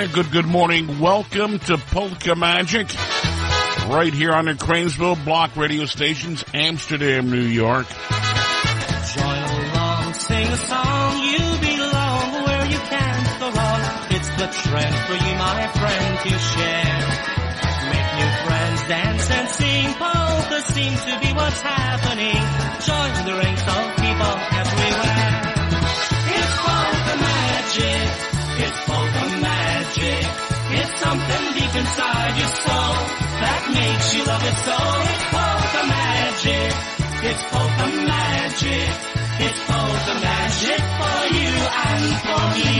And a good, good morning. Welcome to Polka Magic. Right here on the Cranesville Block radio stations, Amsterdam, New York. Join along, sing a song, you belong where you can't go wrong. It's the trend for you, my friend, to share. Make new friends, dance and sing, polka seems to be what's happening. Join the ranks of people everywhere. Inside your soul that makes you love it so. It's polka magic, it's polka magic. It's polka magic for you and for me.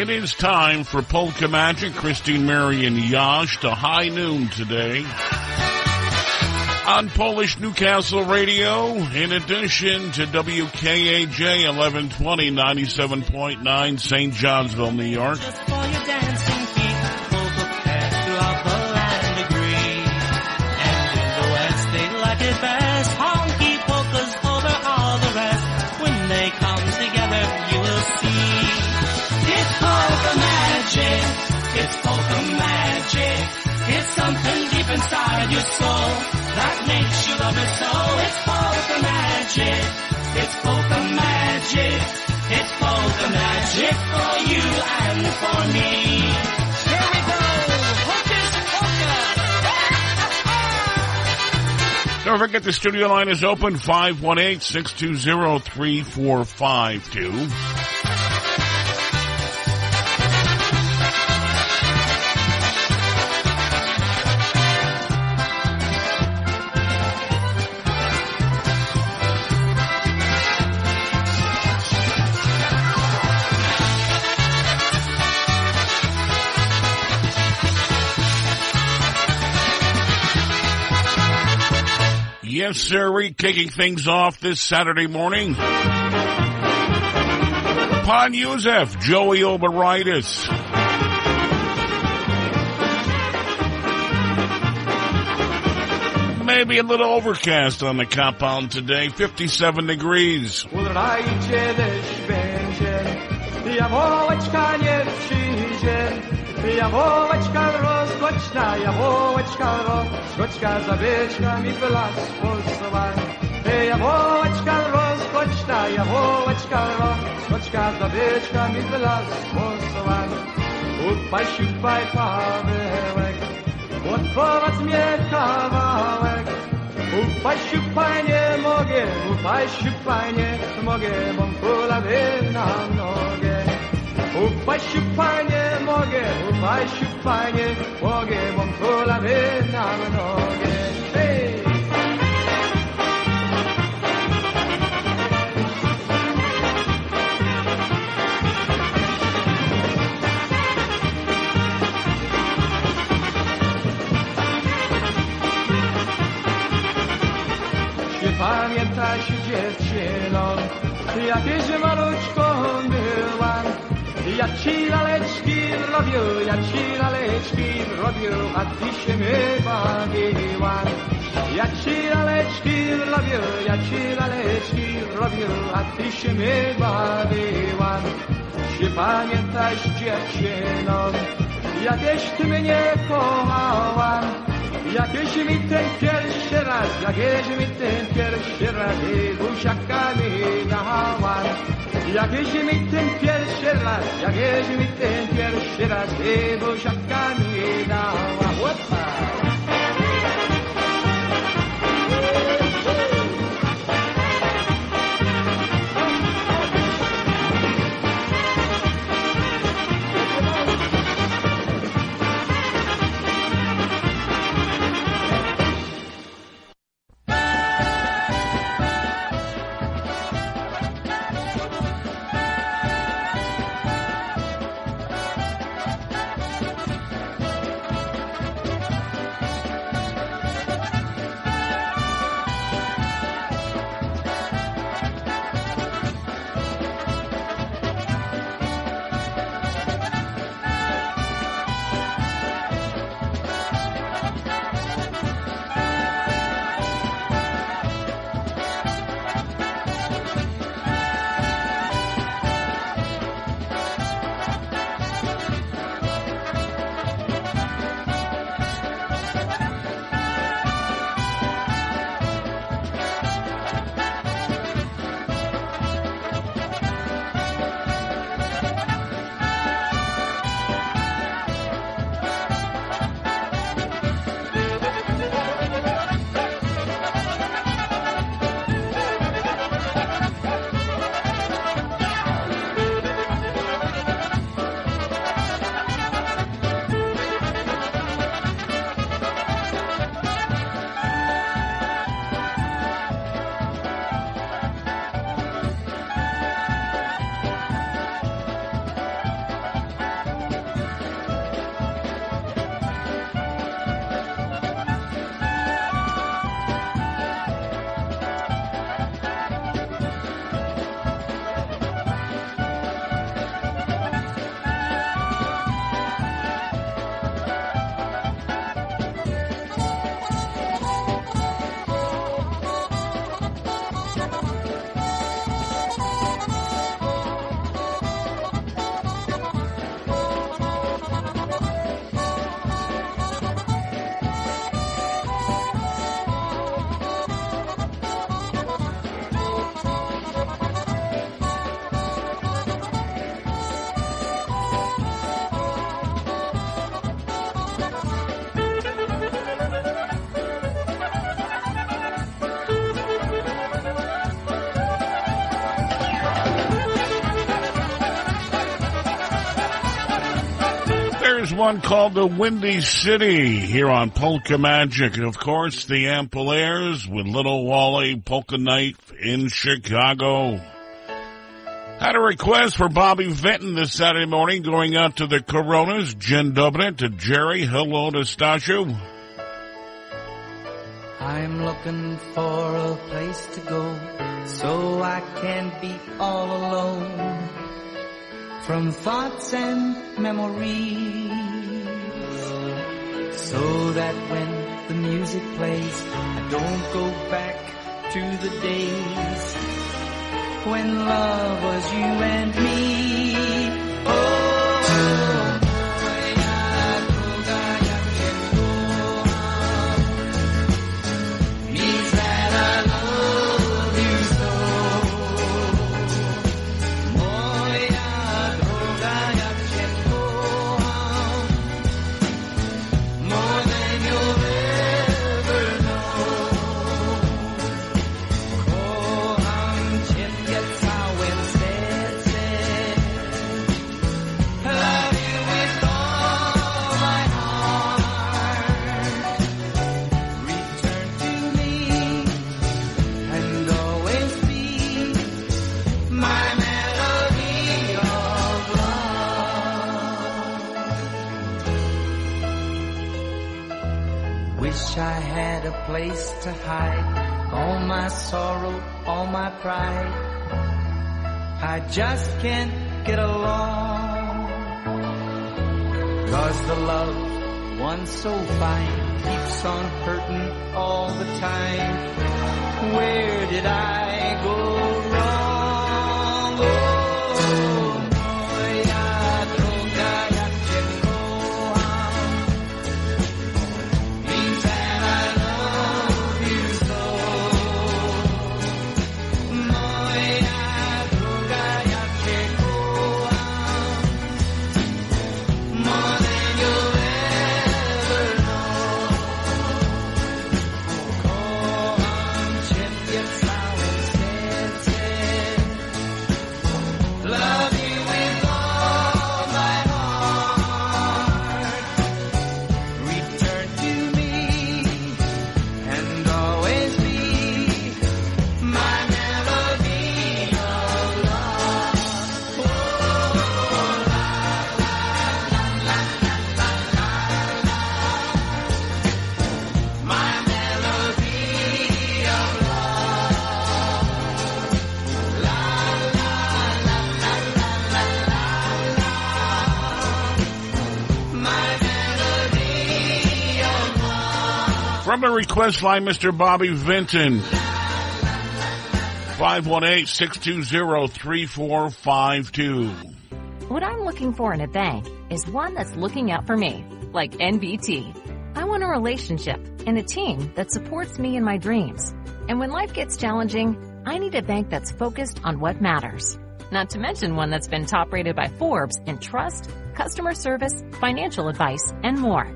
It is time for Polka Magic. Christine, Mary, and Yash to high noon today. On Polish Newcastle Radio, in addition to WKAJ 1120 97.9 St. Johnsville, New York. It's polka magic. It's polka magic. It's something deep inside your soul love it so. It's polka magic. It's polka magic. It's polka magic for you and for me. Here we go. Hocus pocus. Don't forget the studio line is open 518-620-3452. Yes, sir. We're kicking things off this Saturday morning. Pon Yusef, Joey Oberitis. Maybe a little overcast on the compound today, 57 degrees. Я Вовочка розгочна, я Вовочка розгочка, за вечками была способа. Я Вовочка розгочна, я Вовочка розгочка, за вечками была способа. Вот пощупай павелек, вот повод мне кавалек. У пощупай не моге, у пощупай не моге, бомбула на ноге. Upaść panie mogę, upaść panie mogę, mam kolawy na nogę. Hey! Pamiętasz dziewczyno, jakieś malutką byłam ja ci laleczki robił, ja ci laleczki robił, a ty się mnie bawiła. Ja ci laleczki robił, ja ci laleczki robił, a ty się mnie bawiła. Czy pamiętasz dziewczyno, jakieś ty mnie kochała? Jakieś mi ten pierwszy raz, jakieś mi ten pierwszy raz i buziaka mi dała. Ya gece mitten piacerà, ya gece mitten piacerà, devo già camminare. One called the Windy City here on Polka Magic. Of course, the Ampolaires with Little Wally Polka Night in Chicago. Had a request for Bobby Vinton this Saturday morning going out to the Coronas. Jen Dublin to Jerry. Hello to Stasio. I'm looking for a place to go so I can be all alone from thoughts and memories so that when the music plays I don't go back to the days when love was you and me place to hide all my sorrow, all my pride. I just can't get along. Cause the love once so fine keeps on hurting all the time. Where did I go From request line, Mr. Bobby Vinton. 518-620-3452. What I'm looking for in a bank is one that's looking out for me, like NBT. I want a relationship and a team that supports me in my dreams. And when life gets challenging, I need a bank that's focused on what matters. Not to mention one that's been top rated by Forbes in trust, customer service, financial advice, and more.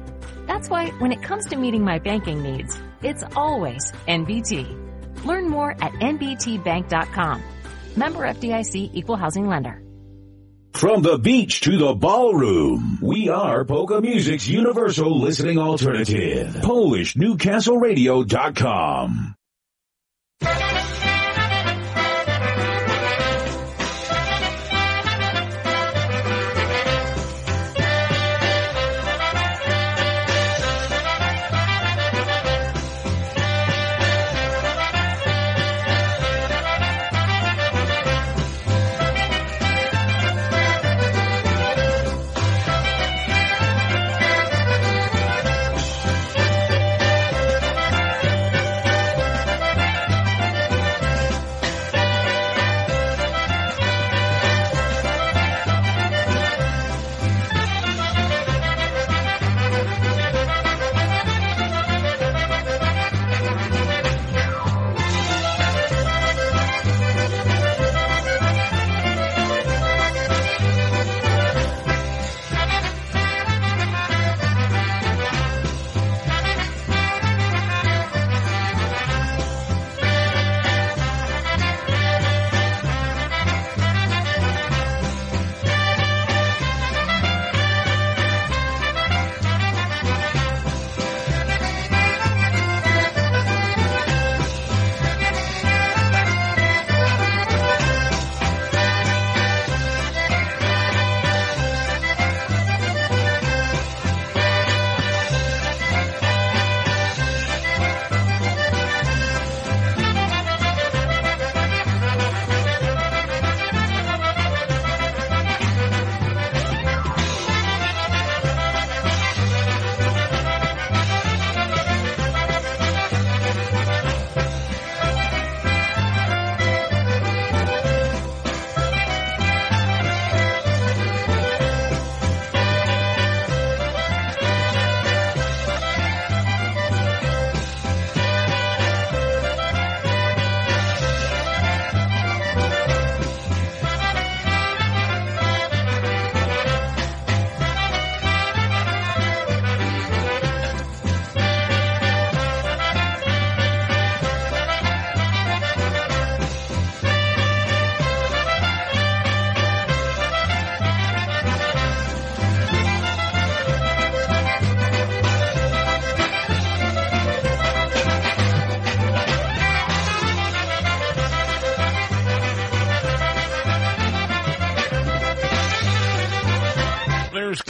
That's why when it comes to meeting my banking needs, it's always NBT. Learn more at nbtbank.com. Member FDIC equal housing lender. From the beach to the ballroom, we are Polka Music's universal listening alternative. PolishNewcastleRadio.com.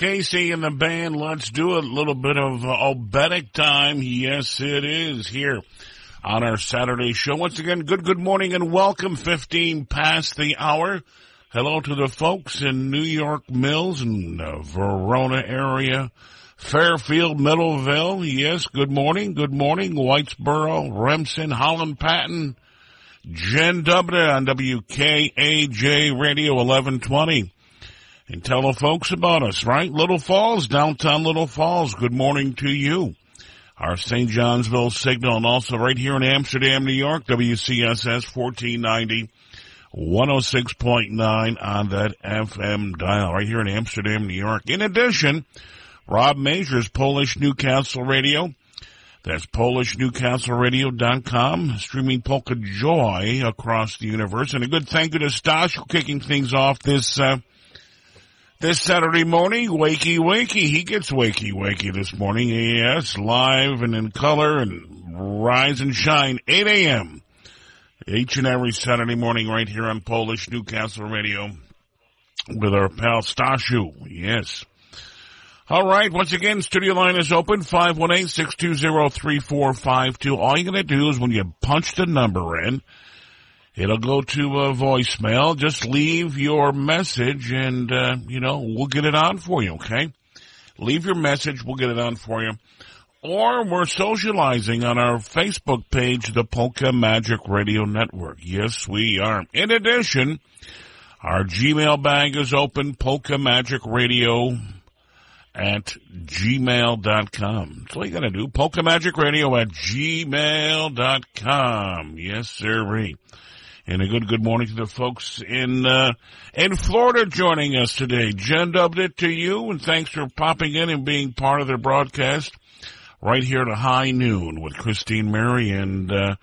Casey and the band. Let's do a little bit of uh, oberek time. Yes, it is here on our Saturday show. Once again, good, good morning and welcome. 15 past the hour. Hello to the folks in New York Mills and uh, Verona area. Fairfield, Middleville. Yes, good morning. Good morning. Whitesboro, Remsen, Holland, Patent. Jen Dubner on WKAJ Radio 1120. And tell the folks about us, right? Little Falls, downtown Little Falls. Good morning to you. Our St. Johnsville signal and also right here in Amsterdam, New York, WCSS 1490, 106.9 on that FM dial right here in Amsterdam, New York. In addition, Rob Majors, Polish Newcastle Radio. That's PolishNewcastleRadio.com, streaming Polka Joy across the universe. And a good thank you to Stash for kicking things off this, uh, this Saturday morning. Wakey wakey. He gets wakey wakey this morning. Yes, live and in color and rise and shine. 8 a.m. Each and every Saturday morning right here on Polish Newcastle Radio with our pal Stashu. Yes. All right. Once again, studio line is open, 518-620-3452. All you're going to do is when you punch the number in, it'll go to a voicemail. Just leave your message and, uh, you know, we'll get it on for you, okay? Leave your message. We'll get it on for you. Or we're socializing on our Facebook page, the Polka Magic Radio Network. Yes, we are. In addition, our Gmail bag is open, Polka Magic Radio at gmail.com. That's all you gotta do. Polka Magic Radio at gmail.com. Yes, sirree. And a good, good morning to the folks in, uh, in Florida joining us today. Jen dubbed it to you and thanks for popping in and being part of the broadcast right here to high noon with Christine Mary and, uh,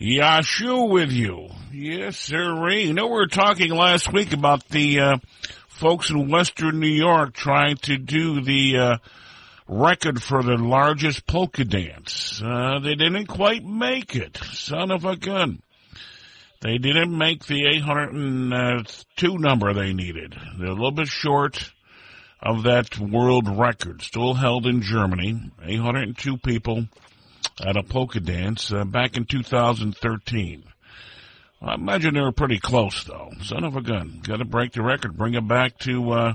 Yashu with you. Yes, sirree. You know, we were talking last week about the, uh, folks in Western New York trying to do the uh, record for the largest polka dance. Uh, they didn't quite make it. Son of a gun. They didn't make the 802 number they needed. They're a little bit short of that world record, still held in Germany. 802 people at a polka dance uh, back in 2013. I imagine they were pretty close, though. Son of a gun. Got to break the record, bring it back to uh,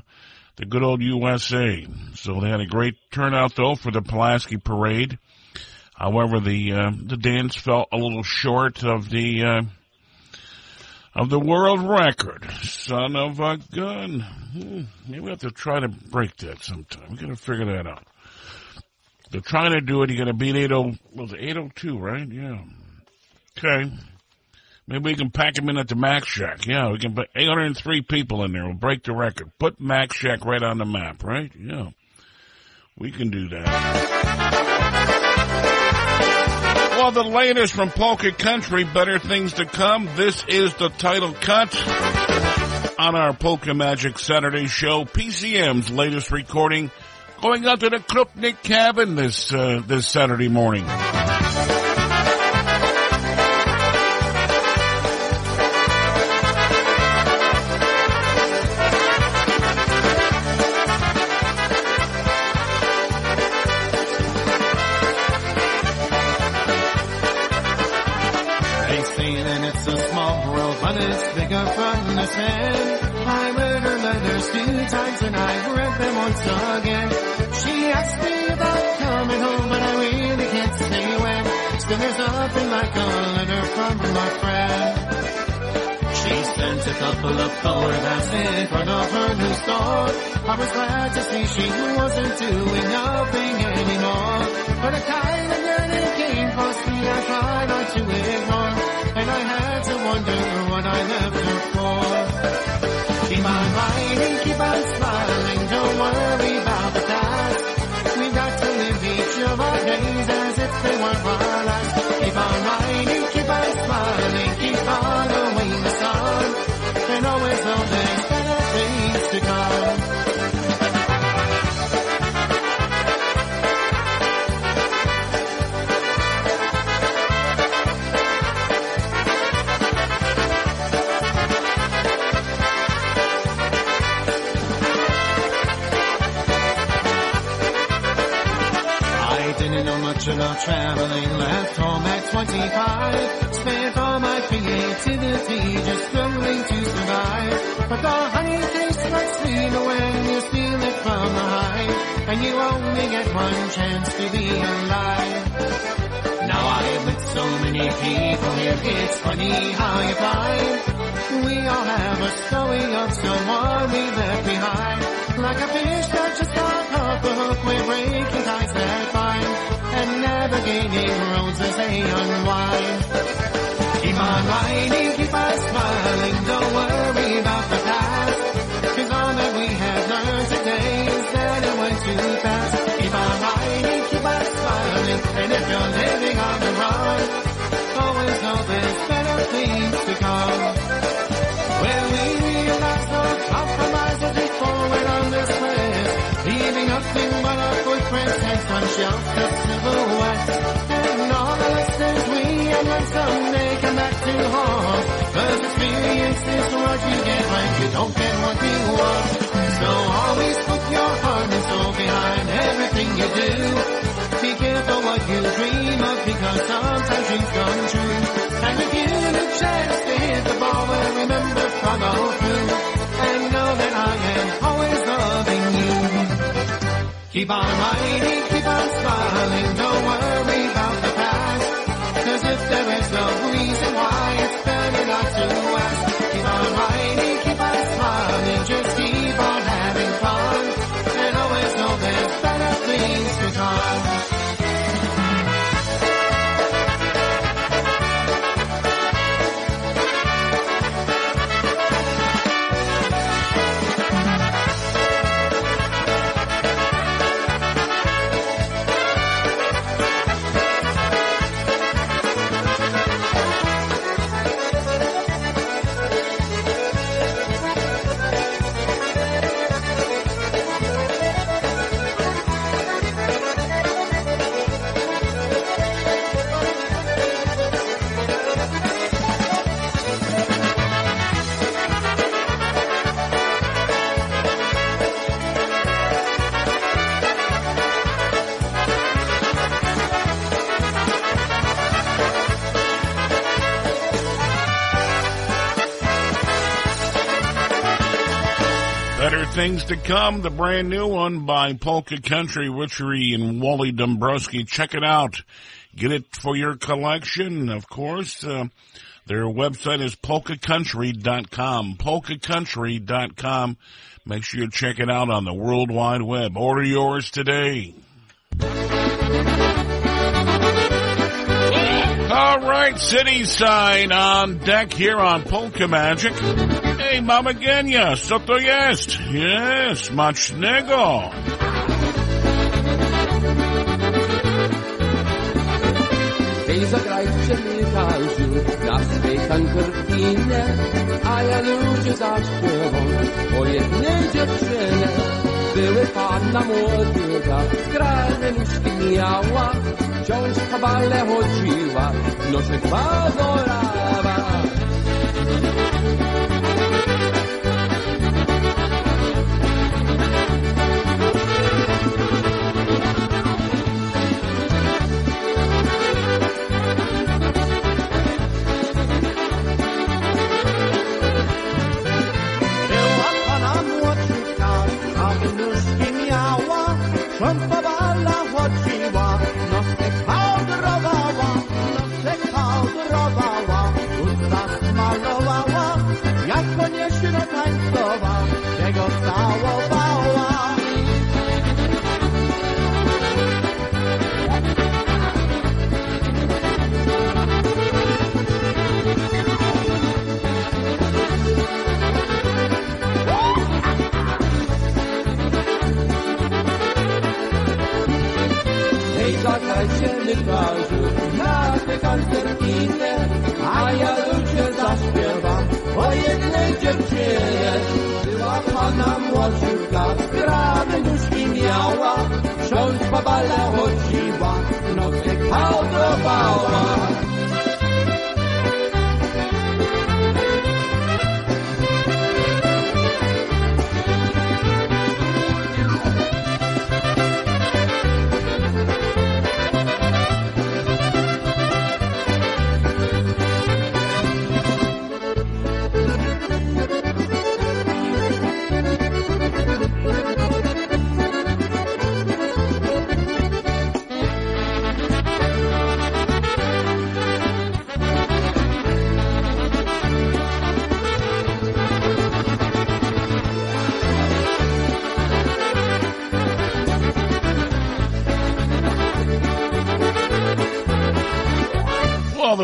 the good old USA. So they had a great turnout, though, for the Pulaski Parade. However, the uh, the dance fell a little short of the uh, of the world record. Son of a gun. Hmm, maybe we have to try to break that sometime. We got to figure that out. They're trying to do it. You gotta beat 80, was it 802, right? Yeah. Okay. Maybe we can pack them in at the Max Shack. Yeah, we can put 803 people in there. We'll break the record. Put Max Shack right on the map, right? Yeah. We can do that. Well, the latest from Polka Country, better things to come. This is the title cut on our Polka Magic Saturday show. PCM's latest recording going out to the Krupnik cabin this, uh, this Saturday morning. Again. She asked me about coming home, but I really can't say when. Still there's nothing like a letter from my friend. She sent a couple of photographs in front of her new store. I was glad to see she wasn't doing nothing anymore. But a kind of yearning came across me, I tried not to ignore. And I had to wonder what I left her for. Keep on writing, keep on smiling, don't worry about the past. Traveling left home at 25. Spent all my creativity just struggling to survive. But the honey tastes like sweet when you steal it from the hive. And you only get one chance to be alive. Now I've met so many people here, it's funny how you find. We all have a story of someone we left behind. Like a fish that just got off the hook, we're breaking ties that bind. And navigating roads as they unwind. Keep on riding, keep on smiling, don't worry about the past. Cause all that we have learned today is that it went too fast. Keep on riding, keep on smiling, and if you're living on the run, always know there's better things to come. Where we realize no compromise as we forward on this nothing but our footprints and some shelf the silhouette. And all the lessons we have learned someday come back to haunt. Cause experience is what you get when you don't get what you want. So always put your heart and soul behind everything you do. Be careful what you dream of because sometimes dreams come true. And if you get a chance to hit the ball, well remember follow through. And know that I am always loving you. Keep on riding, keep on smiling, don't worry about the past. Cause if there is no reason why, it's better not to ask. Keep on riding, keep on smiling, just keep on having fun. And always know there's better things to come. Things to come. The brand new one by Polka Country Witchery and Wally Dombrowski. Check it out. Get it for your collection, of course. Uh, their website is polkacountry.com. Polkacountry.com. Make sure you check it out on the World Wide Web. Order yours today. All right, City Side on deck here on Polka Magic. Hey, Mama Genia, co to jest? Yes, smacznego. Hej, zagrajcie mi razu na swej kantorkinie, a ja ludzie zaśpiewam o jednej dziewczynie. Były panna młodziuga, skrajne nóżki miała, wciąż po bale chodziła, noszek badorała.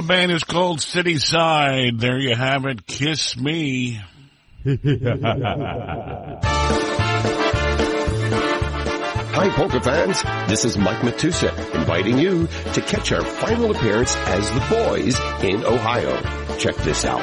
Band is called City Side. There you have it. Kiss me. Hi, polka fans. This is Mike Matusa inviting you to catch our final appearance as the boys in Ohio. Check this out.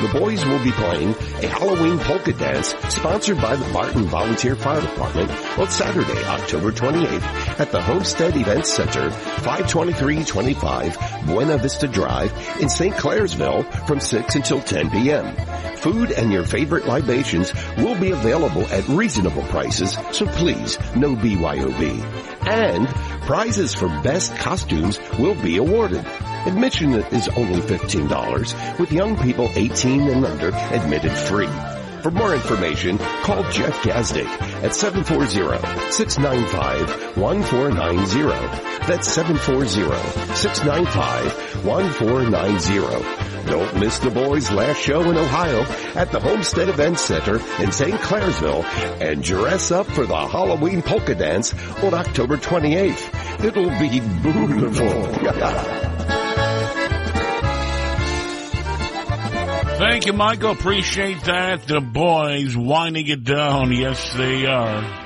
The boys will be playing a Halloween polka dance sponsored by the Barton Volunteer Fire Department on Saturday, October 28th at the Homestead Events Center, 52325 Buena Vista Drive in St. Clairsville from 6 until 10 p.m. Food and your favorite libations will be available at reasonable prices, so please, no BYOB. And prizes for best costumes will be awarded. Admission is only $15, with young people 18 and under admitted free. For more information, call Jeff Gazdick at 740-695-1490. That's 740-695-1490. Don't miss the boys' last show in Ohio at the Homestead Event Center in St. Clairsville and dress up for the Halloween polka dance on October 28th. It'll be beautiful. Thank you, Michael. Appreciate that. The boys winding it down. Yes, they are.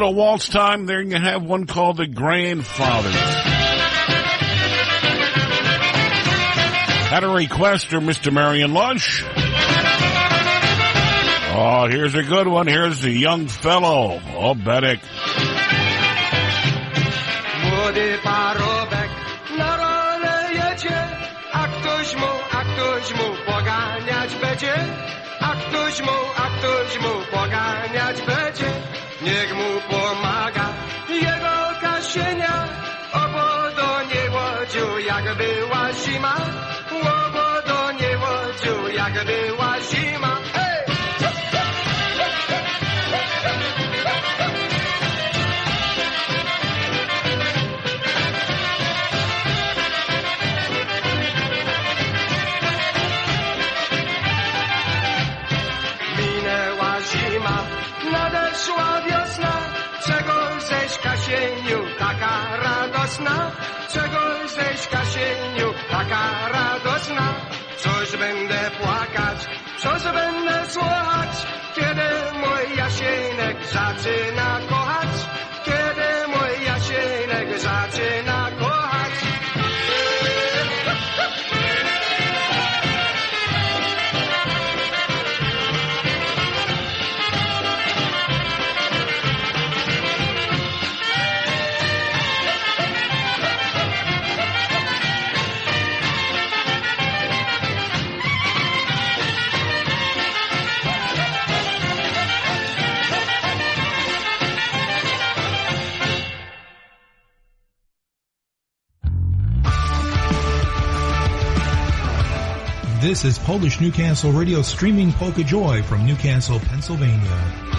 Little waltz time. There you have one called The Grandfather. Had a request requester, Mr. Marion Lush. Oh, here's a good one. Here's the young fellow. Oh, mu poganiać będzie. A ktoś mu, a ktoś mu poganiać będzie. Niech mu pomaga jego kasienia, obodo nie łodziu, jak była zima. Obodo nie łodziu, jak była zima. Hej! Żeś Kasieniu taka radosna. Coś będę płakać, coś będę słuchać, kiedy mój Jasienek zaczyna kochać, This is Polish Newcastle Radio streaming Polka Joy from Newcastle, Pennsylvania.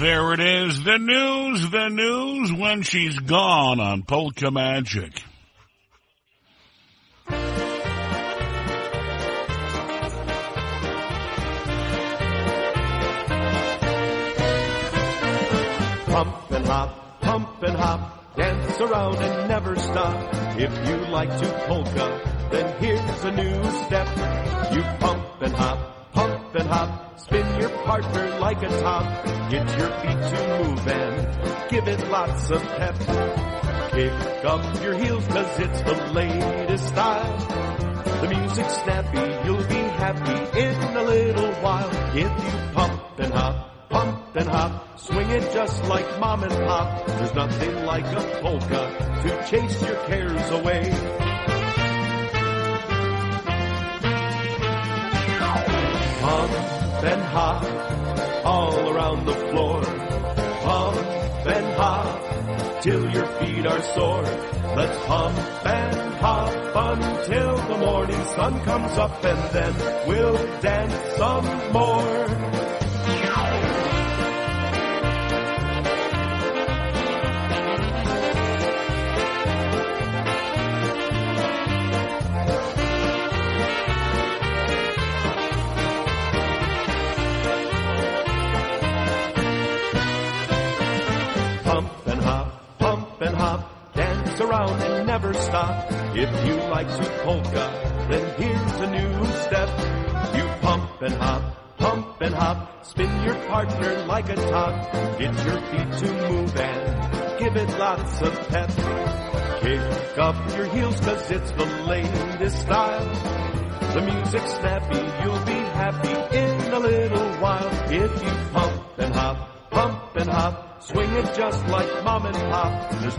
There it is. The news, the news when she's gone on Polka Magic. Lots of pep. Kick up your heels cause it's the latest style. The music's snappy, you'll be happy in a little while. If you pump and hop, pump and hop, swing it just like mom and pop. There's nothing like a polka to chase your cares away. Pump and hop all around the floor. Till your feet are sore. Let's pump and hop until the morning sun comes up and then we'll dance some more.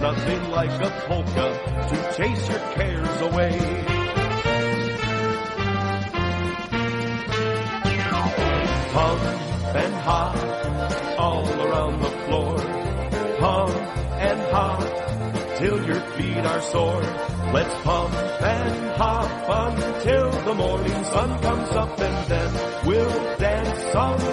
Nothing like a polka to chase your cares away. Pump and hop all around the floor. Pump and hop till your feet are sore. Let's pump and hop until the morning sun comes up and then we'll dance some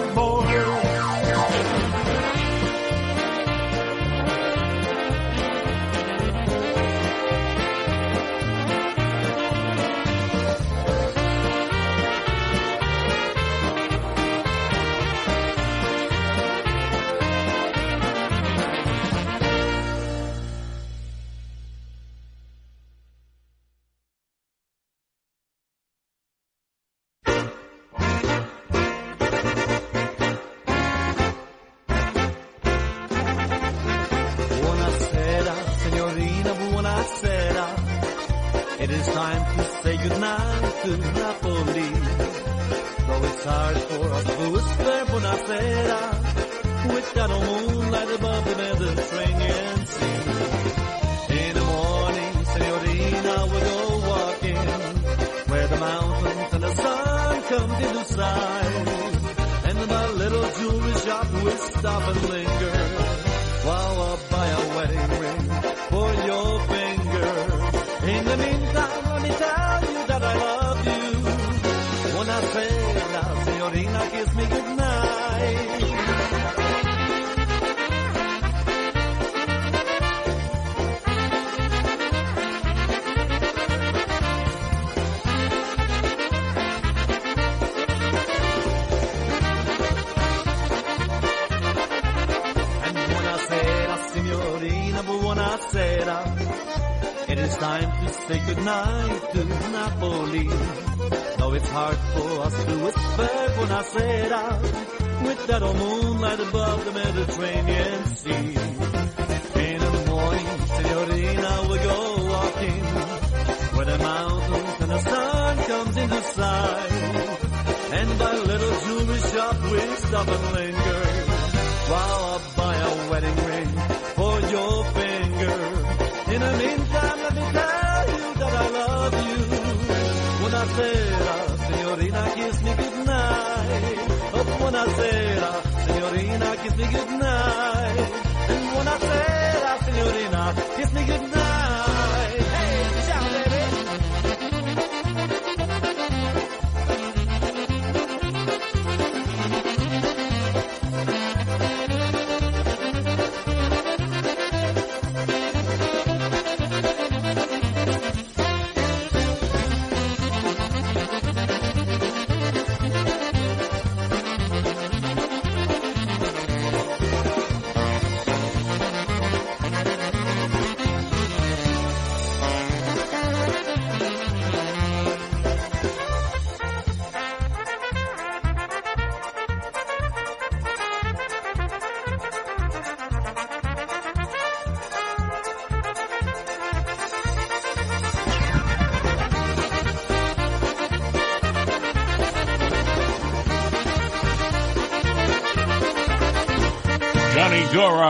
buonasera. It is time to say goodnight to Napoli. Though it's hard for us to whisper buonasera. With that old moonlight above the Mediterranean Sea. In the morning, signorina, we'll go walking. Where the mountains and the sun come into sight. And in the little jewelry shop will stop and linger. While I'll buy a wedding ring for your finger. In the meantime, say goodnight to Napoli. Though it's hard for us to whisper buonasera with that old moonlight above the Mediterranean Sea. In the morning, Signorina, we'll go walking where the mountains and the sun comes into sight. And by little jewelry shop we stop and linger while I buy a wedding ring for your signorina, kiss me goodnight. Oh, buonasera, signorina, kiss me goodnight. And buonasera, signorina, kiss me goodnight.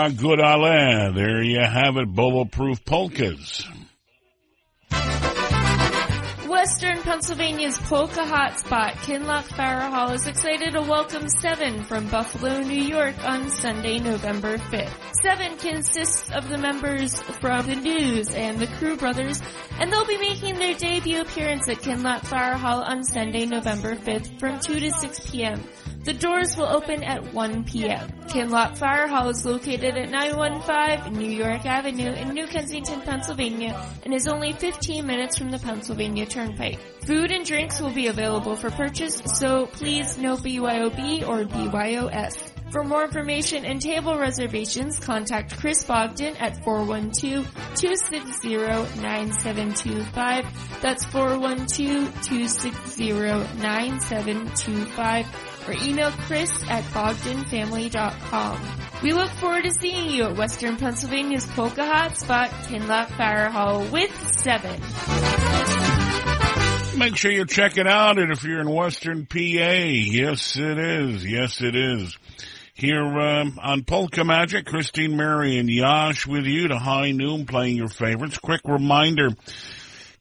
Good Alain. There you have it, bulletproof polkas. Western Pennsylvania's polka hotspot, Kinloch Fire Hall, is excited to welcome Seven from Buffalo, New York on Sunday, November 5th. Seven consists of the members from the News and the Crew Brothers, and they'll be making their debut appearance at Kinloch Fire Hall on Sunday, November 5th from 2 to 6 p.m. The doors will open at 1 p.m. Kinloch Fire Hall is located at 915 New York Avenue in New Kensington, Pennsylvania, and is only 15 minutes from the Pennsylvania Turnpike. Food and drinks will be available for purchase, so please no BYOB or BYOS. For more information and table reservations, contact Chris Bogdan at 412-260-9725. That's 412-260-9725 or email chris at bogdanfamily.com. We look forward to seeing you at Western Pennsylvania's Polka Hotspot, Kinloch Fire Hall with 7. Make sure you check it out. And if you're in Western PA, yes it is. Yes it is. Here um, on Polka Magic, Christine, Mary, and Yash with you to high noon playing your favorites. Quick reminder.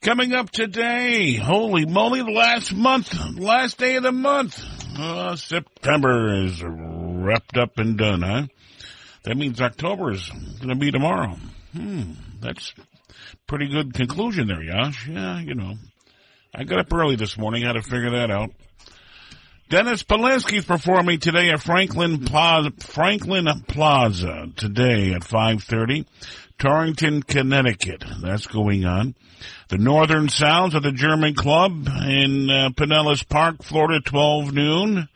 Coming up today, holy moly, last month, last day of the month. Uh, September is wrapped up and done, huh? That means October is going to be tomorrow. Hmm, that's pretty good conclusion there, Yash. Yeah, you know. I got up early this morning, had to figure that out. Dennis Polisky's performing today at Franklin Plaza, Franklin Plaza today at 5.30. Torrington, Connecticut. That's going on. The Northern Sounds of the German Club in uh, Pinellas Park, Florida, 12 noon.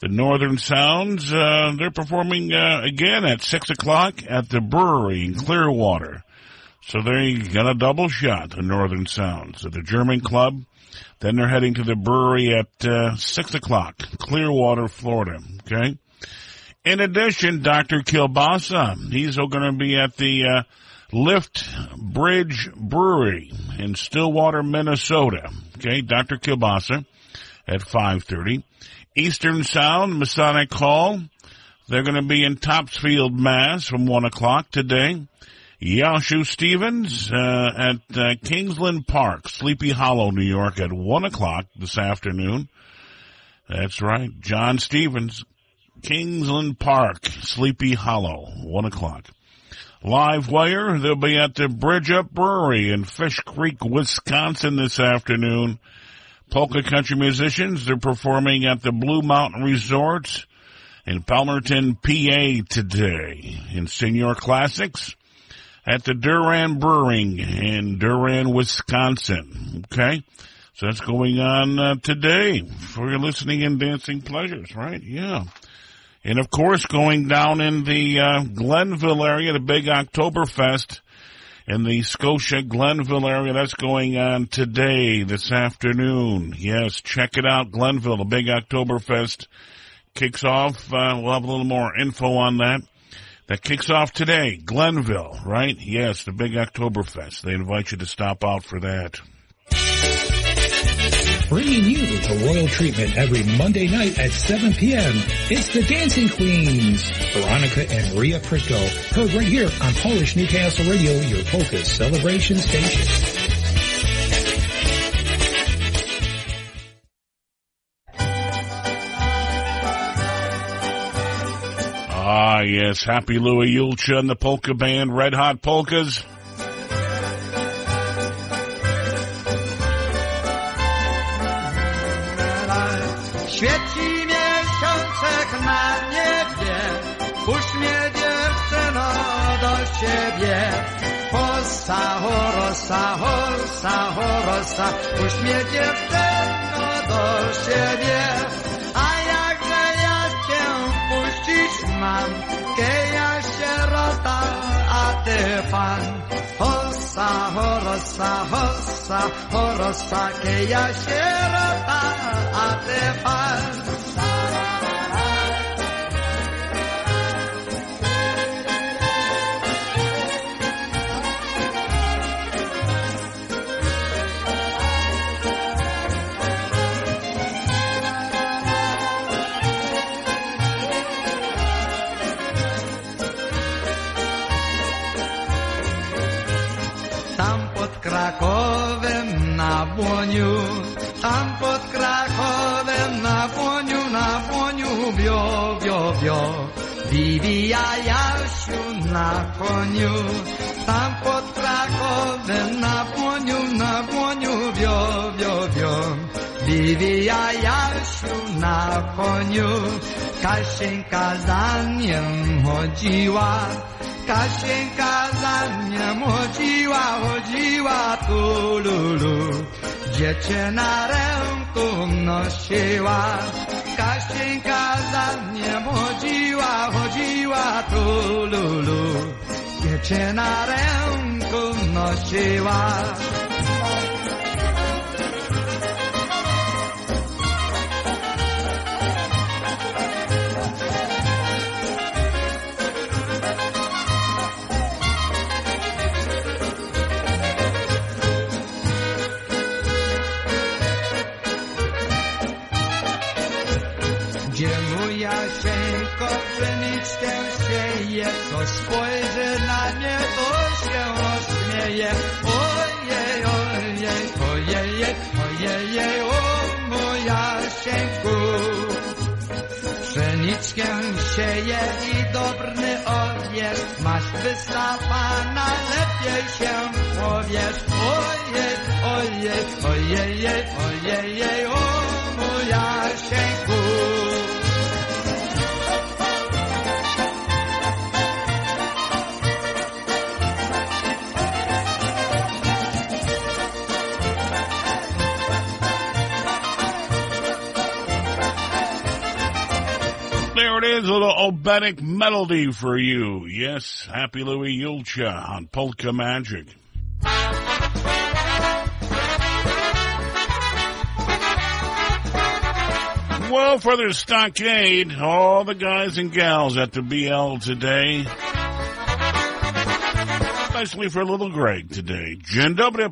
The Northern Sounds, uh, they're performing uh, again at 6 o'clock at the brewery in Clearwater. So there you got a double shot, the Northern Sounds of the German Club. Then they're heading to the brewery at uh, 6 o'clock, Clearwater, Florida. Okay? In addition, Dr. Kilbasa, he's going to be at the uh, Lift Bridge Brewery in Stillwater, Minnesota. Okay, Dr. Kilbasa at 5.30. Eastern Sound, Masonic Hall, they're going to be in Topsfield, Mass from 1 o'clock today. Yashu Stevens uh, at uh, Kingsland Park, Sleepy Hollow, New York at 1 o'clock this afternoon. That's right, John Stevens, Kingsland Park, Sleepy Hollow, 1 o'clock. Live Wire, they'll be at the Bridge Up Brewery in Fish Creek, Wisconsin this afternoon. Polka country musicians, they're performing at the Blue Mountain Resort in Palmerton, PA today. In Senior Classics, at the Duran Brewing in Duran, Wisconsin. Okay? So that's going on uh, today for your listening and dancing pleasures, right? Yeah. And of course, going down in the uh, Glenville area, the big Oktoberfest in the Scotia Glenville area. That's going on today, this afternoon. Yes, check it out, Glenville, the big Oktoberfest kicks off. Uh, we'll have a little more info on that. That kicks off today, Glenville, right? Yes, the big Oktoberfest. They invite you to stop out for that. Bringing you the royal treatment every Monday night at 7 p.m. It's the Dancing Queens, Veronica and Maria Pritko, heard right here on Polish Newcastle Radio, your polka celebration station. Ah, yes, Happy Louie Julcia and the polka band, Red Hot Polkas. Świeci miesiączek na niebie, uśmiech dziewczyno do siebie. Hossa, horosa, hossa, horosa, uśmiech dziewczyno do siebie. A jakże ja cię puścić mam, keja sierota, a ty pan. Hossa, horosa, hossa, oh, horosa, keja oh, sierota, a ty pan. Błoniu, tam pod Krakowem na błoniu, na błoniu, bio, bio, bio. Wibija Jasiu na koniu, tam pod Krakowem na błoniu, na błoniu, bio, bio, bio. Wibija Jasiu na koniu, Kasieńka za nim chodziła, Kasieńka za nim chodziła, chodziła tu lulu. Dziewczyna ręku nosiła, Kasieńka za nim chodziła, chodziła tu lulu. Dziewczyna ręku nosiła. Sieje i dobry owiec, masz wysapana, lepiej się powiesz. Ojej, ojej, ojej, ojej, o moja sieńku. It is, a little oberek melody for you. Yes, Happy Louie Julcia on Polka Magic. Well, for the stockade, all the guys and gals at the BL today, especially for little Greg today. Dzień dobry.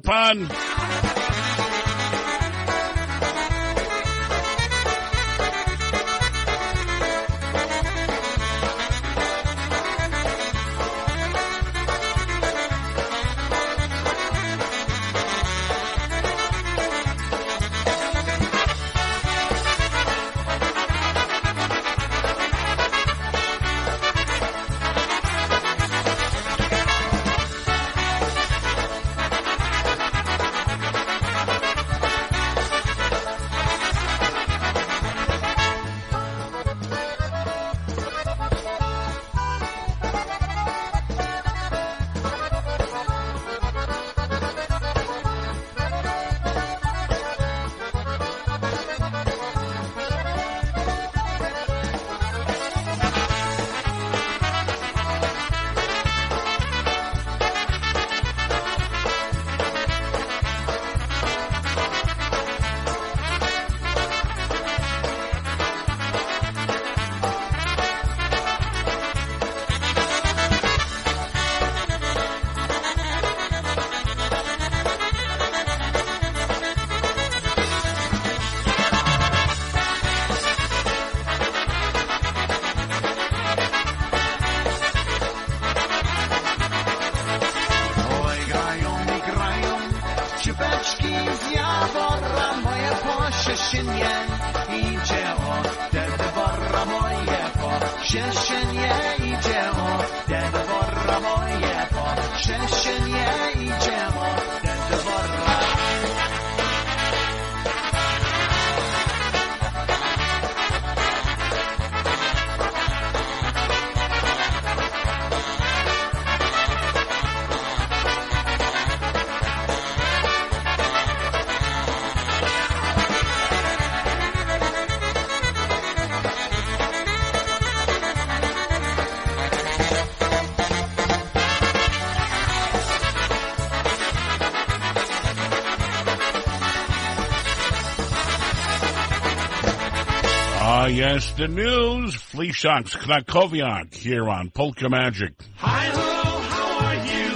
Yes, the news. Fleeshock's Krakowiak here on Polka Magic. Hi, how are you?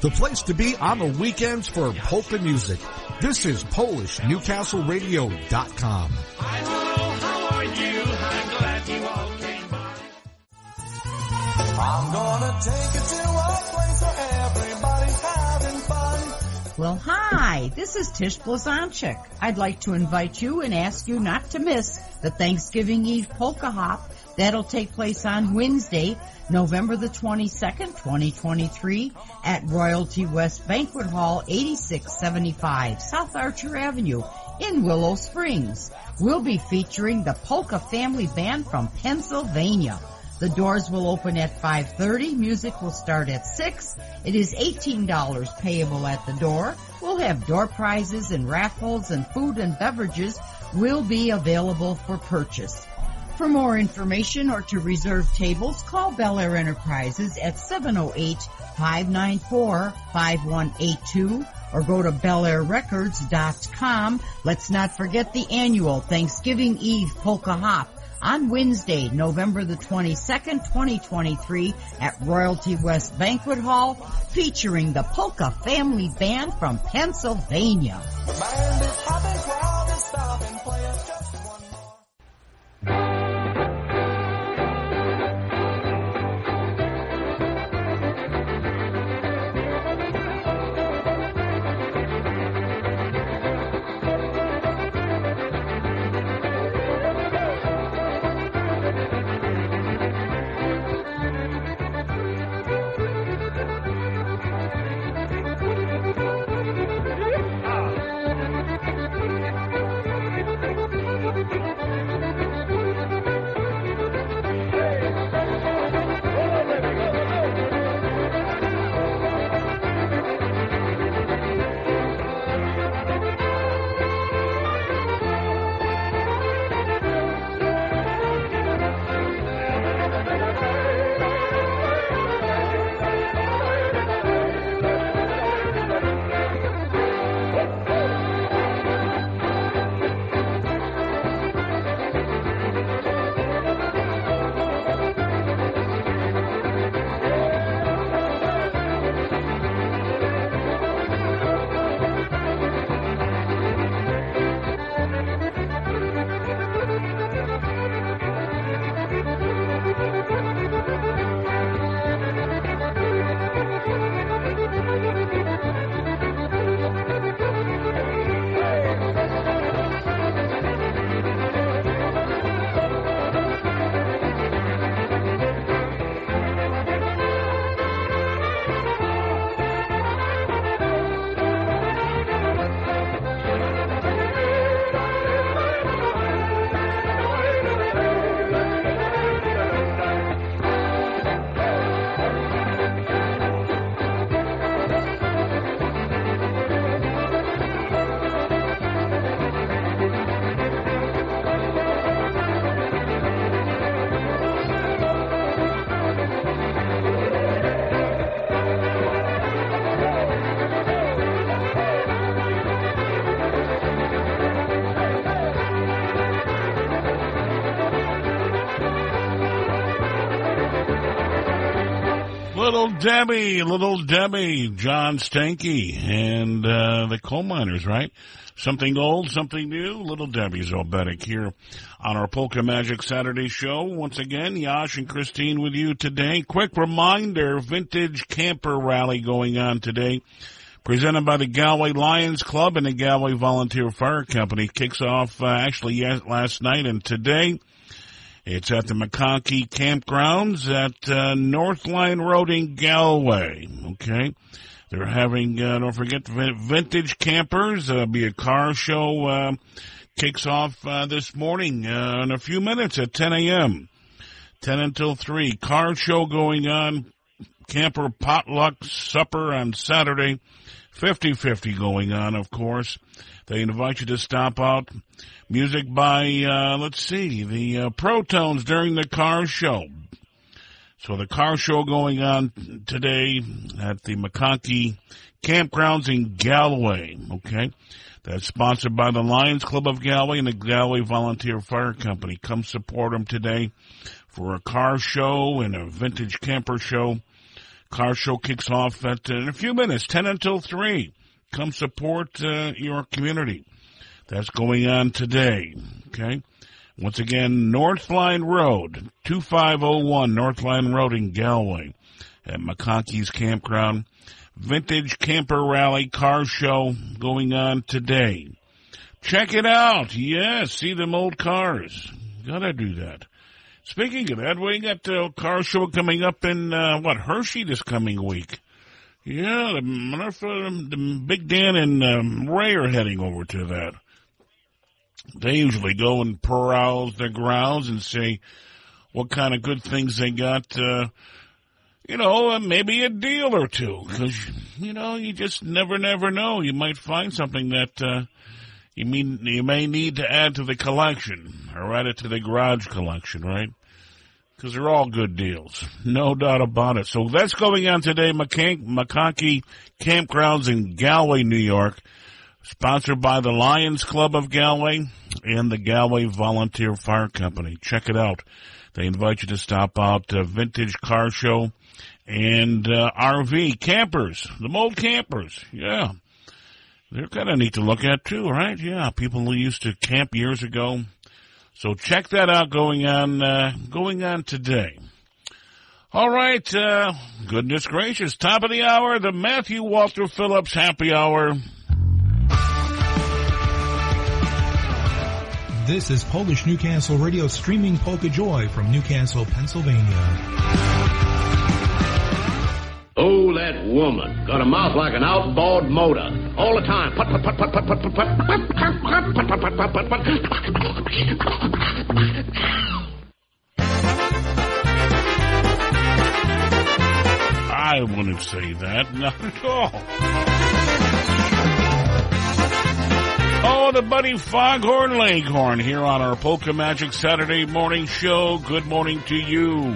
The place to be on the weekends for polka music. This is PolishNewcastleRadio.com. I'm glad you all came by. I'm gonna take it to a place where everybody's having fun. Well, hi, this is Tish Blazonczyk. I'd like to invite you and ask you not to miss the Thanksgiving Eve Polka Hop. That'll take place on Wednesday, November the 22nd, 2023 at Royalty West Banquet Hall, 8675 South Archer Avenue in Willow Springs. We'll be featuring the Polka Family Band from Pennsylvania. The doors will open at 5.30. Music will start at 6. It is $18 payable at the door. We'll have door prizes and raffles and food and beverages will be available for purchase. For more information or to reserve tables, call Bel Air Enterprises at 708-594-5182 or go to belairrecords.com. Let's not forget the annual Thanksgiving Eve Polka Hop on Wednesday, November the 22nd, 2023 at Royalty West Banquet Hall featuring the Polka Family Band from Pennsylvania. Is stopping, play us Debbie, Little Debbie, John Stanky, and uh, the coal miners, right? Something old, something new. Little Debbie's oberek here on our Polka Magic Saturday show. Once again, Yash and Christine with you today. Quick reminder, vintage camper rally going on today. presented by the Galway Lions Club and the Galway Volunteer Fire Company. Kicks off uh, actually last night and today. It's at the McConkey Campgrounds at uh, Northline Road in Galway. Okay. They're having, uh, don't forget, the vintage campers. Uh, be a car show, uh, kicks off, uh, this morning, uh, in a few minutes at 10 a.m. 10 until 3. Car show going on. Camper potluck supper on Saturday. 50-50 going on, of course. They invite you to stop out. Music by, uh, let's see, the uh, Protones during the car show. So the car show going on today at the McConkey Campgrounds in Galway. Okay. That's sponsored by the Lions Club of Galway and the Galway Volunteer Fire Company. Come support them today for a car show and a vintage camper show. Car show kicks off at, uh, in a few minutes, 10 until 3. Come support uh, your community. That's going on today. Okay. Once again, Northline Road, 2501 Northline Road in Galway at McConkey's Campground. Vintage Camper Rally Car Show going on today. Check it out. Yes, see them old cars. Gotta do that. Speaking of that, we got the car show coming up in, uh, what, Hershey this coming week. Yeah, the, the Big Dan and um, Ray are heading over to that. They usually go and peruse their grounds and see what kind of good things they got, uh, you know, uh, maybe a deal or two. Cause, you know, you just never, never know. You might find something that, uh, you mean, you may need to add to the collection or add it to the garage collection, right? Cause they're all good deals. No doubt about it. So that's going on today, McConkey Campgrounds in Galway, New York sponsored by the Lions Club of Galway and the Galway Volunteer Fire Company. Check it out. They invite you to stop out to Vintage Car Show and uh, RV campers, the old campers. Yeah. They're kind of neat to look at too, right? Yeah, people who used to camp years ago. So check that out going on, uh, going on today. All right, uh, goodness gracious, top of the hour, the Matthew Walter Phillips Happy Hour. This is Polish Newcastle Radio streaming Polka Joy from Newcastle, Pennsylvania. Oh, that woman. Got a mouth like an outboard motor. All the time. Put, put, put, put, put, put, put, put, put, put, put, put, put. I wouldn't say that. Not at all. Oh, the Buddy Foghorn Leghorn here on our Polka Magic Saturday morning show. Good morning to you.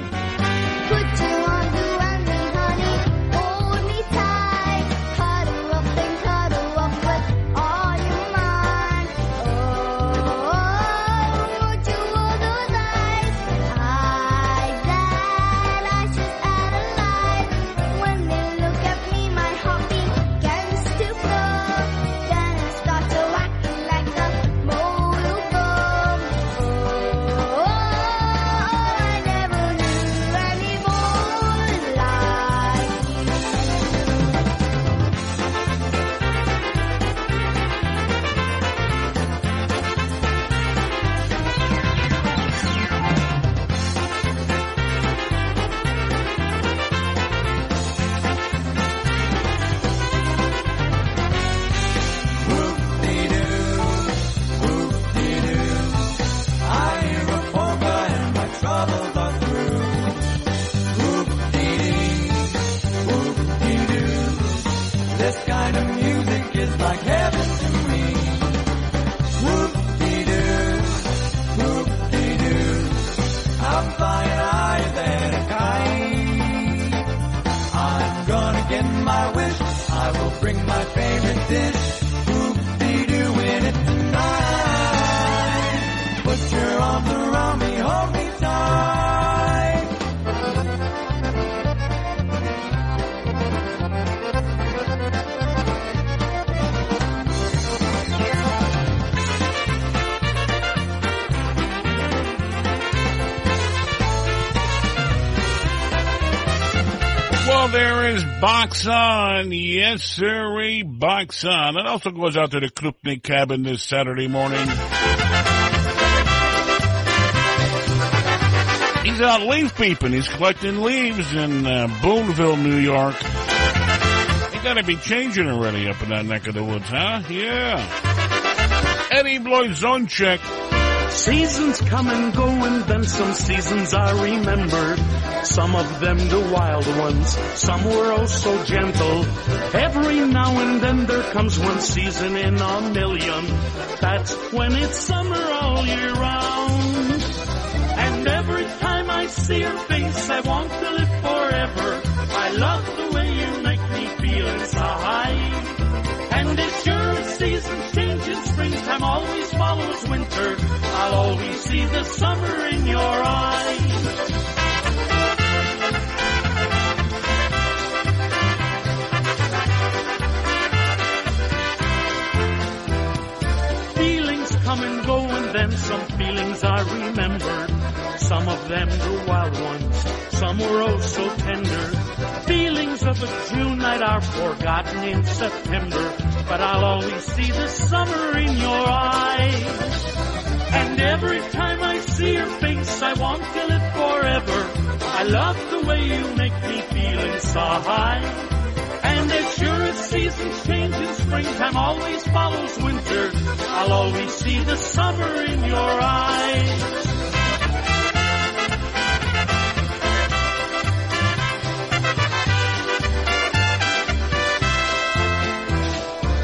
Box On. Yes, sirree, Box On. It also goes out to the Krupnik cabin this Saturday morning. He's out leaf peeping. He's collecting leaves in uh, Boonville, New York. He gotta be changing already up in that neck of the woods, huh? Yeah. Eddie Blazonczyk. Seasons come and go and then some seasons are remembered. Some of them the wild ones, some were oh so gentle. Every now and then there comes one season in a million. That's when it's summer all year round. And every time I see your face, I want to live forever. I love the way you make me feel inside. And it's sure seasons change in springtime always follows winter. I'll always see the summer in your eyes. Come and go and then some feelings I remembered. Some of them the wild ones, some were oh so tender. Feelings of a June night are forgotten in September, but I'll always see the summer in your eyes. And every time I see your face, I want to live forever. I love the way you make me feel inside. And as sure as seasons change in springtime always follows winter, I'll always see the summer in your eyes.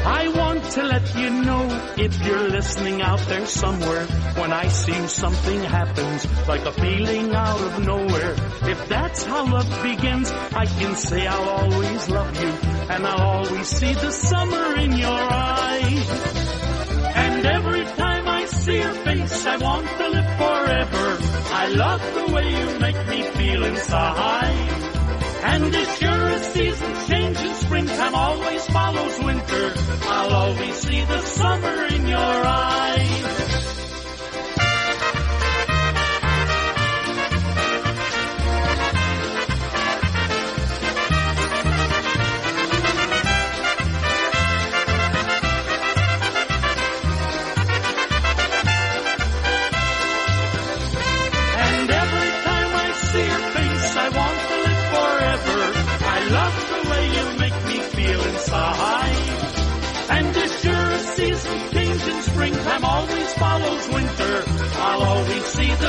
I want to let you know if you're listening out there somewhere when I see something happens like a feeling out of nowhere. If that's how love begins, I can say I'll always love you and I'll always see the summer in your eyes. And every time I see your face, I want to live forever. I love the way you make me feel inside. And sure as seasons change in springtime always follows winter, I'll always see the summer in your eyes.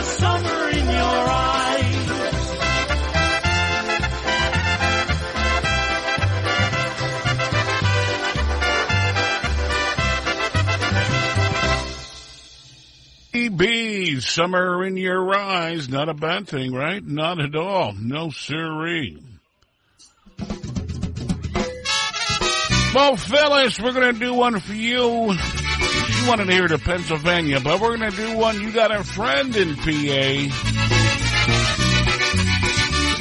Summer in your eyes. EB, summer in your eyes. Not a bad thing, right? Not at all. No siree. Well, Phyllis, we're going to do one for you. Wanted to hear to Pennsylvania, but we're going to do one. You got a friend in PA.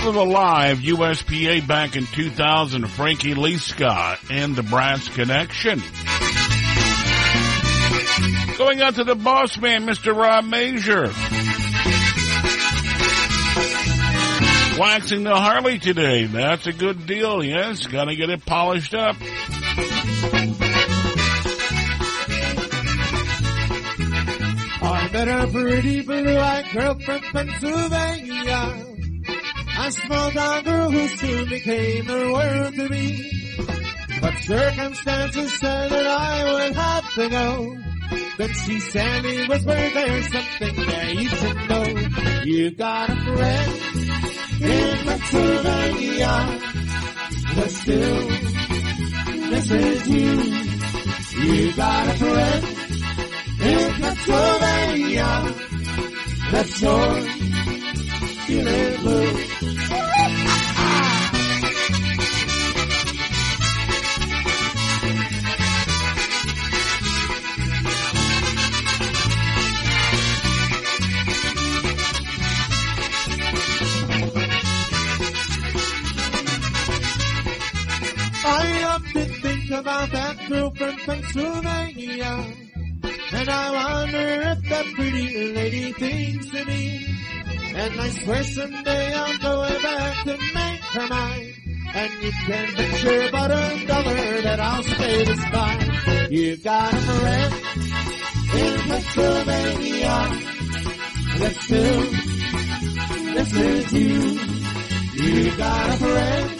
With a live USPA back in 2000, Frankie Lee Scott and the Brass Connection. Going out to the boss man, Mr. Rob Major. Waxing the Harley today. That's a good deal, yes. Gotta get it polished up. Met a pretty blue-eyed girl from Pennsylvania. A small town girl who soon became the world to me. But circumstances said that I would have to go. Then she sadly whispered, there's something that you should know. You got a friend in Pennsylvania, but still, this is you. You got a friend in Pennsylvania, that's sure feeling blue. I often think about that girl from Pennsylvania. And I wonder if that pretty lady thinks of me. And I swear someday I'll go back to make her mine. And you can bet your bottom dollar that I'll stay this time. You got a friend in Pennsylvania. Let's still listen to you. You got a friend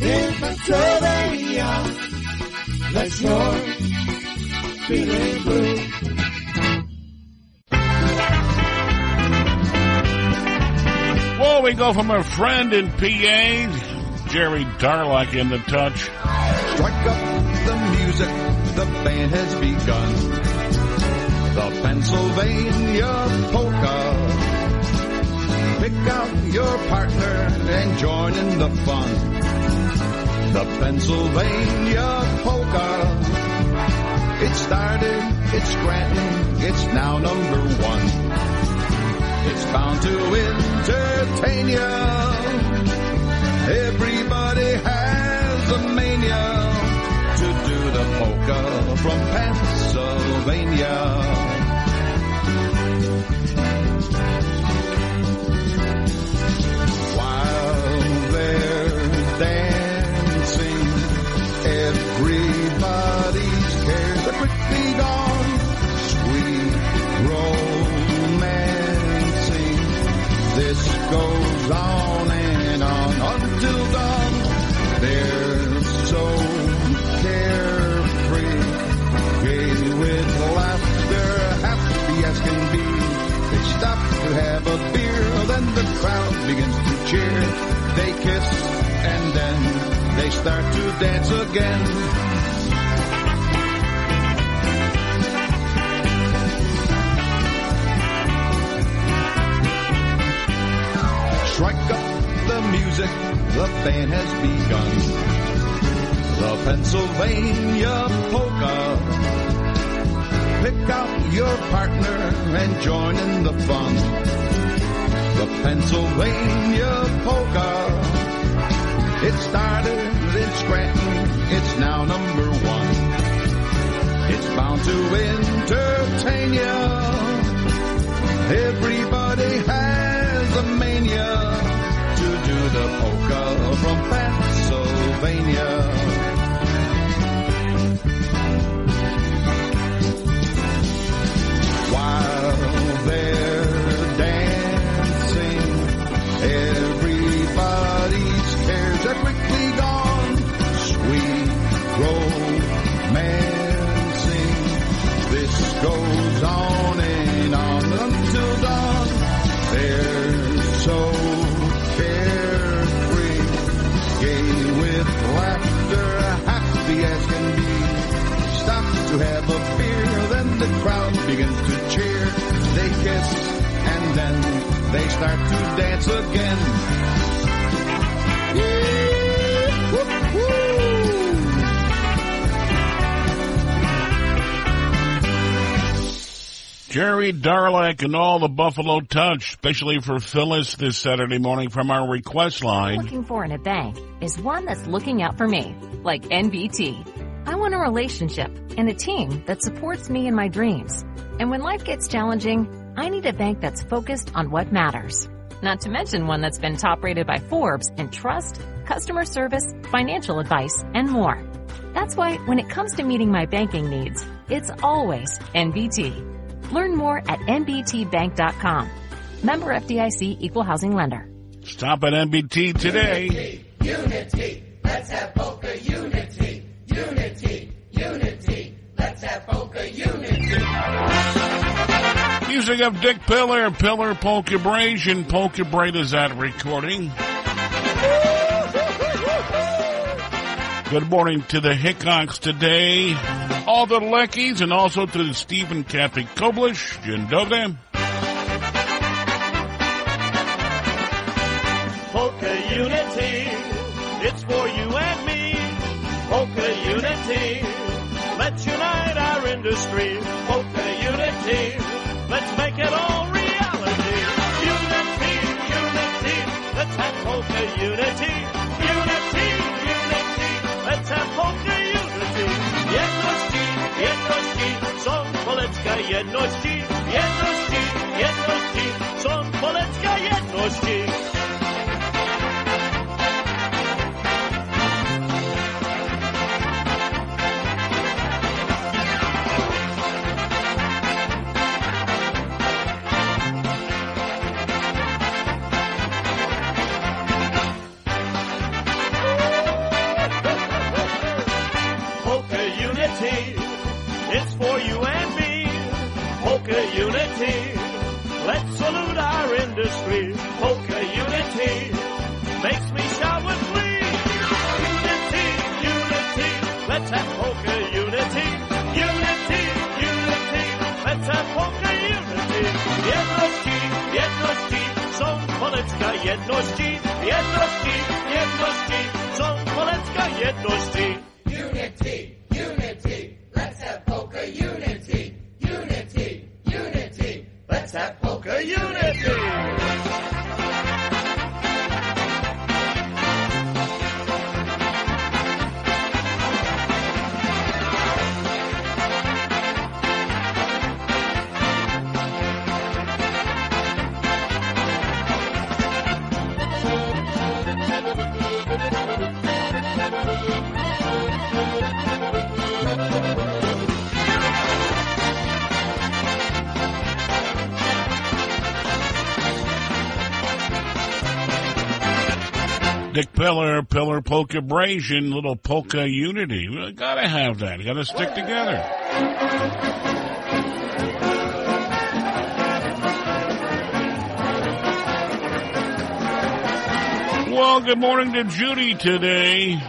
in Pennsylvania. Let your feeling. Well, we go from a friend in PA, Jerry Darlak in the touch. Strike up the music, the band has begun. The Pennsylvania polka. Pick out your partner and join in the fun. The Pennsylvania polka. It started, it's Scranton, it's now number one. It's bound to entertain you. Everybody has a mania to do the polka from Pennsylvania. This goes on and on until dawn. They're so carefree, gay with laughter, happy as can be. They stop to have a beer, then the crowd begins to cheer. They kiss and then they start to dance again. Music, the band has begun. The Pennsylvania polka. Pick out your partner and join in the fun. The Pennsylvania polka. It started in Scranton, it's now number one. It's bound to entertain you. Everybody has a mania the polka from Pennsylvania. While they're crowd to cheer. They kiss and then they start to dance again. Jerry Darlak and all the Buffalo Touch, especially for Phyllis this Saturday morning from our request line. looking for in a bank is one that's looking out for me, like NBT. I want a relationship and a team that supports me in my dreams. And when life gets challenging, I need a bank that's focused on what matters. Not to mention one that's been top rated by Forbes in trust, customer service, financial advice, and more. That's why when it comes to meeting my banking needs, it's always NBT. Learn more at nbtbank.com. Member FDIC equal housing lender. Stop at NBT today. Unity, let's have polka unity. Unity, unity, let's have polka unity. Music of Dick Pillar, Pillar Polka Bration. Polka Braid is that recording. Good morning to the Hickox today, all the Leckies, and also to Stephen Kathy Koblish, Jindoga. Industry. Polka Unity, let's make it all reality. Unity, unity, let's have Polka Unity. Unity, unity, let's have Polka Unity. Jedności, jedności, są Polecka jedności. Jedności, jedności, są Polecka jedności. Let's salute our industry. Polka unity makes me shout with glee. Unity, unity, let's have polka unity. Unity, unity, let's have polka unity. Jedności, jedności, są Polecka jedności. Jedności, jedności, są Polecka jedności. Unity, unity, let's have polka unity. Unity, polka unity. Dick Pillar, Pillar Polka Abrasion, little polka unity. We gotta have that. Gotta stick together. Well, good morning to Judy today.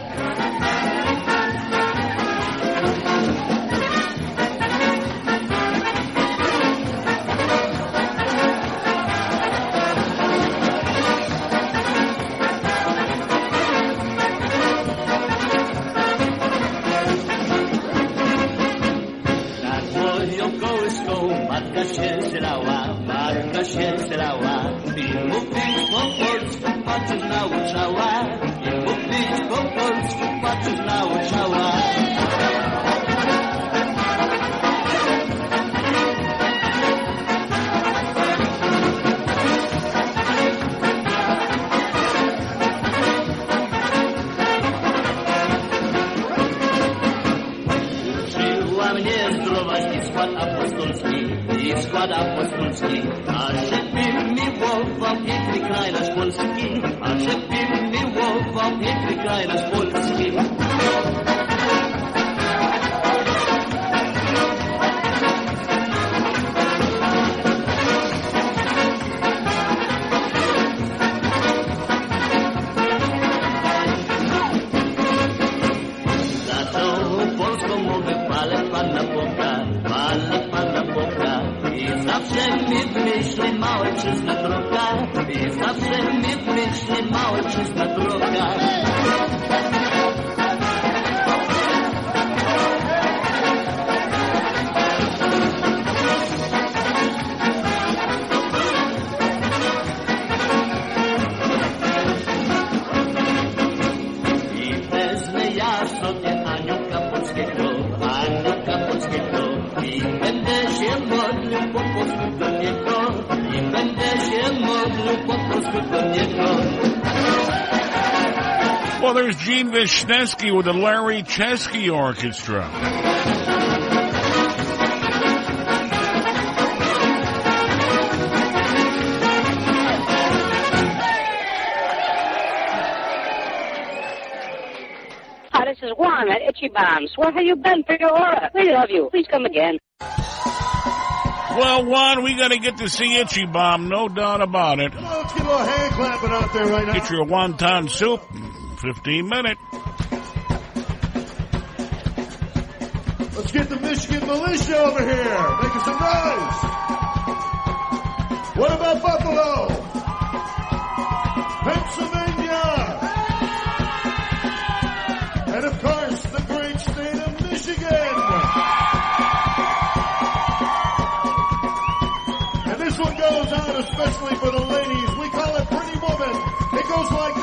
Się zlała. I mówić po polsku patrzysz nauczała, there's Gene with the Larry Chesky Orchestra. Hi, this is Juan at Itchy Bombs. Where have you been for your aura? We love you. Please come again. Well, Juan, we gotta get to see Itchy Bomb, no doubt about it. Let's get a little hand clapping out there right now. Get your wonton soup, 15 minute. Michigan militia over here, making some noise. What about Buffalo? Pennsylvania? And of course, the great state of Michigan. And this one goes out especially for the ladies. We call it Pretty Woman. It goes like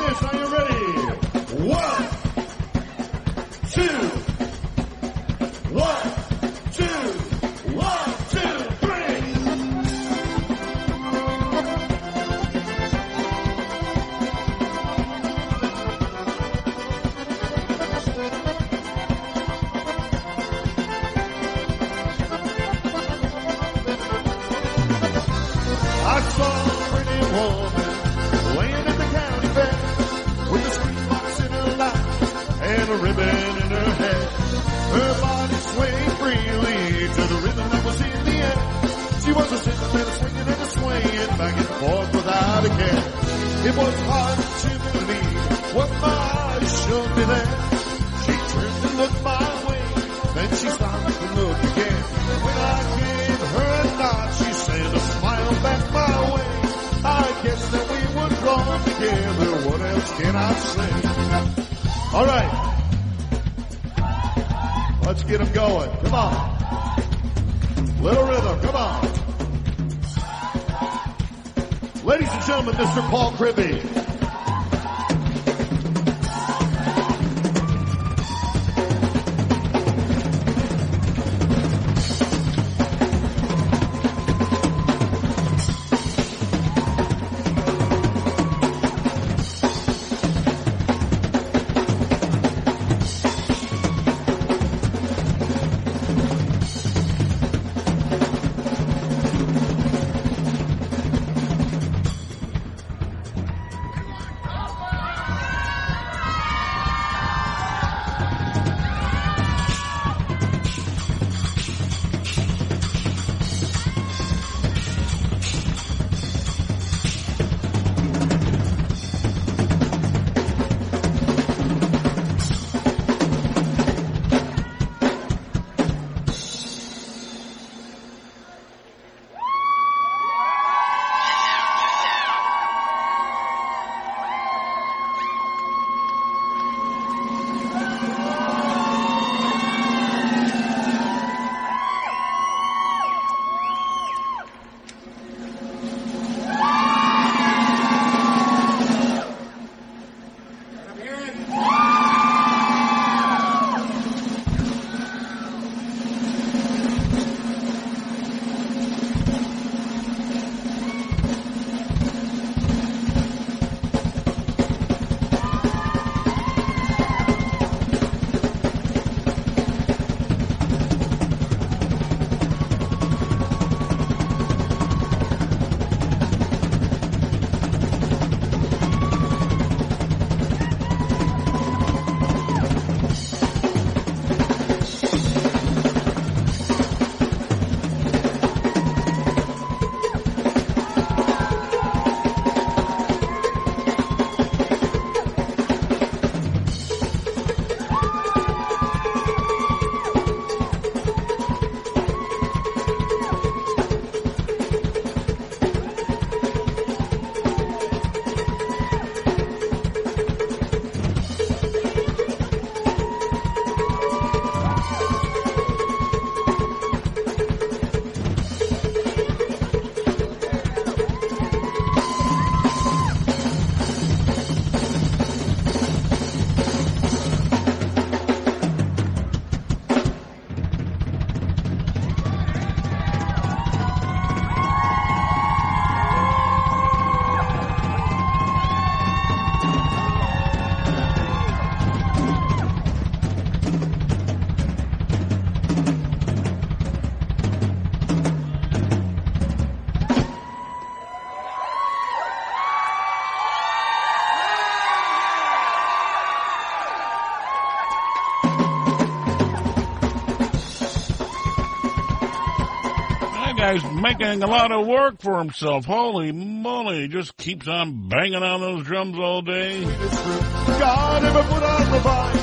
making a lot of work for himself. Holy moly, he just keeps on banging on those drums all day. God ever put the vine.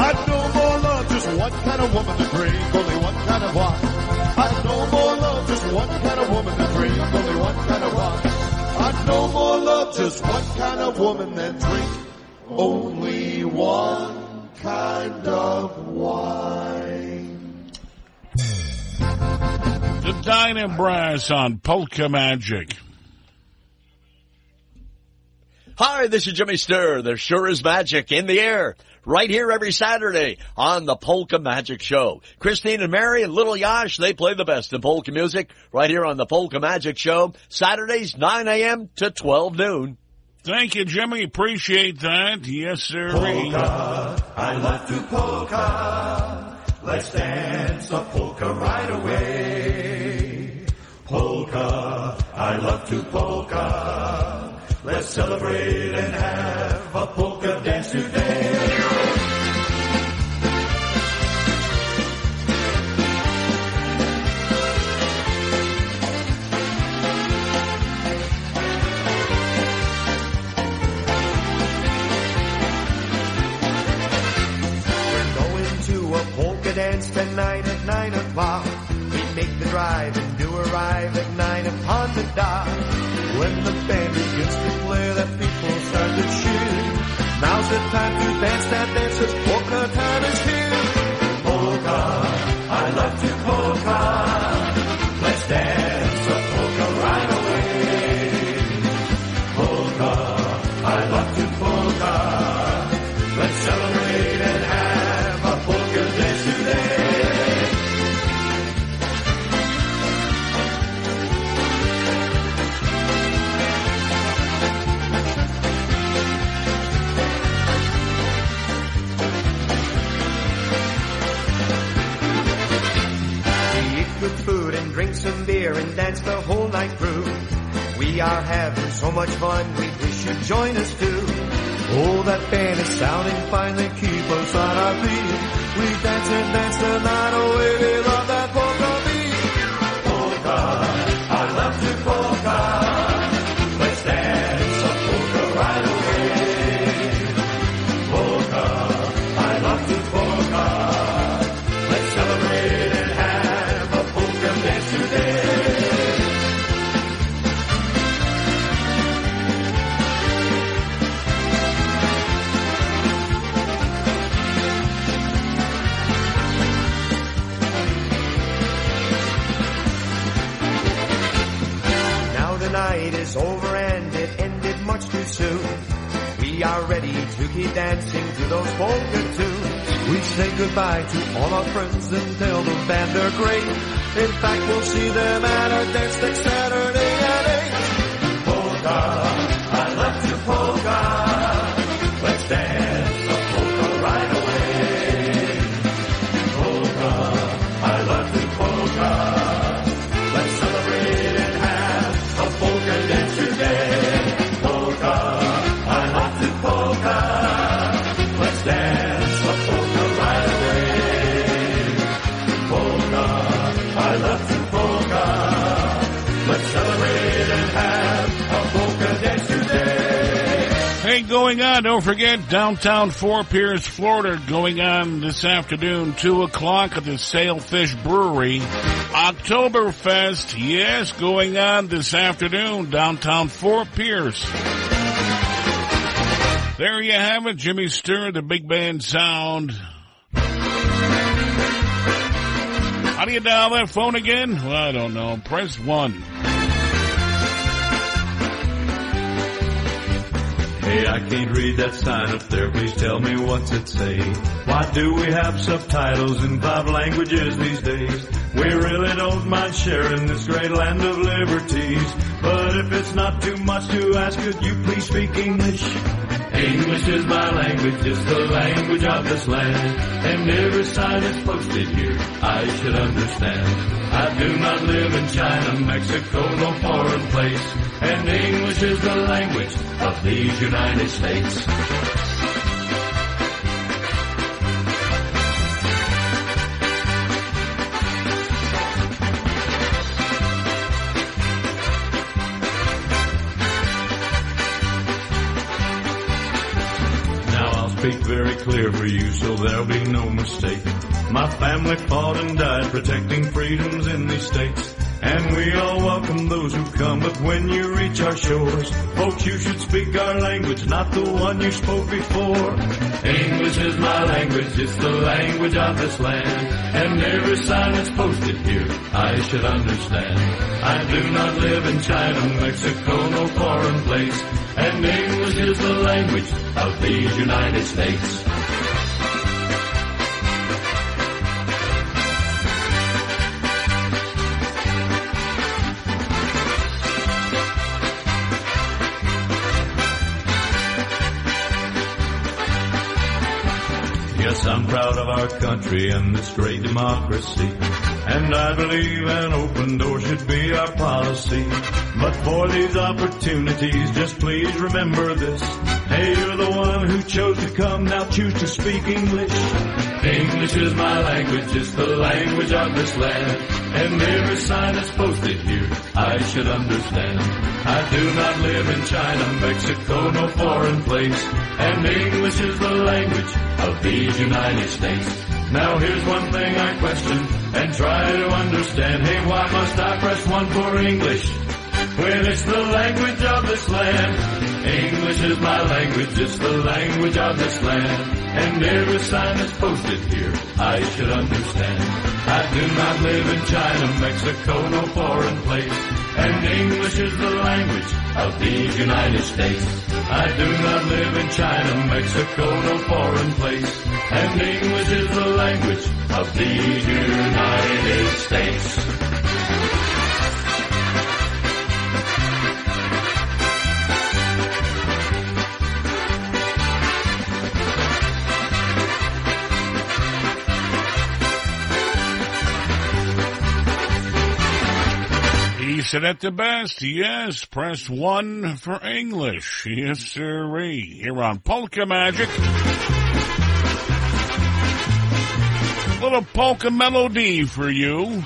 I know more love, just one kind of woman to drink, only one kind of wine. I know more love, just one kind of woman to drink, only one kind of wine. I know more love, just one kind of woman drink, only one kind of The Dyna Brass on Polka Magic. Hi, this is Jimmy Sturr. There sure is magic in the air. Right here every Saturday on the Polka Magic Show. Christine and Mary and Little Yash, they play the best in polka music right here on the Polka Magic Show. Saturdays, 9 a.m. to 12 noon. Thank you, Jimmy. Appreciate that. Yes, sir. Polka, I love to polka. Let's dance a polka right away polka. I love to polka. Let's celebrate and have a polka dance today. We're going to a polka dance tonight at nine o'clock. We make the drive arrive at nine upon the dot. When the band begins to play, the people start to cheer. Now's the time to dance that dance, 'cause polka time is here. Polka, I love to polka. Let's dance good food and drink some beer and dance the whole night through. We are having so much fun, we wish you'd join us too. Oh, that band is sounding fine, they keep us on our feet. We dance and dance the night away, we love that polka beat. Oh, polka, I love to polka. Too. We are ready to keep dancing to those polka tunes. We say goodbye to all our friends and tell the band they're great. In fact, we'll see them at our dance next Saturday at 8. Polka, I love to polka. Don't forget, downtown Fort Pierce, Florida, going on this afternoon, 2 o'clock at the Sailfish Brewery. Oktoberfest, yes, going on this afternoon, downtown Fort Pierce. There you have it, Jimmy Sturr, the big band sound. How do you dial that phone again? Well, I don't know. Press 1. Hey, I can't read that sign up there. Please tell me what's it say. Why do we have subtitles in five languages these days? We really don't mind sharing this great land of liberties. But if it's not too much to ask, could you please speak English? English is my language, it's the language of this land. And every sign that's posted here, I should understand. I do not live in China, Mexico, no foreign place. And English is the language of these United States. Speak very clear for you so there'll be no mistake. My family fought and died protecting freedoms in these states. And we all welcome those who come, but when you reach our shores, folks, you should speak our language, not the one you spoke before. English is my language, it's the language of this land. And every sign that's posted here, I should understand. I do not live in China, Mexico, no foreign place. And English is the language of these United States. I'm proud of our country and this great democracy. And I believe an open door should be our policy. But for these opportunities, just please remember this. Hey, you're the one who chose to come, now choose to speak English. English is my language, it's the language of this land. And every sign that's posted here, I should understand. I do not live in China, Mexico, no foreign place. And English is the language of these United States. Now here's one thing I question and try to understand. Hey, why must I press one for English when it's the language of this land? English is my language, it's the language of this land. And every sign that's posted here, I should understand. I do not live in China, Mexico, no foreign place. And English is the language of these United States. I do not live in China, Mexico, no foreign place. And English is the language of these United States. He said at the best, yes, press one for English. Yes, sirree. Here on Polka Magic. A little polka melody for you.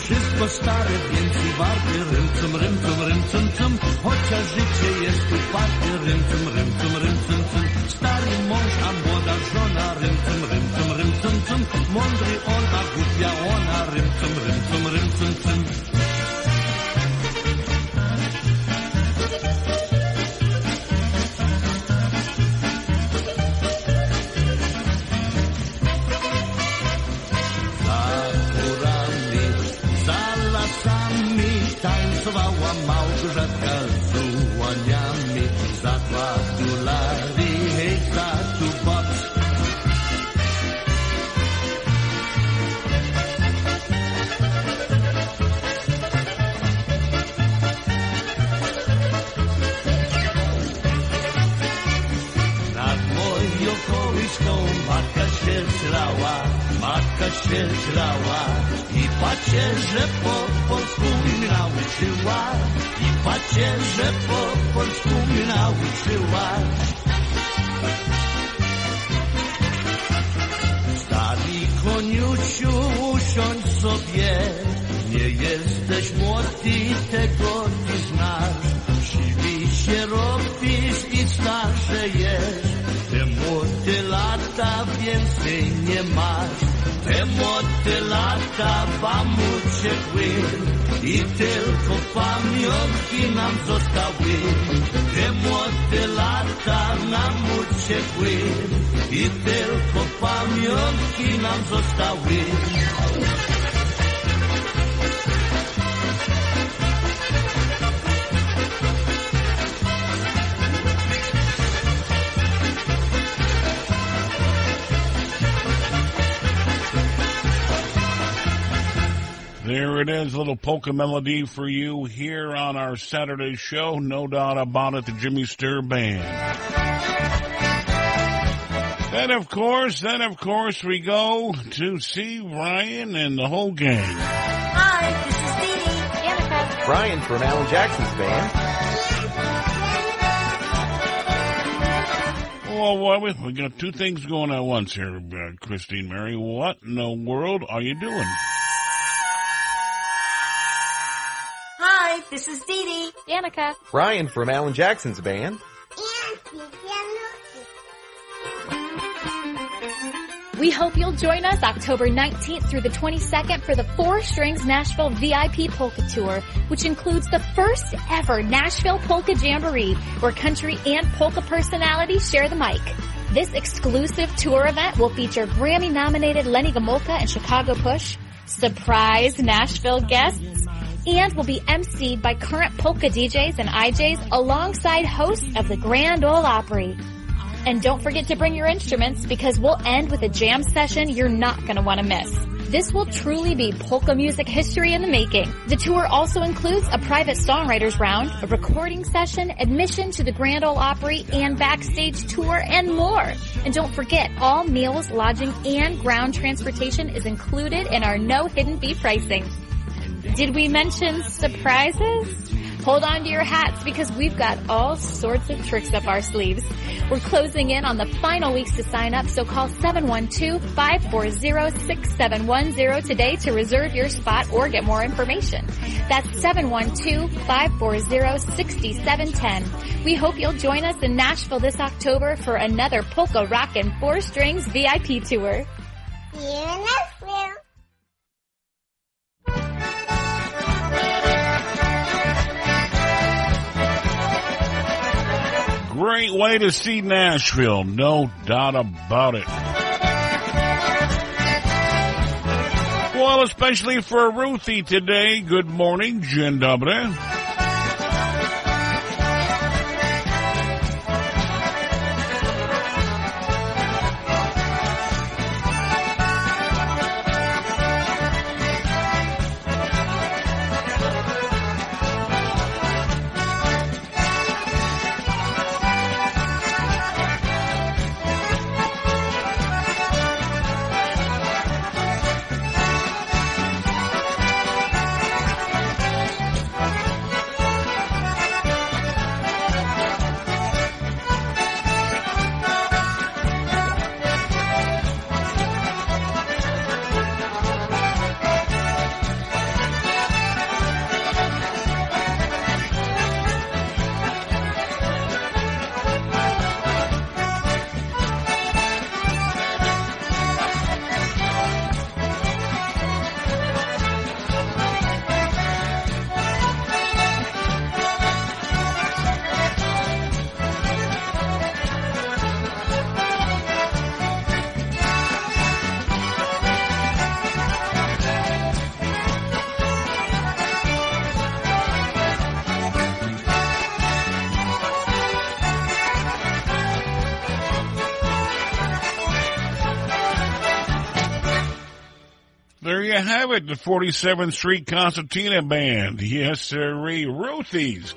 Wszystko stare, więc i warte rymcum, rymcum, rymcum, tum Chociaż życie jest uparte rymcum, tum Stary mąż, a młoda żona rymcum, rymcum, rymcum, tum Mądry on, a głupia ona rymcum, rymcum, rymcum, tum żrała i pacierze po polsku mnie nauczyła, i pacierze po polsku mnie nauczyła. Stary koniusiu, usiądź sobie, nie jesteś młody, tego ty znasz. Siwi się robisz i starzejesz, te młode lata więcej nie masz. Te młode lata wam uciekły i tylko pamiątki nam zostały. Te młode lata nam uciekły i tylko pamiątki nam zostały. There it is, a little polka melody for you here on our Saturday show. No doubt about it, the Jimmy Sturr Band. Then of course, then of course we go to see Ryan and the whole gang. Hi, this is Dee Dee. Danica. Brian from Alan Jackson's band. Oh, well, we, we got two things going at once here, uh, Christine Mary. What in the world are you doing? This is Dee Dee. Danica. Ryan from Alan Jackson's band. We hope you'll join us October 19th through the 22nd for the Four Strings Nashville VIP Polka Tour, which includes the first ever Nashville Polka Jamboree, where country and polka personalities share the mic. This exclusive tour event will feature Grammy-nominated Lenny Gomulka and Chicago Push, surprise Nashville guests, and will be emceed by current polka DJs and IJs alongside hosts of the Grand Ole Opry. And don't forget to bring your instruments because we'll end with a jam session you're not going to want to miss. This will truly be polka music history in the making. The tour also includes a private songwriters round, a recording session, admission to the Grand Ole Opry and backstage tour, and more. And don't forget, all meals, lodging, and ground transportation is included in our no hidden fee pricing. Did we mention surprises? Hold on to your hats because we've got all sorts of tricks up our sleeves. We're closing in on the final weeks to sign up, so call 712-540-6710 today to reserve your spot or get more information. That's 712-540-6710. We hope you'll join us in Nashville this October for another Polka Rockin' Four Strings VIP tour. See Great way to see Nashville, no doubt about it. Well, especially for Ruthie today. Good morning, Jen Dobry. It, the 47th Street Concertina Band. Yes, sir, Ruthie's.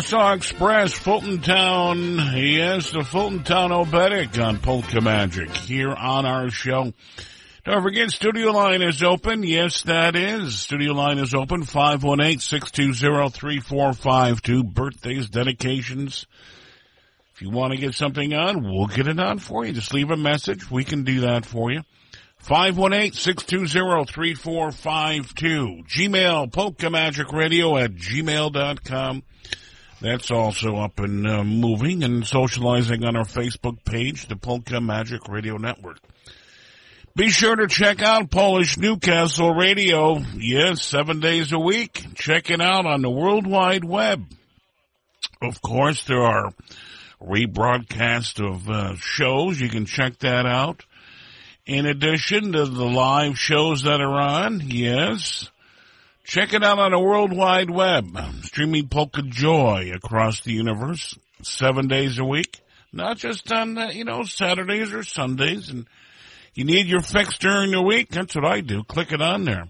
Warsaw Express, Fulton Town. Yes, the Fulton Town Oberek on Polka Magic here on our show. Don't forget, studio line is open. Yes, that is. Studio line is open. 518-620-3452. Birthdays, dedications. If you want to get something on, we'll get it on for you. Just leave a message. We can do that for you. 518-620-3452. Gmail, Polka Magic Radio at gmail.com. That's also up and uh, moving and socializing on our Facebook page, the Polka Magic Radio Network. Be sure to check out Polish Newcastle Radio. Yes, seven days a week. Check it out on the World Wide Web. Of course, there are rebroadcasts of uh, shows. You can check that out. In addition to the live shows that are on, yes, check it out on the World Wide Web, streaming Polka Joy across the universe, seven days a week, not just on, uh, you know, Saturdays or Sundays. And you need your fix during the week. That's what I do. Click it on there.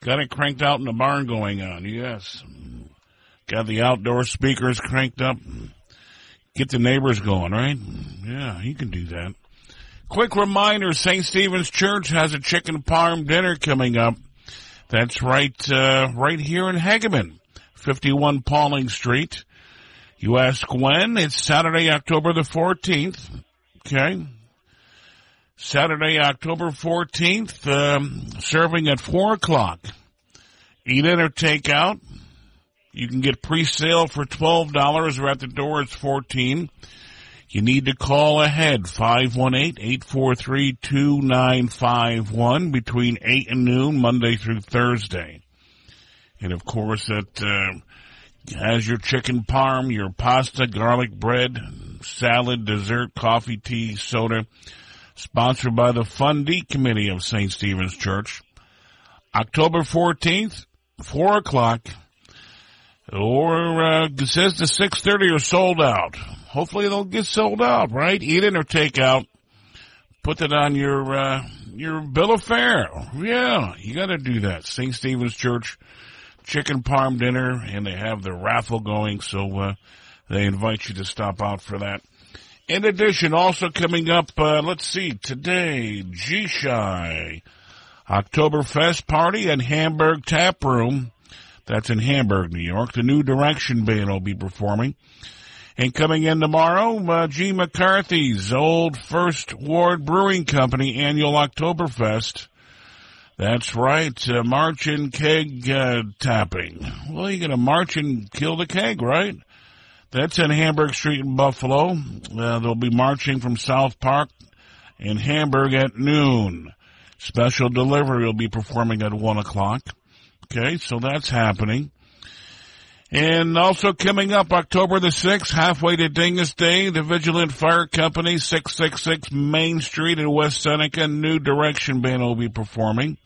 Got it cranked out in the barn going on. Yes. Got the outdoor speakers cranked up. Get the neighbors going, right? Yeah, you can do that. Quick reminder, St. Stephen's Church has a chicken parm dinner coming up. That's right, uh, right here in Hagaman, 51 Pawling Street. You ask when? It's Saturday, October the 14th. Okay. Saturday, October 14th, um, serving at 4 o'clock. Eat in or take out. You can get pre-sale for $12 or at the door it's 14 you need to call ahead, 518-843-2951 between 8 and noon, Monday through Thursday. And of course, that uh, has your chicken parm, your pasta, garlic bread, salad, dessert, coffee, tea, soda. Sponsored by the Fundee Committee of St. Stephen's Church. October 14th, 4 o'clock, or uh, it says the 6.30 are sold out. Hopefully they'll get sold out, right? Eat in or take out. Put that on your, uh, your bill of fare. Yeah, you gotta do that. St. Stephen's Church chicken parm dinner and they have the raffle going, so, uh, they invite you to stop out for that. In addition, also coming up, uh, let's see, today, G-Shy, Oktoberfest party at Hamburg Tap Room. That's in Hamburg, New York. The New Direction Band will be performing. And coming in tomorrow, uh, Gene McCarthy's Old First Ward Brewing Company annual Oktoberfest. That's right, uh, march and keg uh, tapping. Well, you're going to march and kill the keg, right? That's in Hamburg Street in Buffalo. Uh, they'll be marching from South Park in Hamburg at noon. Special delivery will be performing at one o'clock. Okay, so that's happening. And also coming up October the 6th, halfway to Dyngus Day, the Vigilant Fire Company, 666 Main Street in West Seneca, New Direction Band will be performing.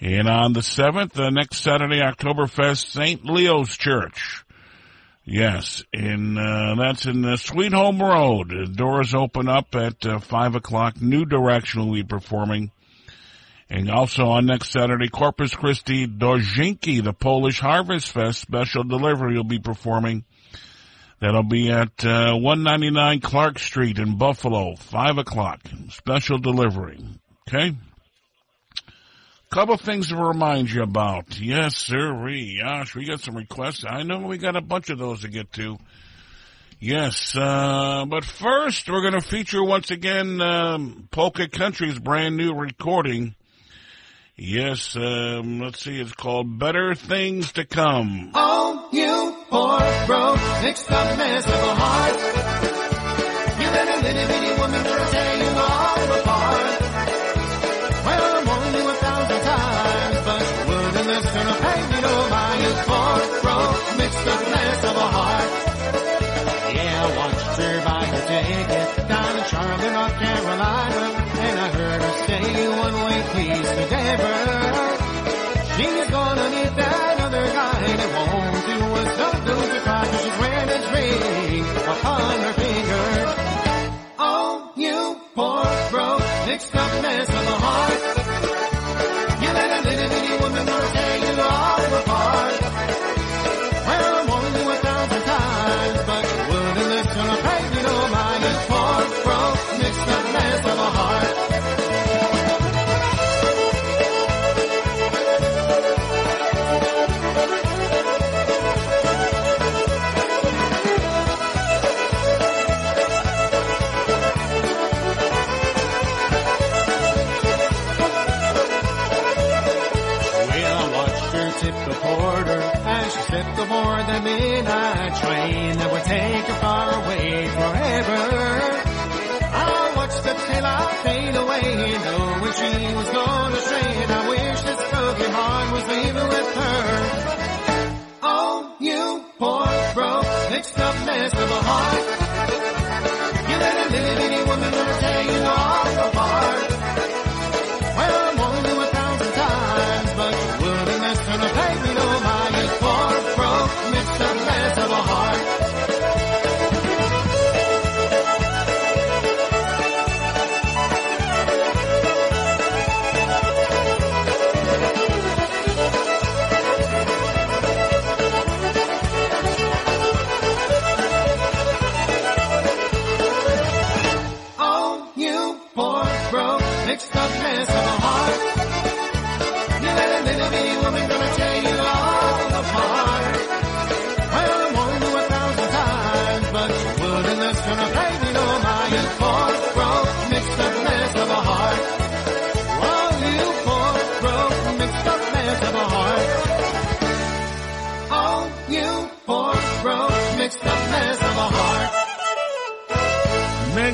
And on the 7th, the next Saturday, Oktoberfest, St. Leo's Church. Yes, and uh, that's in the Sweet Home Road. Doors open up at uh, 5 o'clock. New Direction will be performing. And also on next Saturday, Corpus Christi Dożynki, the Polish Harvest Fest special delivery will be performing. That'll be at uh, 199 Clark Street in Buffalo, 5 o'clock. Special delivery. Okay? Couple things to remind you about. Yes, sir. Gosh, we got some requests. I know we got a bunch of those to get to. Yes, uh, but first we're going to feature once again um, Polka Country's brand new recording. Yes, um, let's see, it's called Better Things to Come. Oh, you poor broke, mixed up mess of a heart.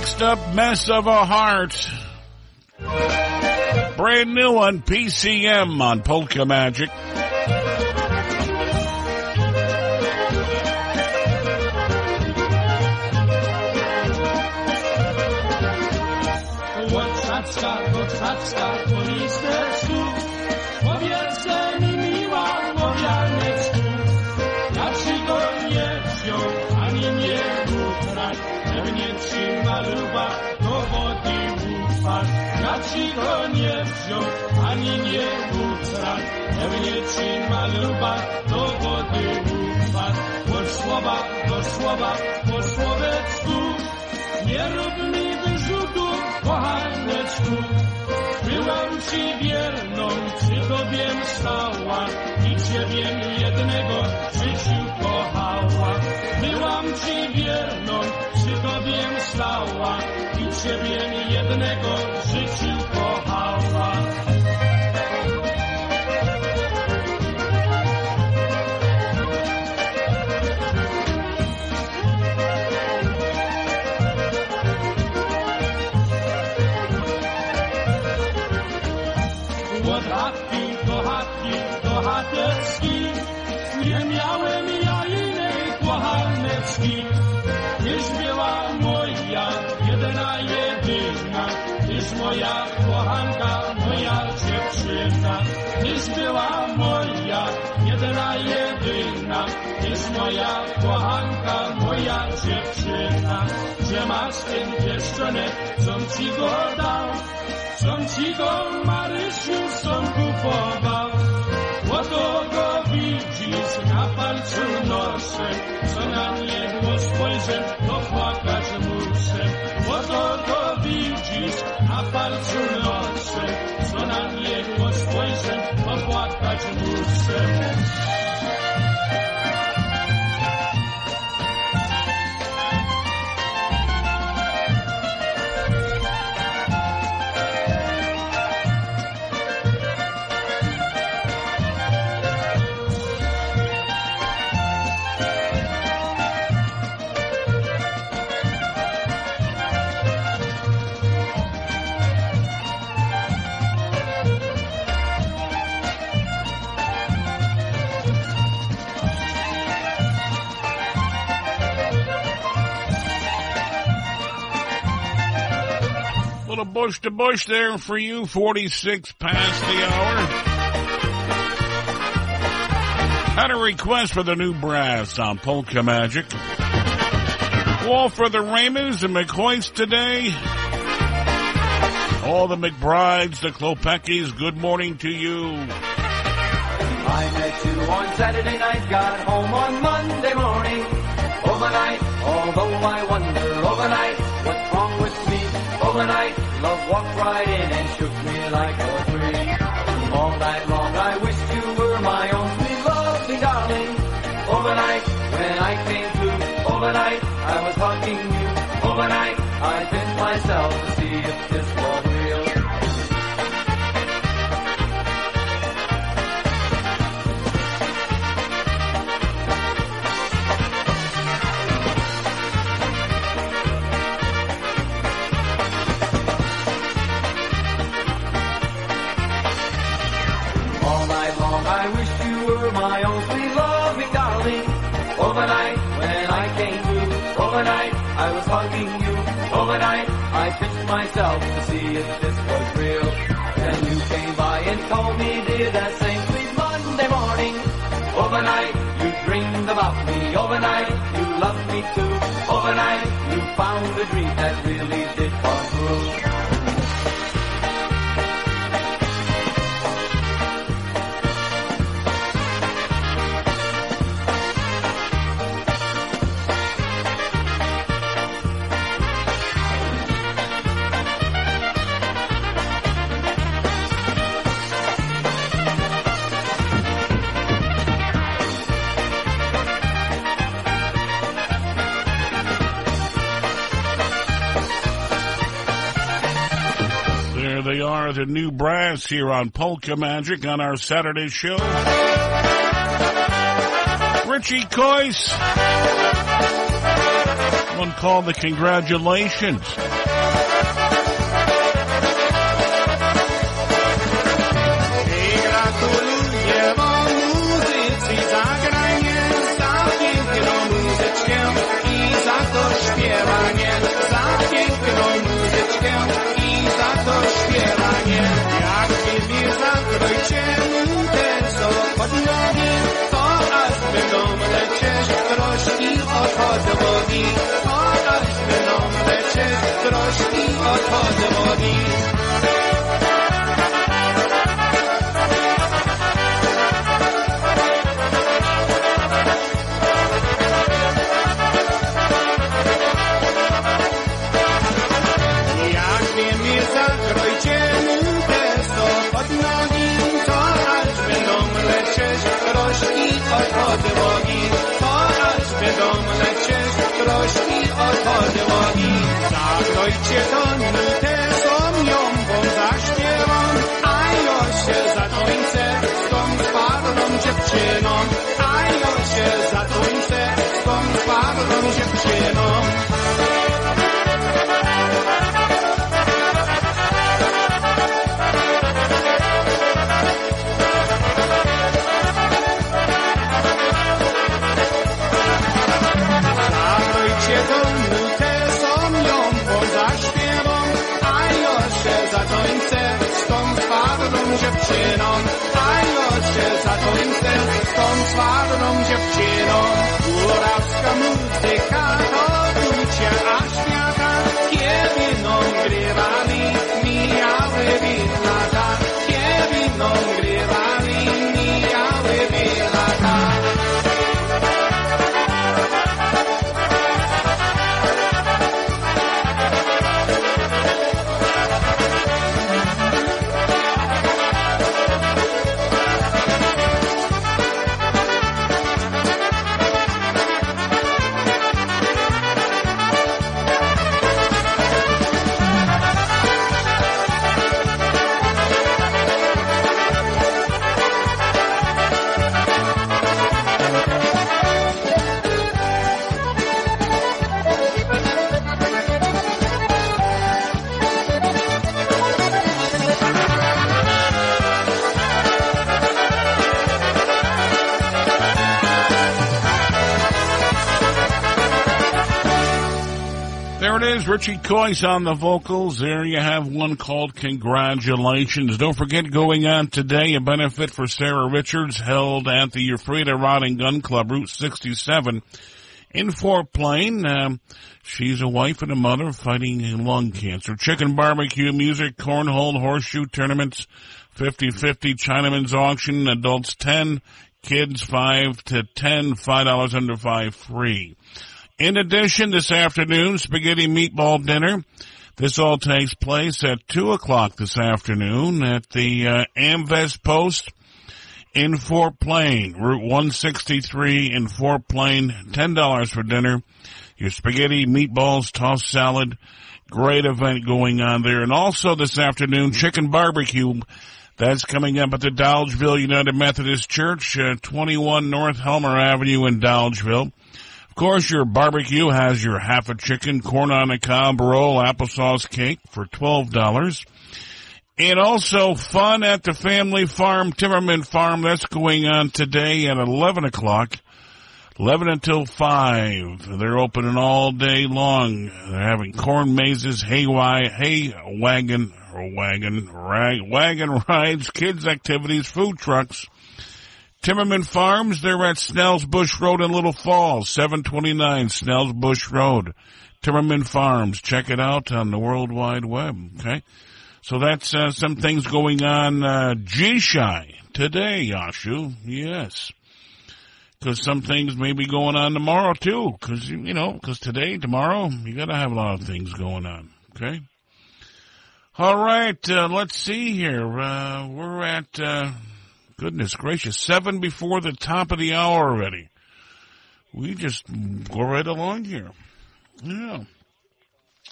Mixed up mess of a heart. Brand new on PCM on Polka Magic. Trzymaluba, do wody upadł. Od słowa do słowa, po słowecku, nie rób mi wyrzutu, kochaneczku. Byłam ci wierną, przy tobie stała i ciebie jednego w życiu kochała. Byłam ci wierną, przy tobie stała i ciebie jednego w życiu moja kochanka, moja dziewczyna Tyś była moja jedyna jedyna. Tyś moja kochanka, moja dziewczyna. Gdzie masz ten pieszczonek, co ci go dał? Som ci go Marysiu som kupował, oto go widzisz na palcu noszę, co na niego na palcu noszę, co Little bush to bush there for you, 46 past the hour. Had a request for the new brass on Polka Magic. All for the Raymonds and McCoys today. All the McBrides, the Klopeckis, good morning to you. I met you on Saturday night, got home on Monday morning. Overnight, although I wonder overnight what's wrong with me. Overnight, love walked right in and shook me like a tree. All night long I wished you were my only lovely darling. Overnight, when I came to, overnight I was hugging you. Overnight, I pinned myself to see if this my only loving darling. Overnight when I came through, overnight I was hugging you. Overnight, I pinched myself to see if this was real. Then you came by and told me, dear, that same sweet Monday morning. Overnight, you dreamed about me. Overnight, you loved me too. Overnight, you found a dream that really did come true. New brass here on Polka Magic on our Saturday show. Richie Coyce. One called the Congratulations. Lecieć troszki Zakrojcie to testo mią, bo zaśpiewam, a ja się zatończę z tą twardą dziewczyną, a ja się zatończę z tą twardą dziewczyną. Dziewczyną. Górawska muzyka to ducie, a świata, kiedy nam grywali, mijały by lata, kiedy Richie Coyce on the vocals. There you have one called Congratulations. Don't forget going on today, a benefit for Sarah Richards held at the Ephratah Rod and Gun Club, Route 67 in Fort Plain. Um, she's a wife and a mother fighting lung cancer. Chicken barbecue, music, cornhole, horseshoe tournaments, 50-50, Chinaman's auction, adults 10, kids 5 to 10, $5 under 5 free. In addition, this afternoon, spaghetti meatball dinner. This all takes place at 2 o'clock this afternoon at the uh, AMVETS Post in Fort Plain, Route 163 in Fort Plain. $10 for dinner. Your spaghetti, meatballs, tossed salad. Great event going on there. And also this afternoon, chicken barbecue. That's coming up at the Dolgeville United Methodist Church, uh, 21 North Helmer Avenue in Dolgeville. Of course, your barbecue has your half a chicken, corn on the cob roll, applesauce cake for $12. And also fun at the family farm, Timmerman Farm. That's going on today at 11 o'clock. 11 until 5. They're opening all day long. They're having corn mazes, hay, hay wagon, or wagon, rag, wagon rides, kids activities, food trucks. Timmerman Farms, they're at Snell's Bush Road in Little Falls, 729 Snell's Bush Road. Timmerman Farms, check it out on the World Wide Web, okay? So that's uh, some things going on uh, G-Shy today, Yashu. Yes. Because some things may be going on tomorrow too. Because, you know, because today, tomorrow, you got to have a lot of things going on. Okay? All right, uh, let's see here. Uh, we're at, uh, goodness gracious, seven before the top of the hour already. We just go right along here. Yeah.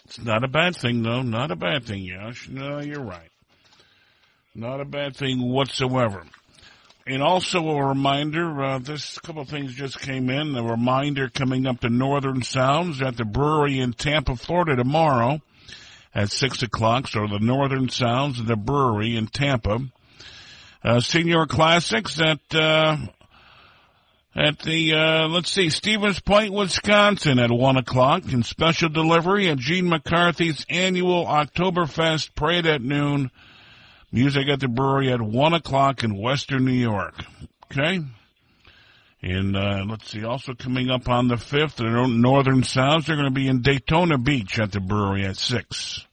It's not a bad thing, though. Not a bad thing, Yash. No, you're right. Not a bad thing whatsoever. And also a reminder, uh, this couple things just came in. A reminder coming up to Northern Sounds at the brewery in Tampa, Florida tomorrow at 6 o'clock. So the Northern Sounds the brewery in Tampa. Uh, Senior Classics at, uh, at the, uh, let's see, Stevens Point, Wisconsin at 1 o'clock and special delivery at Gene McCarthy's annual Oktoberfest parade at noon. Music at the brewery at 1 o'clock in Western New York. Okay? And, uh, let's see, also coming up on the 5th, the Northern Sounds, they're going to be in Daytona Beach at the brewery at 6.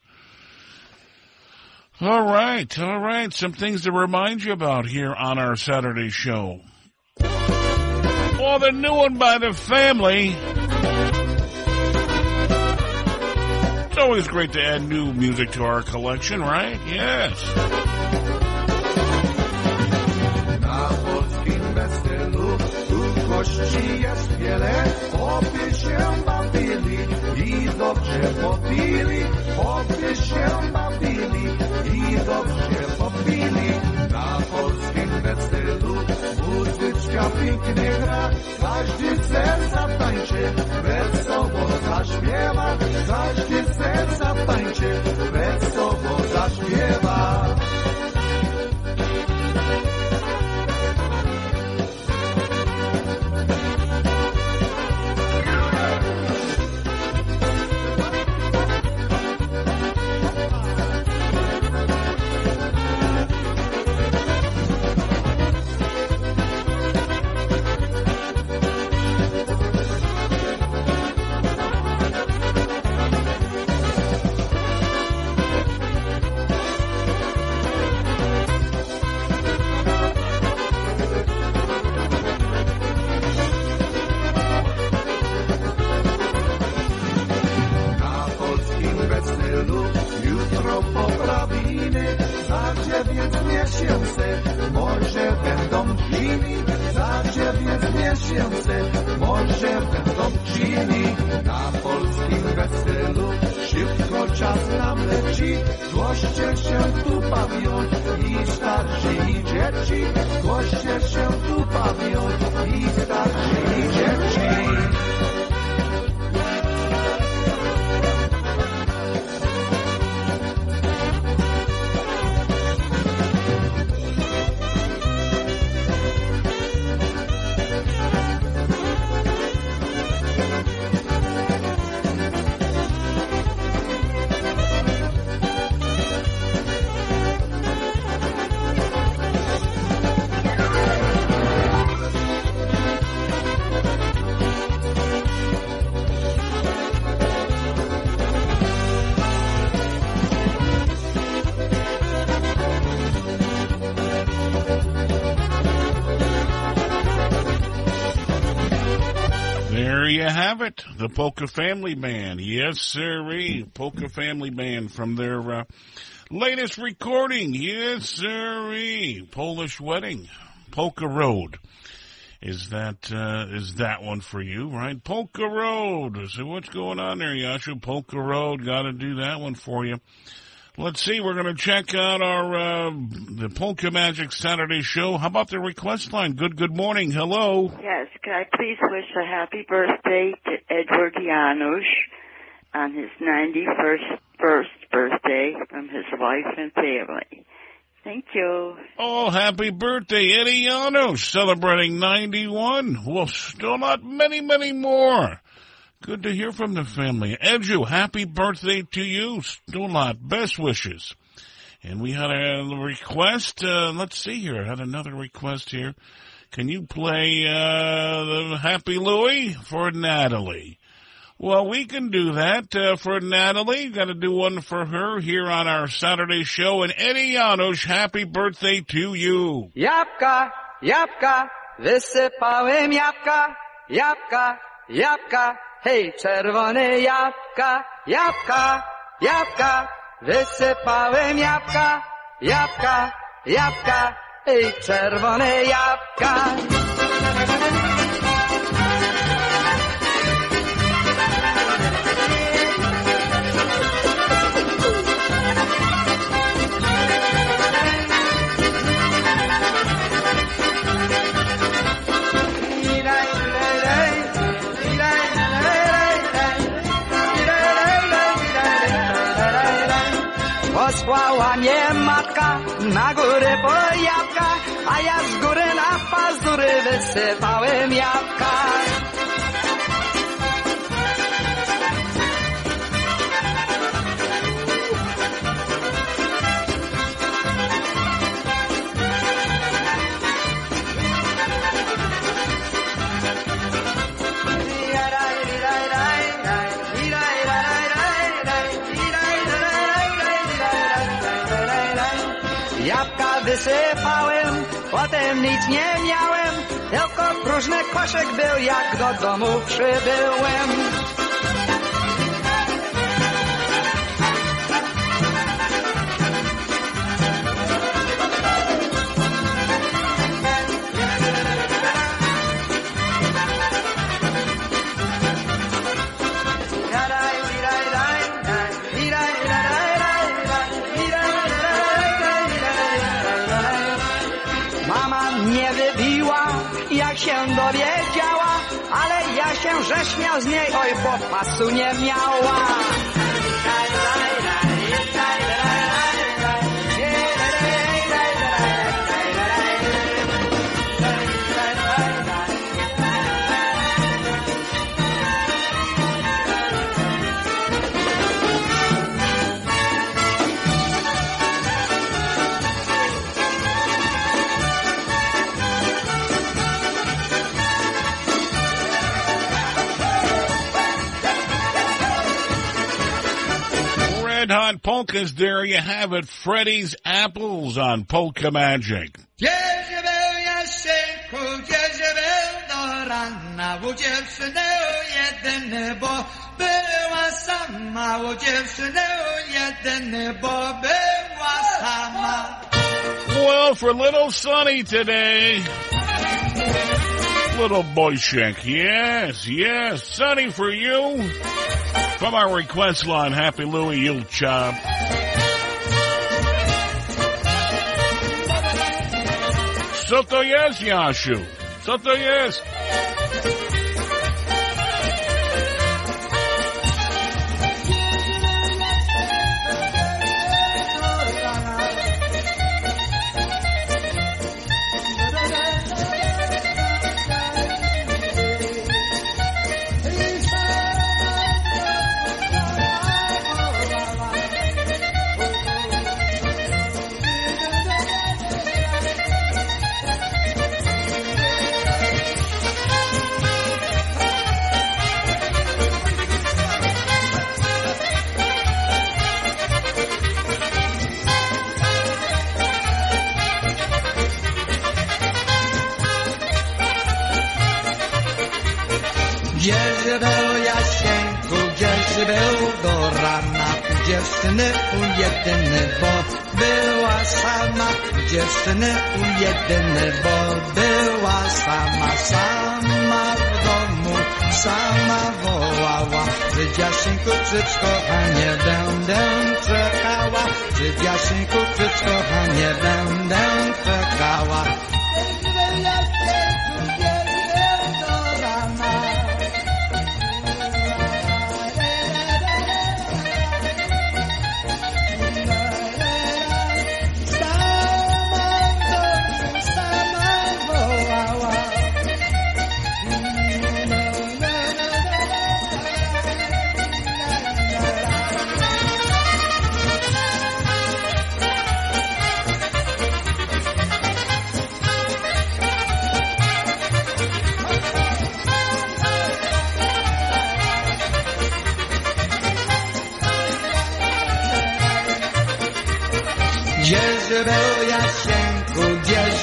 All right, all right. Some things to remind you about here on our Saturday show. Oh, the new one by the family. It's always great to add new music to our collection, right? Yes. Dobrze popili, oby się bawili i dobrze popili. Na polskim weselu muzyczka pięknie gra, każdy chce zatańczy, wesoło zaśpiewa, każdy chce zatańczy, wesoło zaśpiewa. The Polka Family Band. Yes, sirree. Polka Family Band from their uh, latest recording. Yes, sirree. Polish Wedding. Polka Road. Is that, uh, is that one for you, right? Polka Road. So what's going on there, Yashu? Polka Road. Gotta do that one for you. Let's see. We're going to check out our uh, the Polka Magic Saturday show. How about the request line? Good. Good morning. Hello. Yes, can I please wish a happy birthday to Edward Janusz on his 91st first birthday from his wife and family. Thank you. Oh, happy birthday, Eddie Janos, celebrating 91. Well, still not many, many more. Good to hear from the family. Edu, happy birthday to you. Still not. Best wishes. And we had a request. Uh, let's see here. I had another request here. Can you play uh, the Happy Louie for Natalie? Well, we can do that uh, for Natalie. Got to do one for her here on our Saturday show. And Eddie Janusz, happy birthday to you. Jabłka, jabłka, wysypałem jabłka, jabłka, jabłka, hej, czerwone jabłka, jabłka, jabłka, wysypałem jabłka, jabłka, jabłka, hej, czerwone jabłka. Posłała mnie matka na górę po jabłka, a ja z góry na pazury wysypałem jabłka. Nic nie miałem, tylko próżny koszyk był, jak do domu przybyłem. Się rześmiał z niej, oj, bo pasu nie miała. Polkas, there you have it. Freddy's Apples on Polka Magic. Jezebel, Jaszenku, Jezebel do rana, u jedyny, bo była sama, u jedyny, bo była sama. Well, for little Sonny today. Little Boyshek, yes, yes. Sonny for you. From our request line, Happy Louie, you'll chop. Co to jest, Jasiu? Co dziewczyny u jedyny, bo była sama, dziewczyny u jedyny, bo była sama, sama w domu, sama wołała, że Jaszenku, krzycz kochanie, będę czekała, że Jaszenku, krzycz kochanie, będę czekała.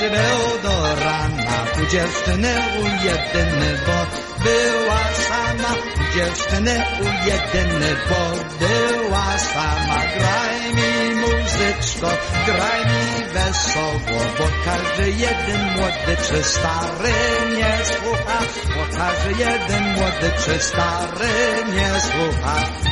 Jezebel do rana, u dziewczyny u jedyny, bo była sama, u dziewczyny u jedyny, bo była sama. Graj mi muzyczko, graj mi wesoło, bo każdy jeden młody czy stary nie słucha, bo każdy jeden młody czy stary nie słucha.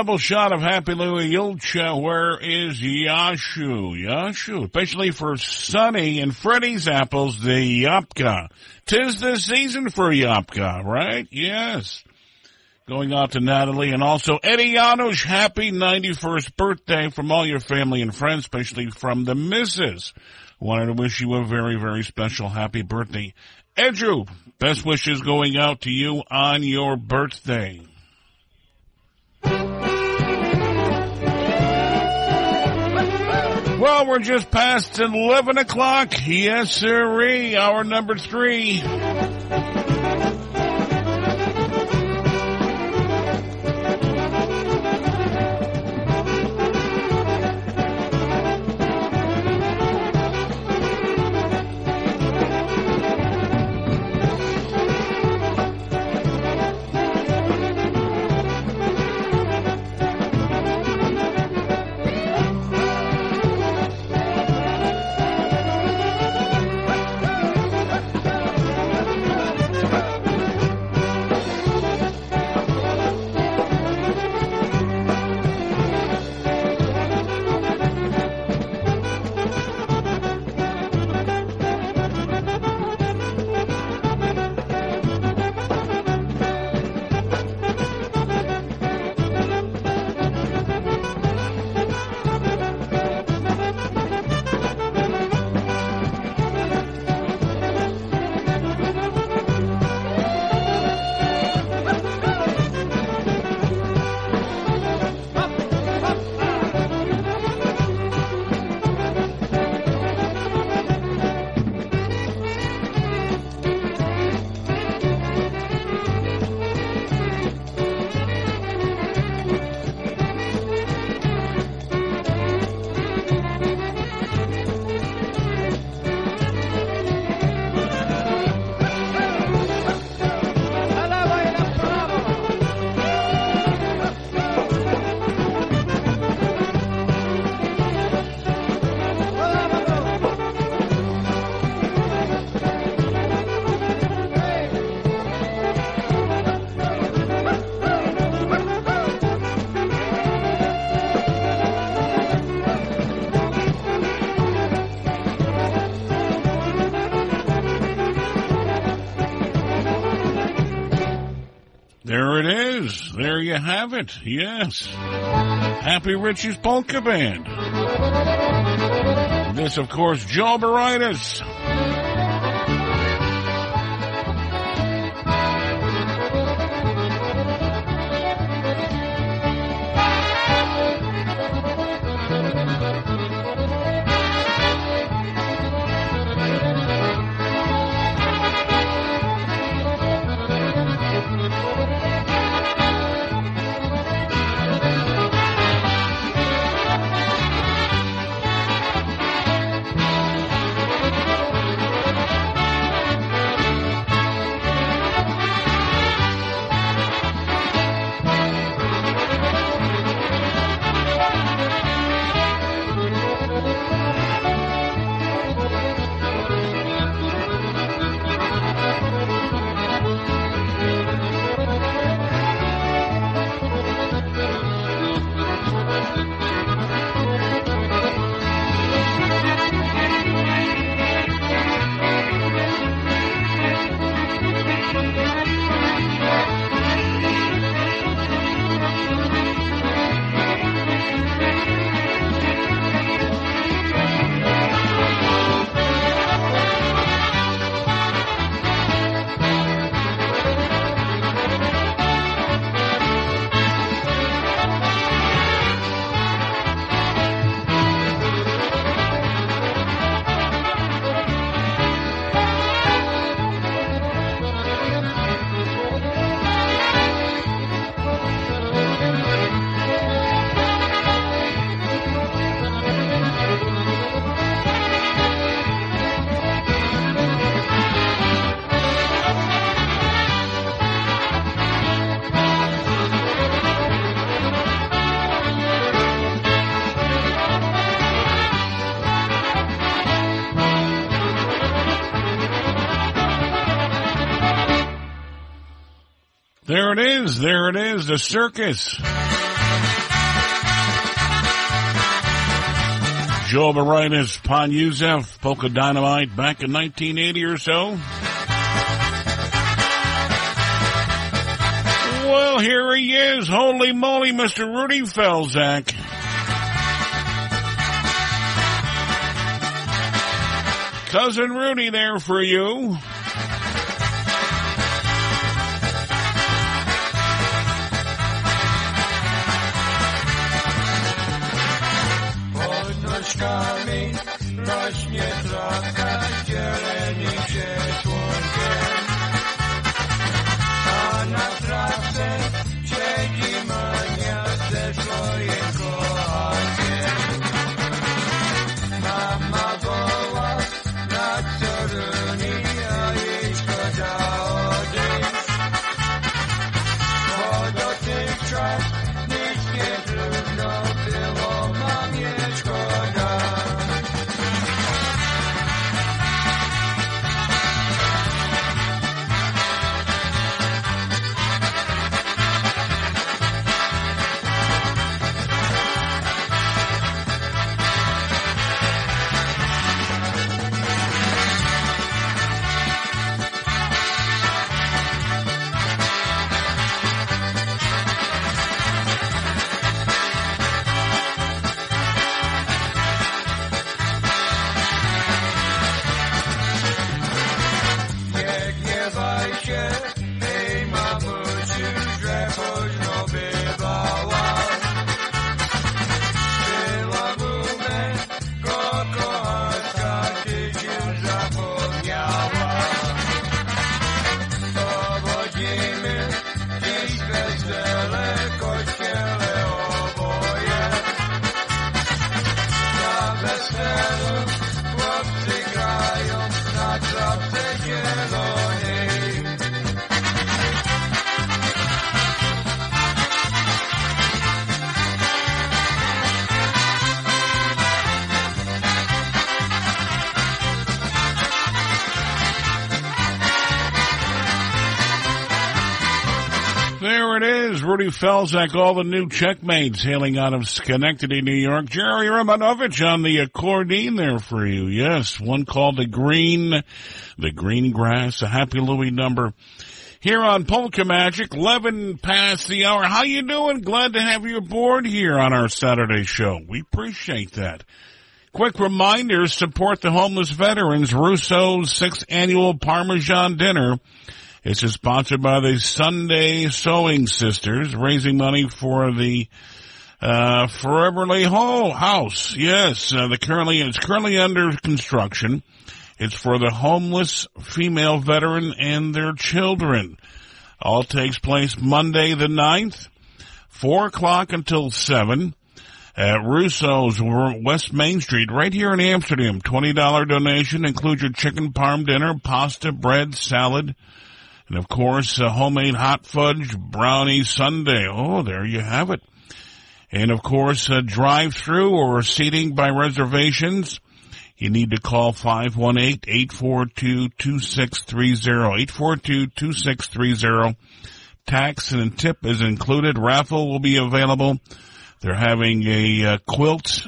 Double shot of Happy Louie Julcia. Where is Yashu? Yashu, especially for Sonny and Freddy's apples, the Yapka. Tis the season for Yapka, right? Yes. Going out to Natalie and also Eddie Janusz, happy 91st birthday from all your family and friends, especially from the missus. Wanted to wish you a very, very special happy birthday. Andrew, best wishes going out to you on your birthday. Well, we're just past 11 o'clock. Yes, sirree. Hour number three. You have it. Yes. Happy Richie's Polka Band. This, of course, Joe Baritis. Is. There it is. The circus. Joe Baritis, Pon Yusef, Polka Dynamite back in 1980 or so. Well, here he is. Holy moly, Mr. Rudy Felzak. Cousin Rudy there for you. Rudy Felzak, all the new checkmates hailing out of Schenectady, New York. Jerry Romanovich on the accordion there for you. Yes, one called the Green, the Green Grass, a Happy Louie number. Here on Polka Magic, 11 past the hour. How you doing? Glad to have you aboard here on our Saturday show. We appreciate that. Quick reminder, support the homeless veterans. Russo's sixth annual Parmesan dinner. Is sponsored by the Sunday Sewing Sisters, raising money for the uh, Foreverly Hall House. Yes, uh, the currently it's currently under construction. It's for the homeless female veteran and their children. All takes place Monday the 9th, four o'clock until seven at Russo's West Main Street, right here in Amsterdam. $20 donation includes your chicken parm dinner, pasta, bread, salad, and of course, a homemade hot fudge brownie sundae. Oh, there you have it. And of course, a drive-through or seating by reservations. You need to call 518-842-2630. 842-2630. Tax and tip is included. Raffle will be available. They're having a uh, quilt,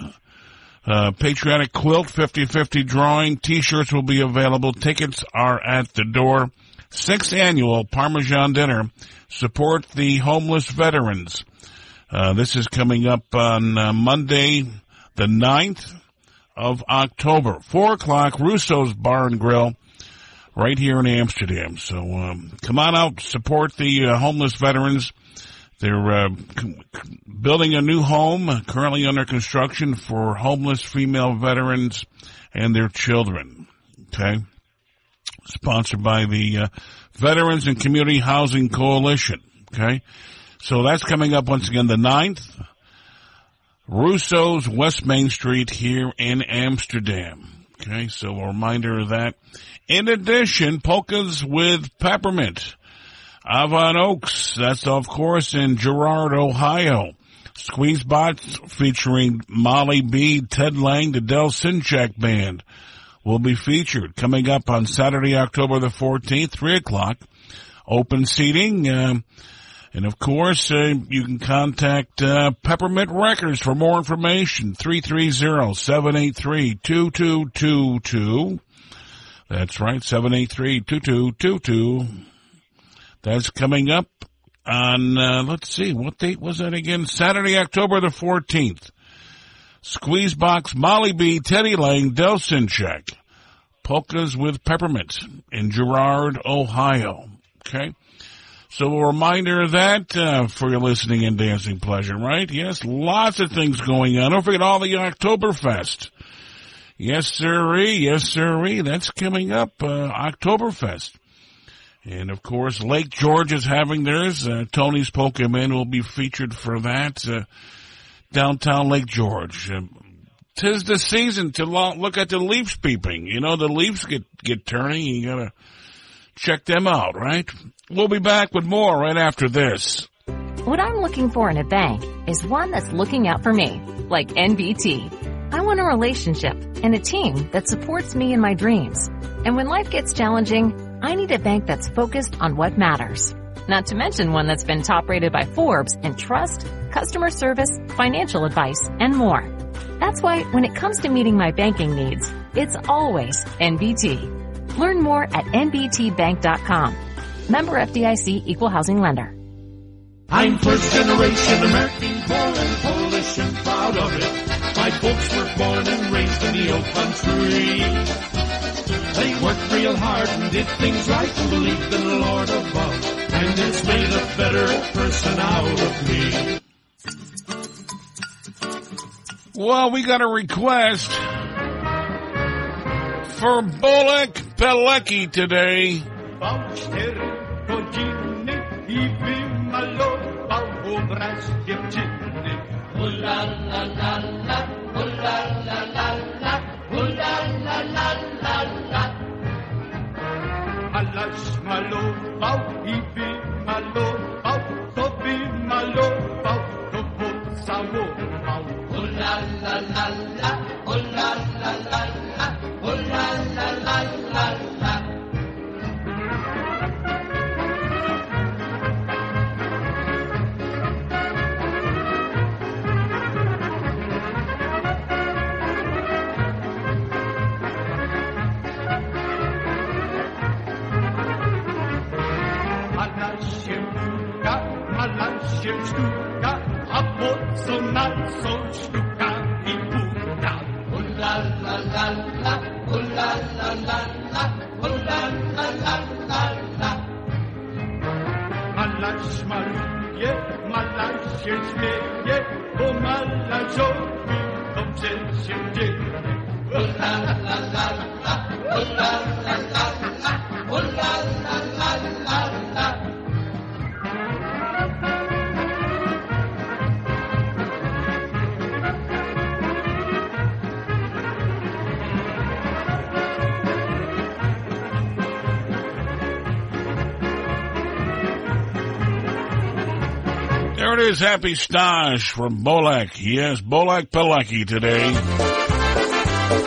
uh, patriotic quilt 50-50 drawing. T-shirts will be available. Tickets are at the door. Sixth annual Parmesan dinner. Support the homeless veterans. Uh, this is coming up on uh, Monday, the 9th of October. Four o'clock, Russo's Bar and Grill, right here in Amsterdam. So, um, come on out, support the uh, homeless veterans. They're uh, c- building a new home, uh, currently under construction for homeless female veterans and their children. Okay, sponsored by the uh, Veterans and Community Housing Coalition. Okay, so that's coming up once again the 9th. Russo's West Main Street here in Amsterdam. Okay, so a reminder of that. In addition, polkas with peppermint. Avon Oaks, that's of course in Girard, Ohio. Squeezebox featuring Molly B, Ted Lang, the Del Sinchak Band will be featured coming up on Saturday, October the 14th, 3 o'clock open seating. Um, and of course, uh, you can contact uh, Peppermint Records for more information. 330-783-2222. That's right, 783-2222. That's coming up on, uh, let's see, what date was that again? Saturday, October the 14th. Squeezebox, Molly B, Teddy Lang, Del Sinchak. Polkas with Peppermint in Girard, Ohio. Okay. So a reminder of that uh, for your listening and dancing pleasure, right? Yes, lots of things going on. Don't forget all the Oktoberfest. Yes, sirree. Yes, sirree. That's coming up, uh, Oktoberfest. And of course, Lake George is having theirs. Uh, Tony's Pokemon will be featured for that. Uh, downtown Lake George. Uh, tis the season to look at the leaves peeping. You know, the leaves get, get turning. You gotta check them out, right? We'll be back with more right after this. What I'm looking for in a bank is one that's looking out for me, like NBT. I want a relationship and a team that supports me in my dreams. And when life gets challenging, I need a bank that's focused on what matters. Not to mention one that's been top rated by Forbes in trust, customer service, financial advice, and more. That's why when it comes to meeting my banking needs, it's always NBT. Learn more at nbtbank.com. Member FDIC Equal Housing Lender. I'm first generation American, born and Polish and proud of it. My folks were born and raised in the old country. They worked real hard and did things right and believed in the Lord above. And it's made a better person out of me. Well, we got a request for Bullock Pelecki today. Alaś malował i wymalował, to wymalował, co na co sztuka i puka? Ula la la la, ula la la la, ula la la la la. Malaś maluje, malaś się śmieje, bo malarzowi dobrze się dzieje. Ula la la la, ula la la la, la la la la. There it is, Happy Stash from Bolak. Yes, Bolak Pelaki today.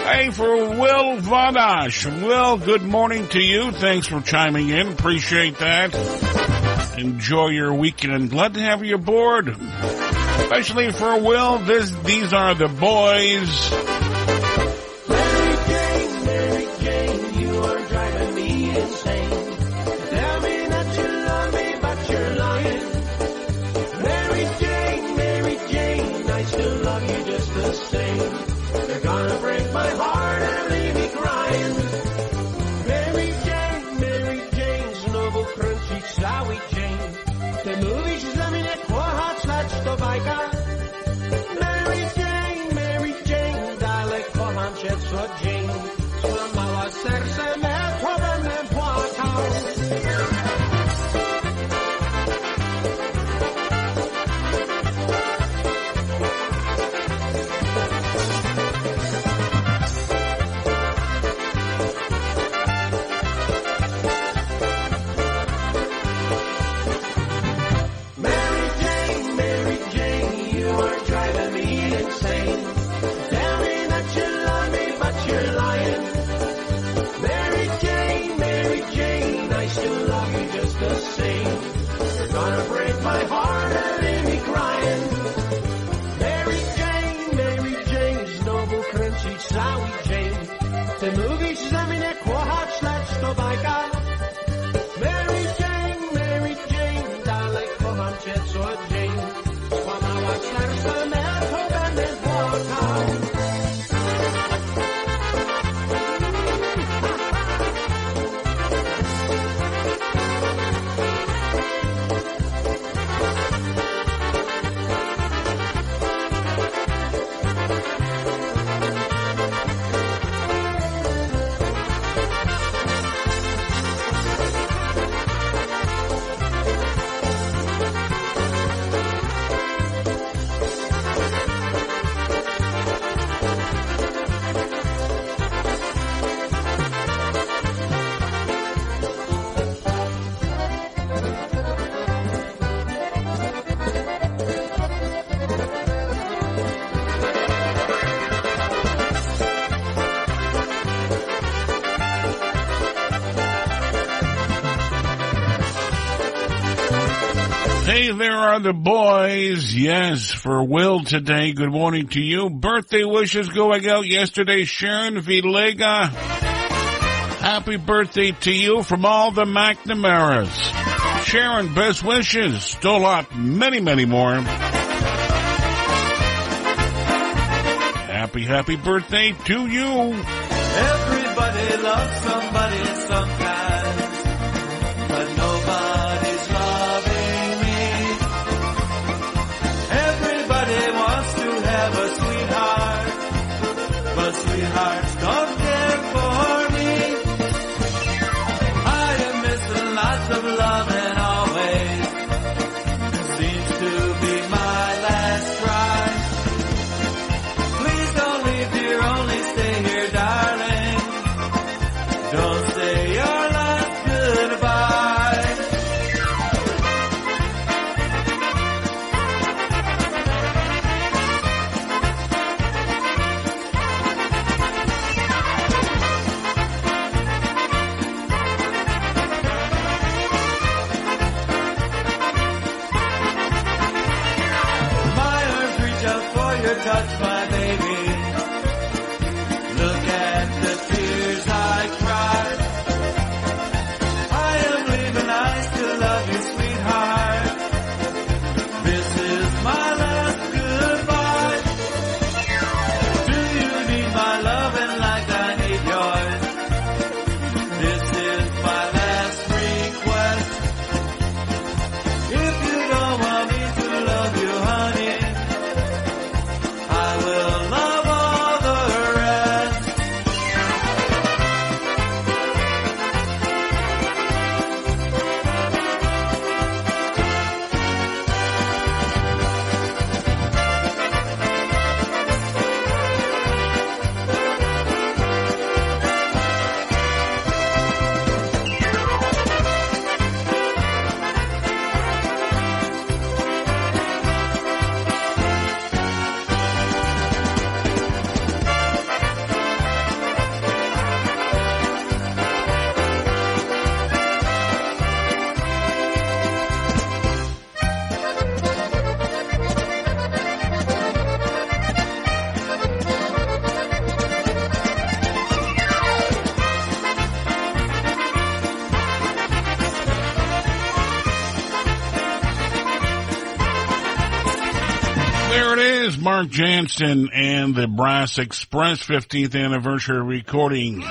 Hey, for Will Vadash. Will, good morning to you. Thanks for chiming in. Appreciate that. Enjoy your weekend. Glad to have you aboard. Especially for Will, this, these are the boys. there are the boys. Yes, for Will today. Good morning to you. Birthday wishes going out yesterday. Sharon Villega. Happy birthday to you from all the McNamara's. Sharon, best wishes. Still a lot, many, many more. Happy, happy birthday to you. Everybody loves somebody, something. Mark Jansen and the Brass Express 15th anniversary recording.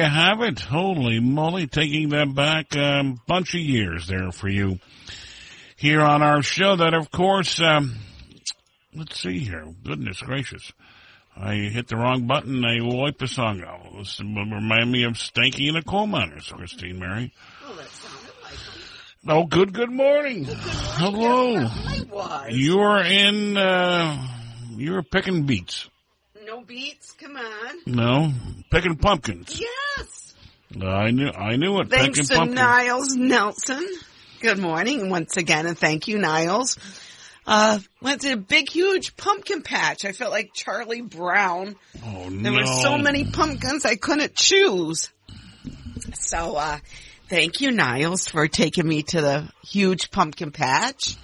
You have it. Holy moly, taking that back a um, bunch of years there for you here on our show. That, of course, um, let's see here. Goodness gracious. I hit the wrong button. I wiped the song out. This remind me of Stanky and the Coal Miners, Christine Mary. Oh, good, good morning. Good Hello. You're in, uh, you're picking beets. No beets, come on. No, picking pumpkins. Yes. I knew, I knew it. Thanks picking to pumpkins. Niles Nelson. Good morning once again, and thank you, Niles. Uh, went to a big, huge pumpkin patch. I felt like Charlie Brown. Oh, There were so many pumpkins I couldn't choose. So, uh, thank you, Niles, for taking me to the huge pumpkin patch.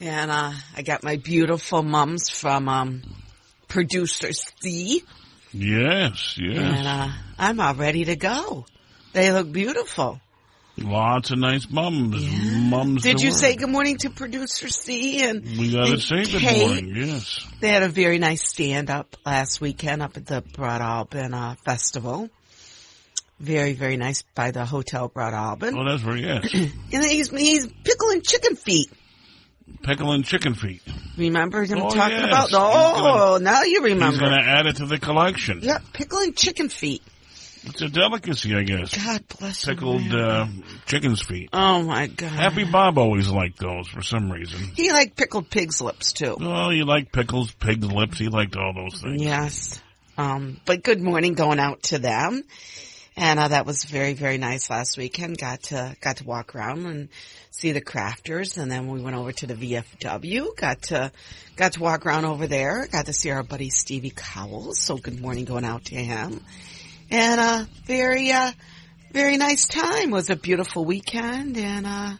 And, uh, I got my beautiful mums from, um, producer C. Yes, yes. And, uh, I'm all ready to go. They look beautiful. Lots of nice mums. Mums. Did you word. say good morning to producer C and We gotta and say good Kate? morning. Yes. They had a very nice stand up last weekend up at the Broadalbin uh, Festival. Very, very nice by the Hotel Broadalbin. Oh, that's very yes. and he's he's pickling chicken feet. Pickling chicken feet. Remember him Oh, talking yes. about? He's Oh, now you remember. He's going to add it to the collection. Yeah, pickling chicken feet. It's a delicacy, I guess. God bless Pickled uh, chicken's feet. Oh my God. Happy Bob always liked those for some reason. He liked pickled pig's lips too. Oh, you like pickles, pig's lips. He liked all those things. Yes. Um, but good morning going out to them. And uh, that was very, very nice last weekend. Got to got to walk around and see the crafters, and then we went over to the VFW. Got to got to walk around over there. Got to see our buddy Stevie Cowles. So good morning going out to him. And uh, very uh, very nice time. It was a beautiful weekend, and uh,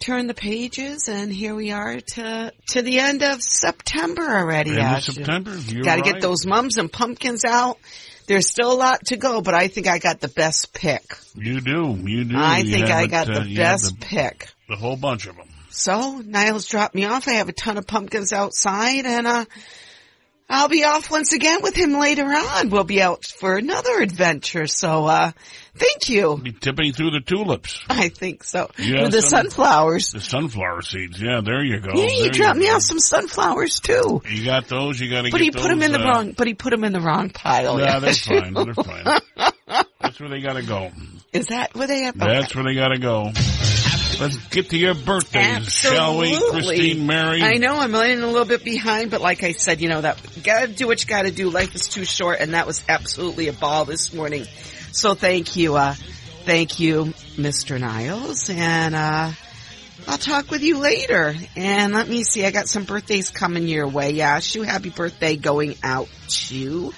turn the pages, and here we are to to the end of September already. End of September, Got to right. get those mums and pumpkins out. There's still a lot to go, but I think I got the best pick. You do. You do. I You think I got uh, the best the- pick. The whole bunch of them. So Niles dropped me off. I have a ton of pumpkins outside, and uh, I'll be off once again with him later on. We'll be out for another adventure. So uh, thank you. Be tipping through the tulips. I think so. Yeah, With the some- sunflowers. The sunflower seeds. Yeah, there you go. yeah, There he dropped me off some sunflowers too. You got those. You got to But get he put them in the uh, wrong. But he put them in the wrong pile. Yeah, they're fine. They're fine. That's where they got to go. Is that where they have? That's where they got to go. Let's get to your birthdays, shall we, Christine Mary? I know I'm running a little bit behind, but like I said, you know that you gotta do what you gotta do. Life is too short, and that was absolutely a ball this morning. So thank you, uh, thank you, Mr. Niles, and uh, I'll talk with you later. And let me see, I got some birthdays coming your way. Yeah, Shu, happy birthday going out to.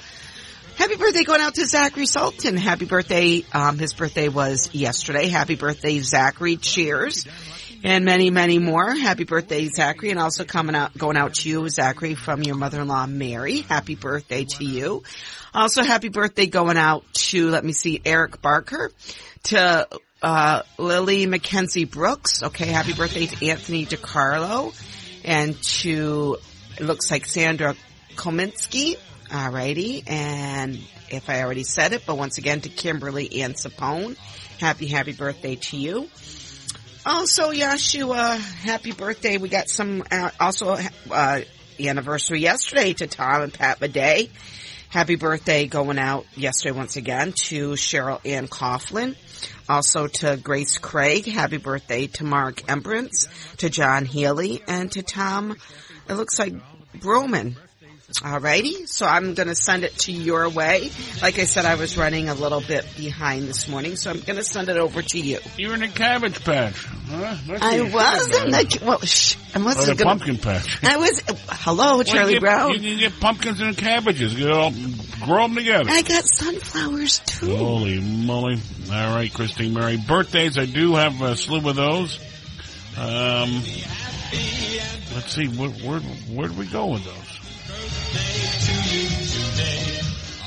Happy birthday going out to Zachary Sultan. Happy birthday. Um, his birthday was yesterday. Happy birthday, Zachary. Cheers. And many, many more. Happy birthday, Zachary. And also coming out, going out to you, Zachary, from your mother-in-law, Mary. Happy birthday to you. Also, happy birthday going out to, let me see, Eric Barker, to, uh, Lily Mackenzie Brooks. Okay. Happy birthday to Anthony DiCarlo and to, it looks like Sandra Kominski. Alrighty. And if I already said it, but once again to Kimberly and Sapone. Happy, happy birthday to you. Also, Yashua, happy birthday. We got some, uh, also, uh, anniversary yesterday to Tom and Pat Bidet. Happy birthday going out yesterday once again to Cheryl Ann Coughlin. Also to Grace Craig. Happy birthday to Mark Embrance, to John Healy, and to Tom, it looks like Broman. Alrighty, so I'm gonna send it to your way. Like I said, I was running a little bit behind this morning, so I'm gonna send it over to you. You're in a cabbage patch. Huh? That's I was in the, well, shh, I wasn't the gonna, pumpkin patch. I was, hello, Well, Charlie you get, Brown. You can get pumpkins and cabbages. You grow them together. I got sunflowers too. Holy moly. All right, Christine Mary. Birthdays, I do have a slew of those. Um, let's see, where, where, where do we go with those?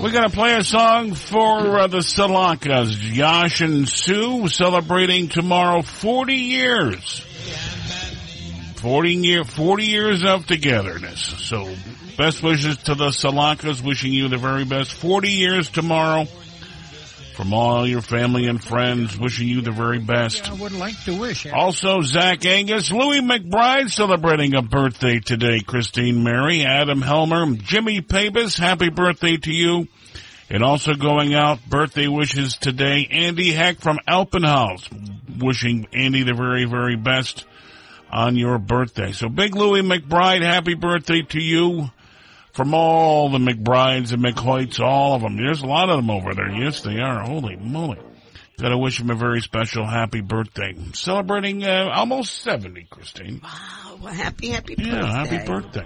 We're going to play a song for uh, the Salakas, Josh and Sue, celebrating tomorrow 40 years. 40 year, 40 years of togetherness. So best wishes to the Salakas, wishing you the very best. 40 years tomorrow from all your family and friends, wishing you the very best. I would like to wish. Also, Zach Angus, Louis McBride celebrating a birthday today. Christine Mary, Adam Helmer, Jimmy Pabus, happy birthday to you. And also going out, birthday wishes today, Andy Heck from Alpenhaus, wishing Andy the very, very best on your birthday. So Big Louis McBride, happy birthday to you from all the McBrides and McHoyts, all of them. There's a lot of them over there. Yes, they are. Holy moly. Gotta wish him a very special happy birthday. Celebrating uh, almost 70, Christine. Wow, well, happy, happy Yeah, birthday. happy birthday.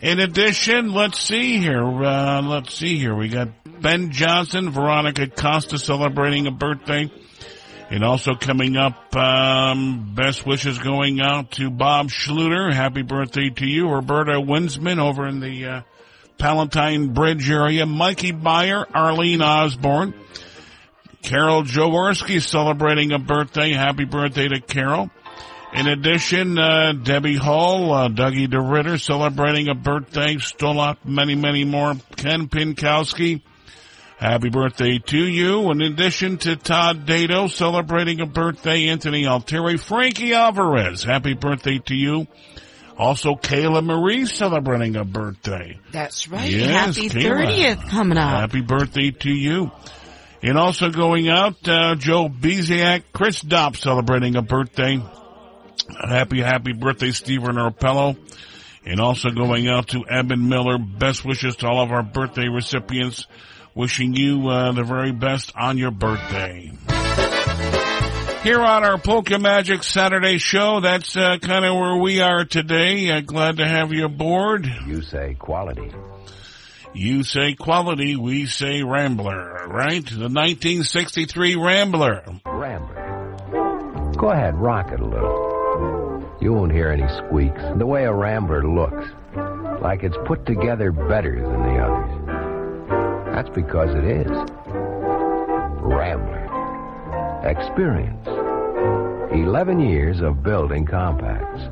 In addition, let's see here. Uh, let's see here. We got Ben Johnson, Veronica Costa celebrating a birthday. And also coming up, um, best wishes going out to Bob Schluter. Happy birthday to you. Roberta Winsman over in the, uh, Palatine Bridge area. Mikey Meyer, Arlene Osborne. Carol Jaworski celebrating a birthday. Happy birthday to Carol. In addition, uh, Debbie Hall, uh, Dougie DeRitter celebrating a birthday. Still up many, many more. Ken Pinkowski. Happy birthday to you. In addition to Todd Dato celebrating a birthday, Anthony Altieri, Frankie Alvarez, happy birthday to you. Also, Kayla Marie celebrating a birthday. That's right. Yes, happy Kayla. 30th coming up. Happy birthday to you. And also going out, uh, Joe Beziak, Chris Dopp celebrating a birthday. Happy, happy birthday, Stephen Orpello. And also going out to Eben Miller. Best wishes to all of our birthday recipients. Wishing you uh, the very best on your birthday. Here on our Polka Magic Saturday show, that's uh, kind of where we are today. Uh, glad to have you aboard. You say quality. You say quality, we say Rambler, right? The 1963 Rambler. Rambler. Go ahead, rock it a little. You won't hear any squeaks. The way a Rambler looks, like it's put together better than the others. That's because it is. Rambler. Experience. 11 years of building compacts.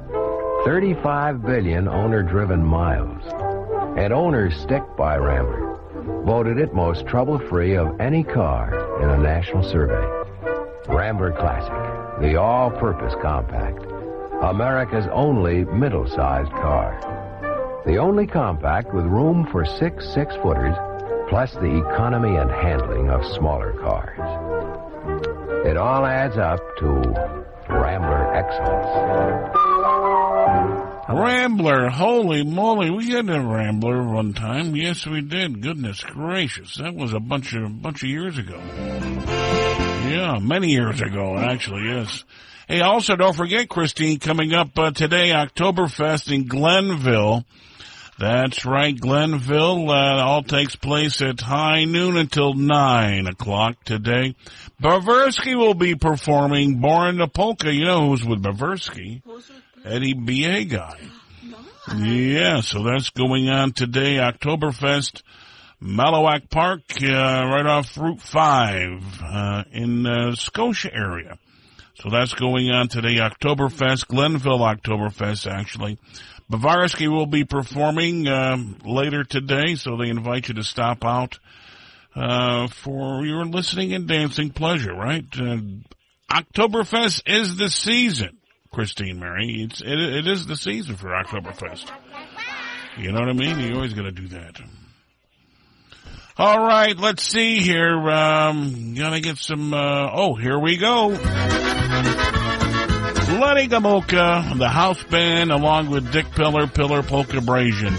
35 billion owner-driven miles. And owners stick by Rambler. Voted it most trouble-free of any car in a national survey. Rambler Classic, the all-purpose compact. America's only middle-sized car. The only compact with room for six six-footers, plus the economy and handling of smaller cars. It all adds up to Rambler excellence. Rambler, holy moly, we had a Rambler one time. Yes, we did. Goodness gracious, that was a bunch of bunch of years ago. Yeah, many years ago, actually. Yes. Hey, also don't forget, Christine, coming up uh, today, Oktoberfest in Glenville. That's right, Glenville. Uh, all takes place at high noon until nine o'clock today. Bavarsky will be performing "Born the Polka." You know who's with Bavarsky? Eddie B.A. guy. Yeah, so that's going on today, Oktoberfest, Maalwyck Park, uh, right off Route 5, uh, in, uh, Scotia area. So that's going on today, Oktoberfest, Glenville Oktoberfest, actually. Bavarsky will be performing, um, later today, so they invite you to stop out, uh, for your listening and dancing pleasure, right? Uh, Oktoberfest is the season. Christine Mary. It's it, it is the season for Oktoberfest. You know what I mean? You always got to do that. All right, let's see here. Um, gonna get some. Uh, oh, here we go. Lenny Gomulka, the house band, along with Dick Pillar, Pillar Polka Brazian.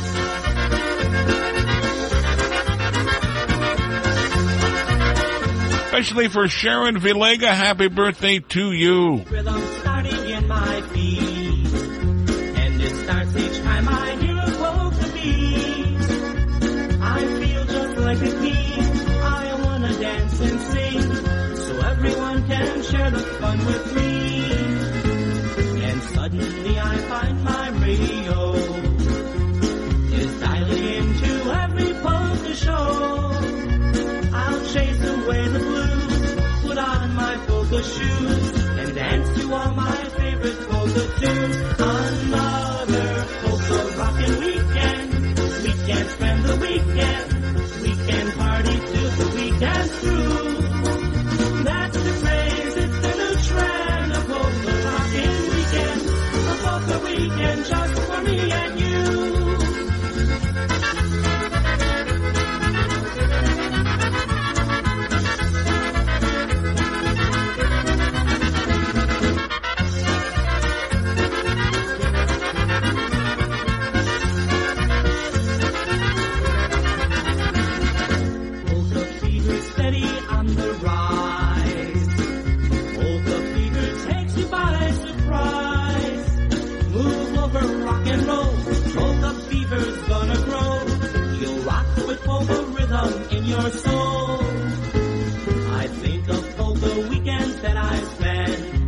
Especially for Sharon Villega, happy birthday to you. rhythm starting in my feet. And it starts each time I hear a polka beat. I feel just like a king. I wanna dance and sing. So everyone can share the fun with me. I find my radio is dialing into every polka show. I'll chase away the blues, put on my polka shoes, and dance to all my favorite polka tunes. Rhythm in your soul. I think of all the weekends that I spend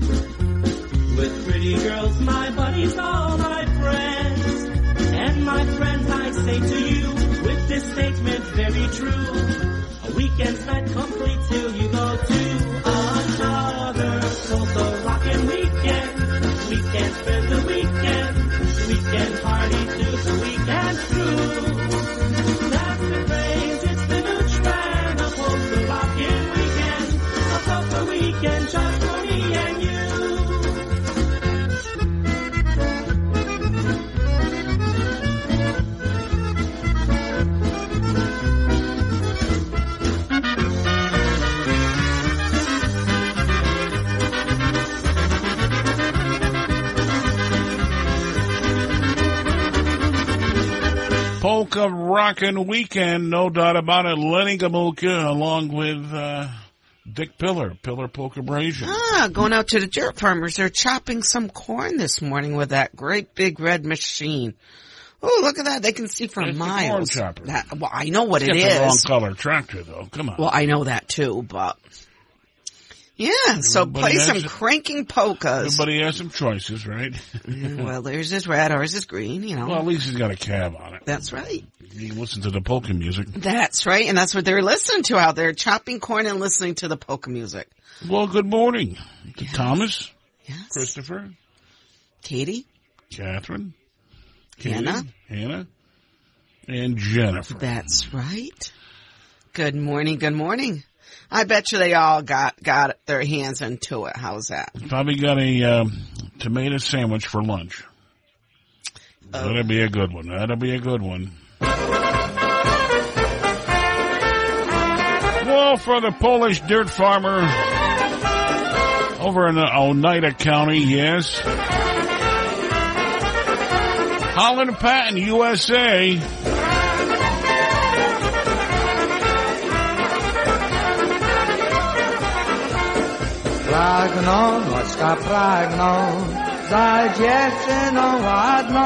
with pretty girls, my buddies, all my friends. And my friends, I say to you, with this statement very true. A weekend's not complete till you go to another polka rockin' weekend. We can spend the weekend. We can party till the weekend through. Polka Rockin' Weekend, no doubt about it. Lenny Gomulka along with uh, Dick Pillar, Pillar Polka Brazier. Ah, going out to the dirt farmers. They're chopping some corn this morning with that great big red machine. Oh, look at that. They can see for It's miles. chopper. That, well, I know what it the wrong color tractor though. Come on. Well, I know that too, but yeah. So Everybody play some it. cranking polkas. Everybody has some choices, right? well, there's this red, ours is green. You know. Well, at least he's got a cab on it. That's right. You can listen to the polka music. That's right, and that's what they're listening to out there, chopping corn and listening to the polka music. Well, good morning to Thomas, Christopher, Katie, Catherine, Katie, Hannah. Hannah, and Jennifer. That's right. Good morning, good morning. I bet you they all got got their hands into it. How's that? Probably got a um, tomato sandwich for lunch. That'll be a good one. That'll be a good one. Well, for the Polish dirt farmer over in Oneida County, yes. Holland Patent, USA. Pragną, noczka pragną, za dziewczyną ładną.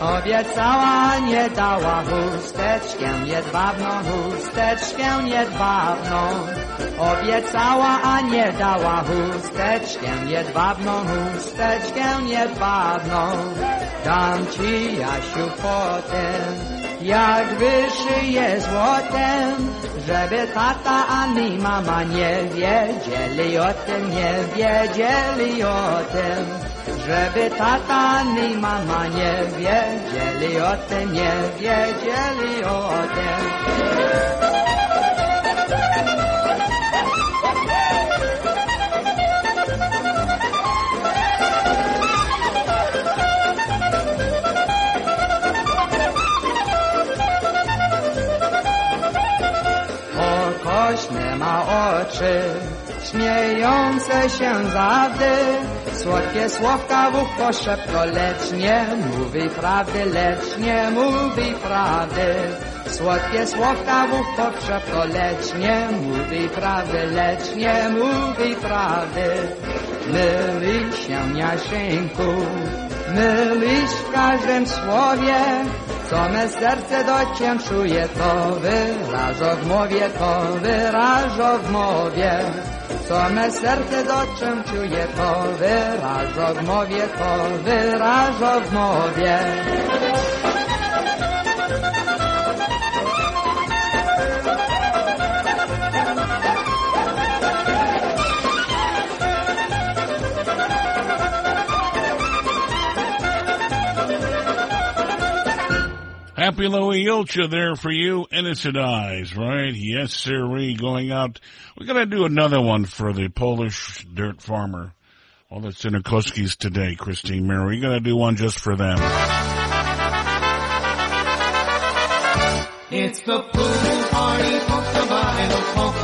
Obiecała, nie dała chusteczkę jedwabną, chusteczkę jedwabną. Obiecała, a nie dała chusteczkę jedwabną, chusteczkę jedwabną. Dam ci, Jasiu, potem, jak wyszyję złotem, żeby tata ani mama nie wiedzieli o tym, nie wiedzieli o tym. Żeby tata ani mama nie wiedzieli o tym, nie wiedzieli o tym. Ma oczy, śmiejące się zawdy. Słodkie słówka w ucho szepto, lecz nie mówi prawdy, lecz nie mówi prawdy. Słodkie słówka w ucho szepto, lecz nie mówi prawdy, lecz nie mówi prawdy. Myli się Jaszynku, mylisz w każdym słowie, co me serce do cię czuje, to wyrażo w mowie, to wyrażo w mowie. Co me serce do czym czuje, to wyrażo w mowie, to wyrażo w mowie. Happy Louie Ilcha there for you, innocent eyes, right? Yes, sirree, going out. We're gonna do another one for the Polish dirt farmer All the Sinakoskis today, Christine Mary. We're going to do one just for them. It's the pool party, polka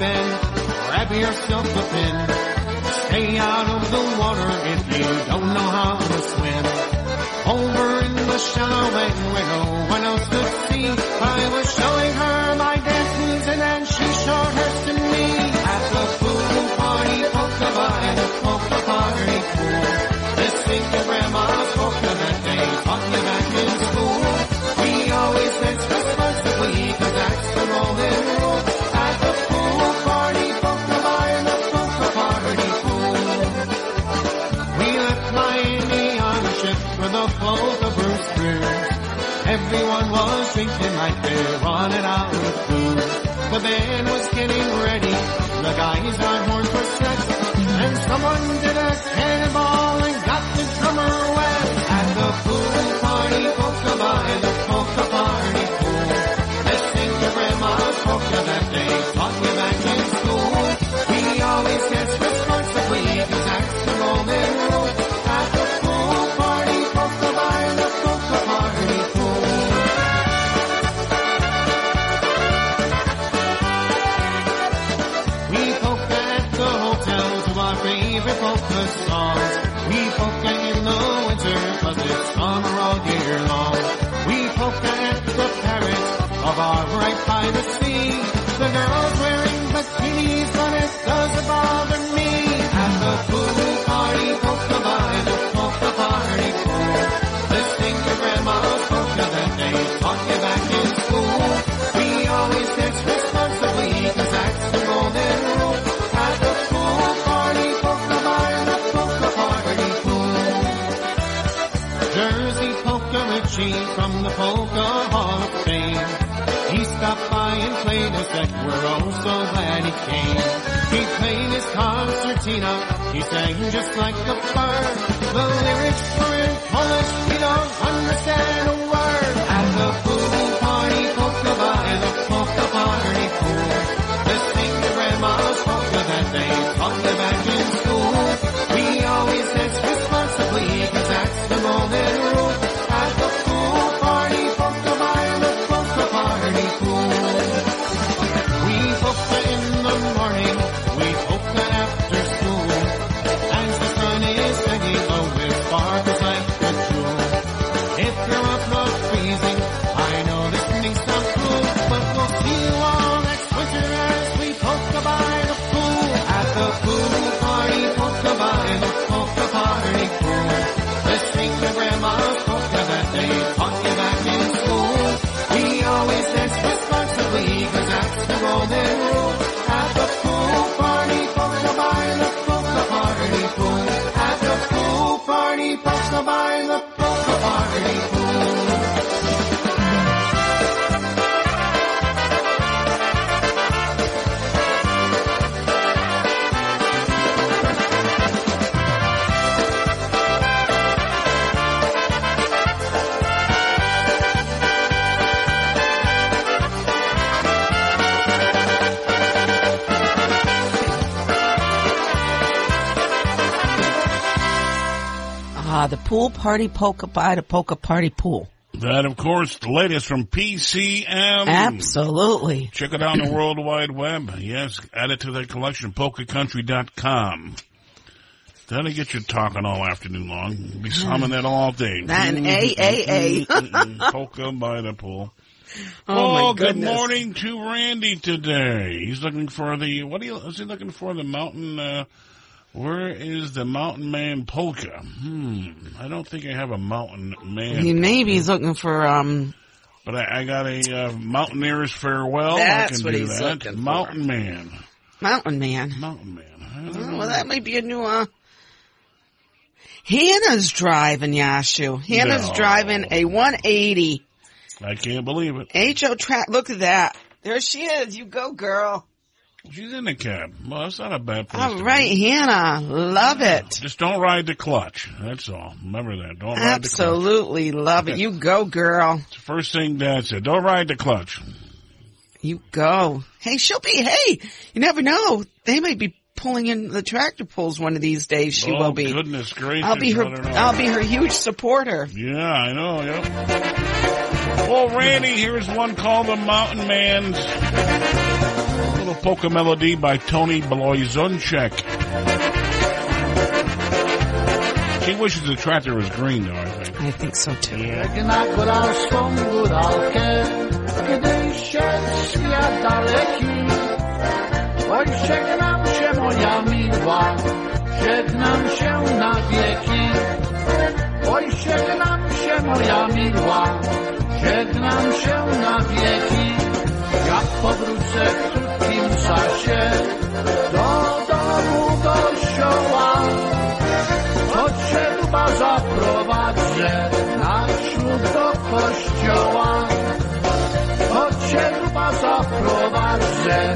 end, grab yourself a pin. Stay out of the water if you don't know how to swim. Over in the shallow end no one else could see, I was The band was getting ready, the guys on horns were set, and someone polka songs. We polka in the winter cause it's summer all year long. We polka at the parrot of our right by. The glad he. He played his concertina, he sang just like a bird. The lyrics were in Polish, we don't understand a word. Pool party polka by the polka party pool. That, of course, the latest from PCM. Absolutely. Check it out on the World Wide Web. Yes, add it to that collection, polkacountry.com. That'll get you talking all afternoon long. Be humming that all day. That and AAA. Mm-mm-mm. Polka by the pool. Oh, my good morning to Randy today. He's looking for the, what are you, is he looking for? The mountain, uh, where is the mountain man polka? Hmm, I don't think I have a mountain man. He maybe he's looking for um But I, I got a uh, mountaineer's farewell. That's I can what do he's that. looking for. Mountain man. Mountain Man. Mountain Man. Oh, well, that might be a new uh Hannah's driving Yashu. Hannah's No. driving a 180 I can't believe it. HO track. Look at that. There she is. You go, girl. She's in the cab. Well, that's not a bad place. All right, Hannah. Love it. Just don't ride the clutch. That's all. Remember that. Don't ride the clutch. Absolutely love it. You go, girl. It's the first thing Dad said. Don't ride the clutch. You go. Hey, she'll be, hey, you never know. They might be pulling in the tractor pulls one of these days. She oh, will be. Oh goodness gracious. I'll be her, I'll be her huge supporter. Yeah, I know, yep. Well, Randy, here's one called The Mountain Man's. A little polka melody by Tony Blazonczyk. She wishes the tractor was green, though, I think. I think so, too. Żegna góralską góralkę, gdy się świat daleki. Oj, żegnam się moja miła, żegnam się na wieki. Oj, żegnam się moja miła, żegnam się na wieki. Jak powrócę w wraca się do domu kościoła. Choć się duba zaprowadzę na ślub do kościoła. Choć się duba zaprowadzę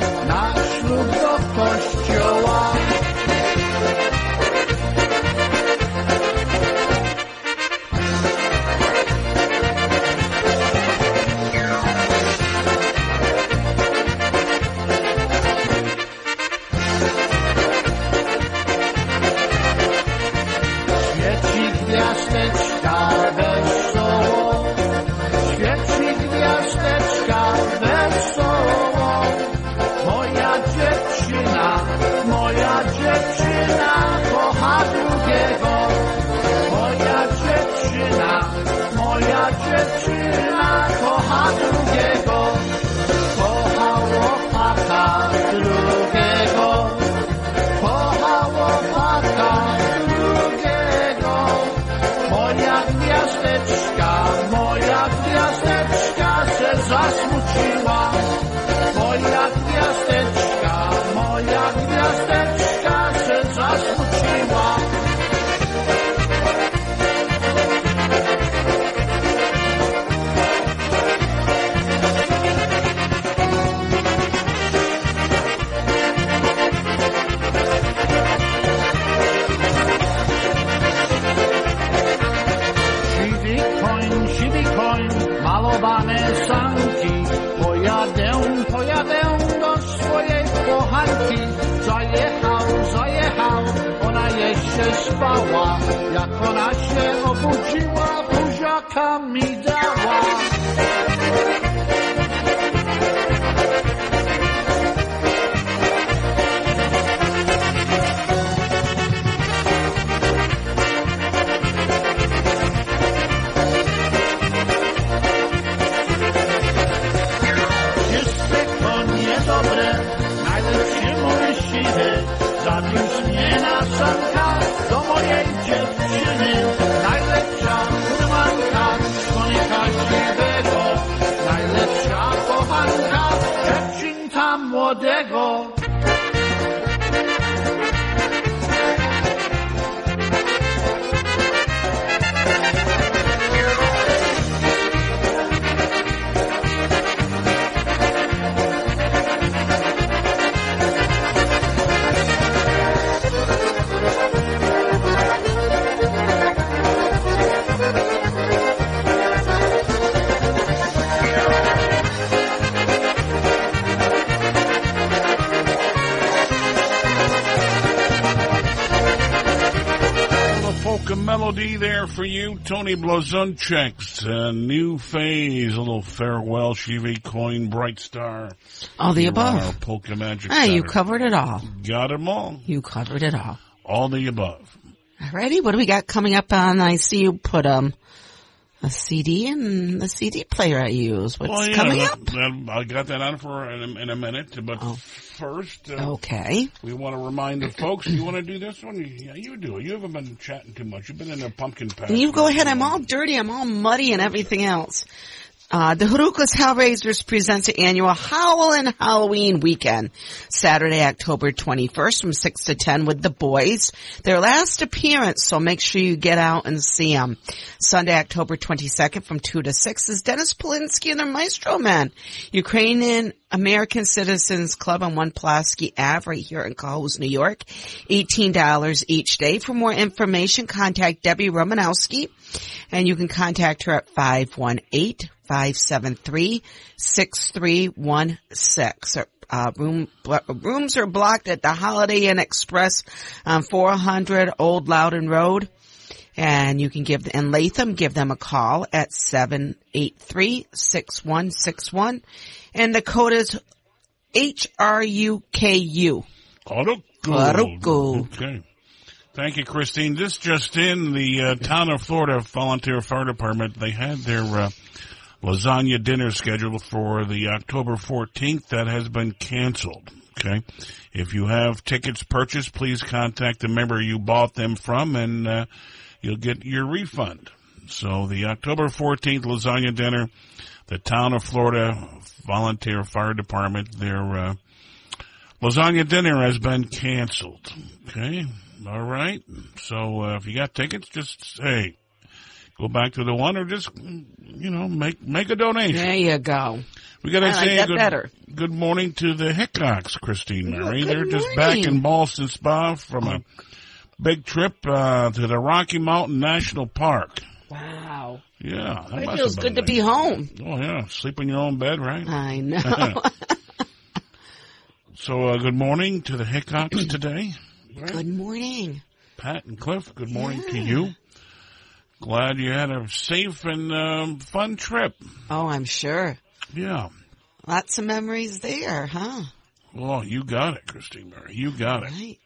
buziaka Tony Blazonczyk's uh, new phase, a little farewell, Shivi coin, bright star. All the above. polka magic. Hey, you covered it all. Got 'em all. You covered it all. All the above. Alrighty, what do we got coming up on? I see you put um a CD and the CD player I use. What's well, yeah, coming that- up? that- I got that on for in a, in a minute, but first, uh, Okay. we want to remind the folks. You want to do this one? Yeah, you do it. You haven't been chatting too much. You've been in the pumpkin patch. You go ahead. I'm all dirty. I'm all muddy and everything else. Uh, the Harukas Hellraisers presents the annual Howl Howlin' Halloween weekend, Saturday, October 21st from 6 to 10 with the boys. Their last appearance, so make sure you get out and see them. Sunday, October 22nd from 2 to 6 is Dennis Polisky and the Maestro Men. Ukrainian American Citizens Club on One Pulaski Ave right here in Cohoes, New York. $18 each day. For more information, contact Debbie Romanowski and you can contact her at 518-573-6316. Uh, room, rooms are blocked at the Holiday Inn Express on 400 Old Loudon Road. And you can give, in Latham, give them a call at 783-6161. And the code is H-R-U-K-U. Haruku. Okay. Thank you, Christine. This just in, the uh, town of Florida Volunteer Fire Department, they had their uh, lasagna dinner scheduled for the October 14th. That has been canceled. Okay. If you have tickets purchased, please contact the member you bought them from and uh, you'll get your refund. So the October 14th lasagna dinner, the town of Florida Volunteer Fire Department, their uh, lasagna dinner has been canceled. Okay. All right. So uh, if you got tickets, just hey, go back to the one or just you know make make a donation. There you go. We got to like say good, better. good morning to the Hickox, Christine Mary. good They're just back in Ballston Spa from a big trip uh, to the Rocky Mountain National Park. Wow. Yeah, It feels good to be home. Oh yeah, sleep in your own bed, right? I know. so uh, good morning to the Hickox today. Good morning. Pat and Cliff, good morning to you. Glad you had a safe and um, fun trip. Oh, I'm sure. Yeah. Lots of memories there, huh? Well, you got it, Christine Murray. You got it.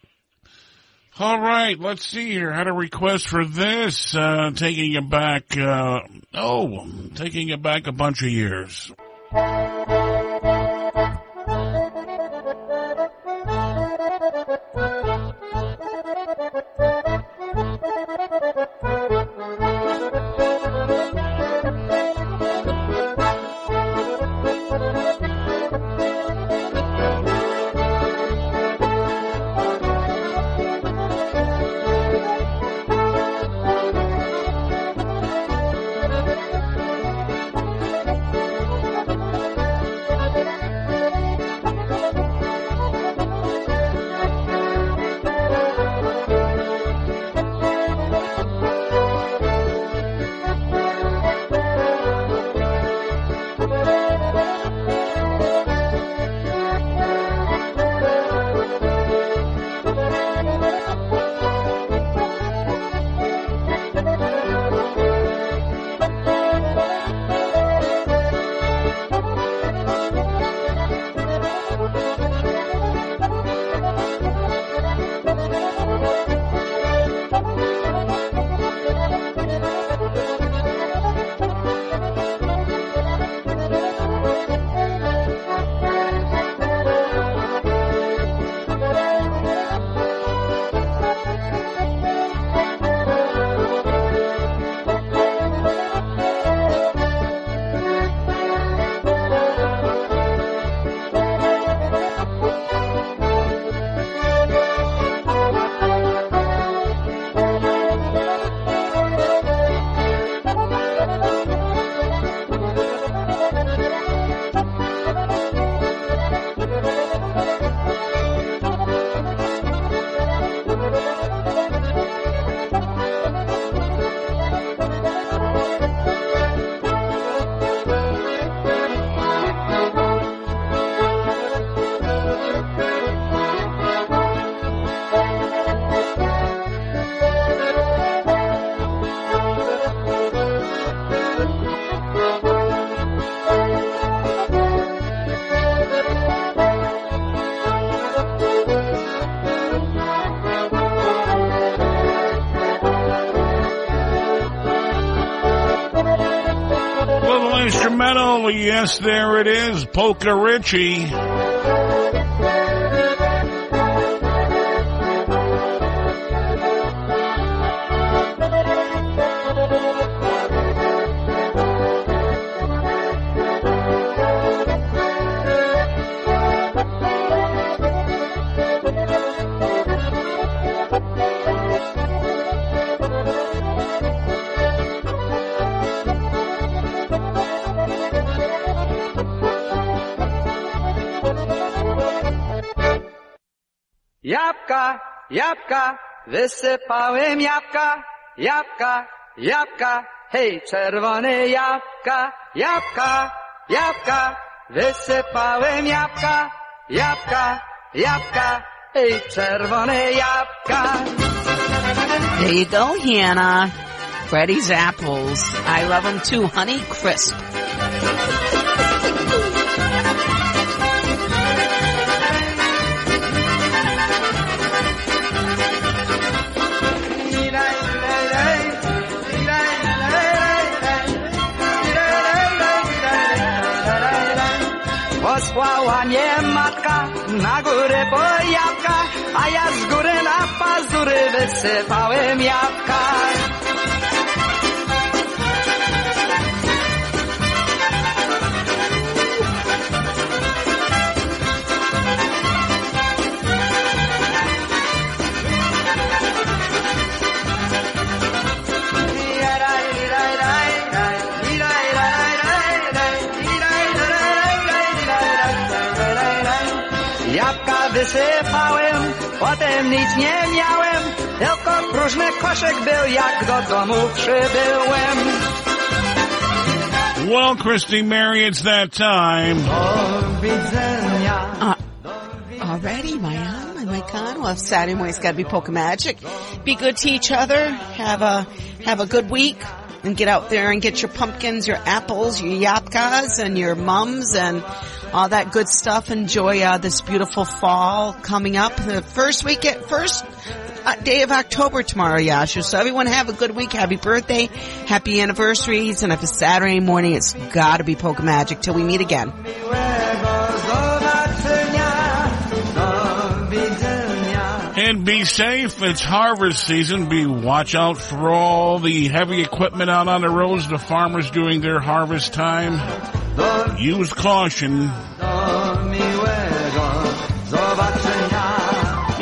All right, let's see here. Had a request for this, uh, taking it back, uh, oh, taking it back a bunch of years. Yes, there it is, Polka Richie. Wysypałem jabłka, jabłka, jabłka, hej, czerwone jabłka, jabłka, jabłka, wysypałem jabłka, jabłka, jabłka, hej, czerwone jabłka. There you go, Hannah. Freddy's apples. I love them too. Honey crisp. Posłała mnie matka na górę po jabłka, a ja z góry na pazury wysypałem. Jabłka nic nie miałem, tylko próżny koszyk był, jak do domu przybyłem. Well, Christy Mary, it's that time. Uh, already, my on, my con. Well, Saturday morning's got to be polka magic. Be good to each other. Have a have a good week, and get out there and get your pumpkins, your apples, your yapkas, and your mums, and all that good stuff. Enjoy uh, this beautiful fall coming up. The first week, first uh, day of October tomorrow, Yasha. So everyone have a good week. Happy birthday, happy anniversaries, and if it's Saturday morning, it's got to be polka magic till we meet again. And be safe. It's harvest season. Be watch out for all the heavy equipment out on the roads. The farmers doing their harvest time. Use caution.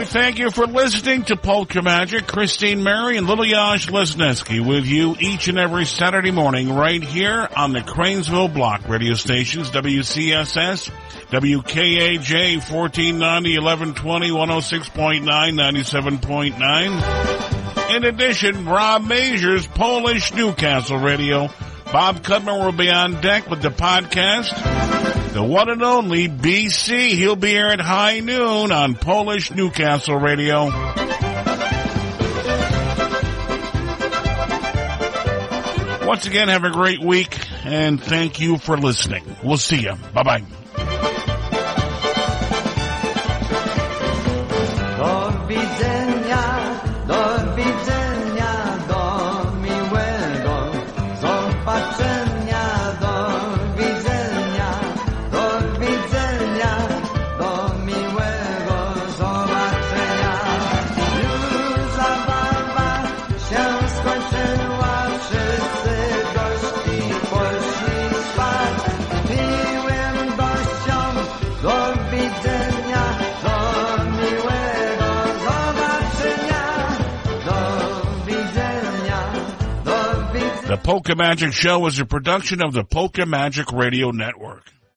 Thank you for listening to Polka Magic. Christine Mary and Yash Lesniewski with you each and every Saturday morning right here on the Cranesville Block radio stations, WCSS, WKAJ 1490, 1120, 106.9, 97.9. In addition, Rob Mazur's Polish Newcastle Radio. Bob Cudman will be on deck with the podcast. The one and only BC. He'll be here at high noon on Polish Newcastle Radio. Once again, have a great week and thank you for listening. We'll see you. Bye bye. Polka Magic Show is a production of the Polka Magic Radio Network.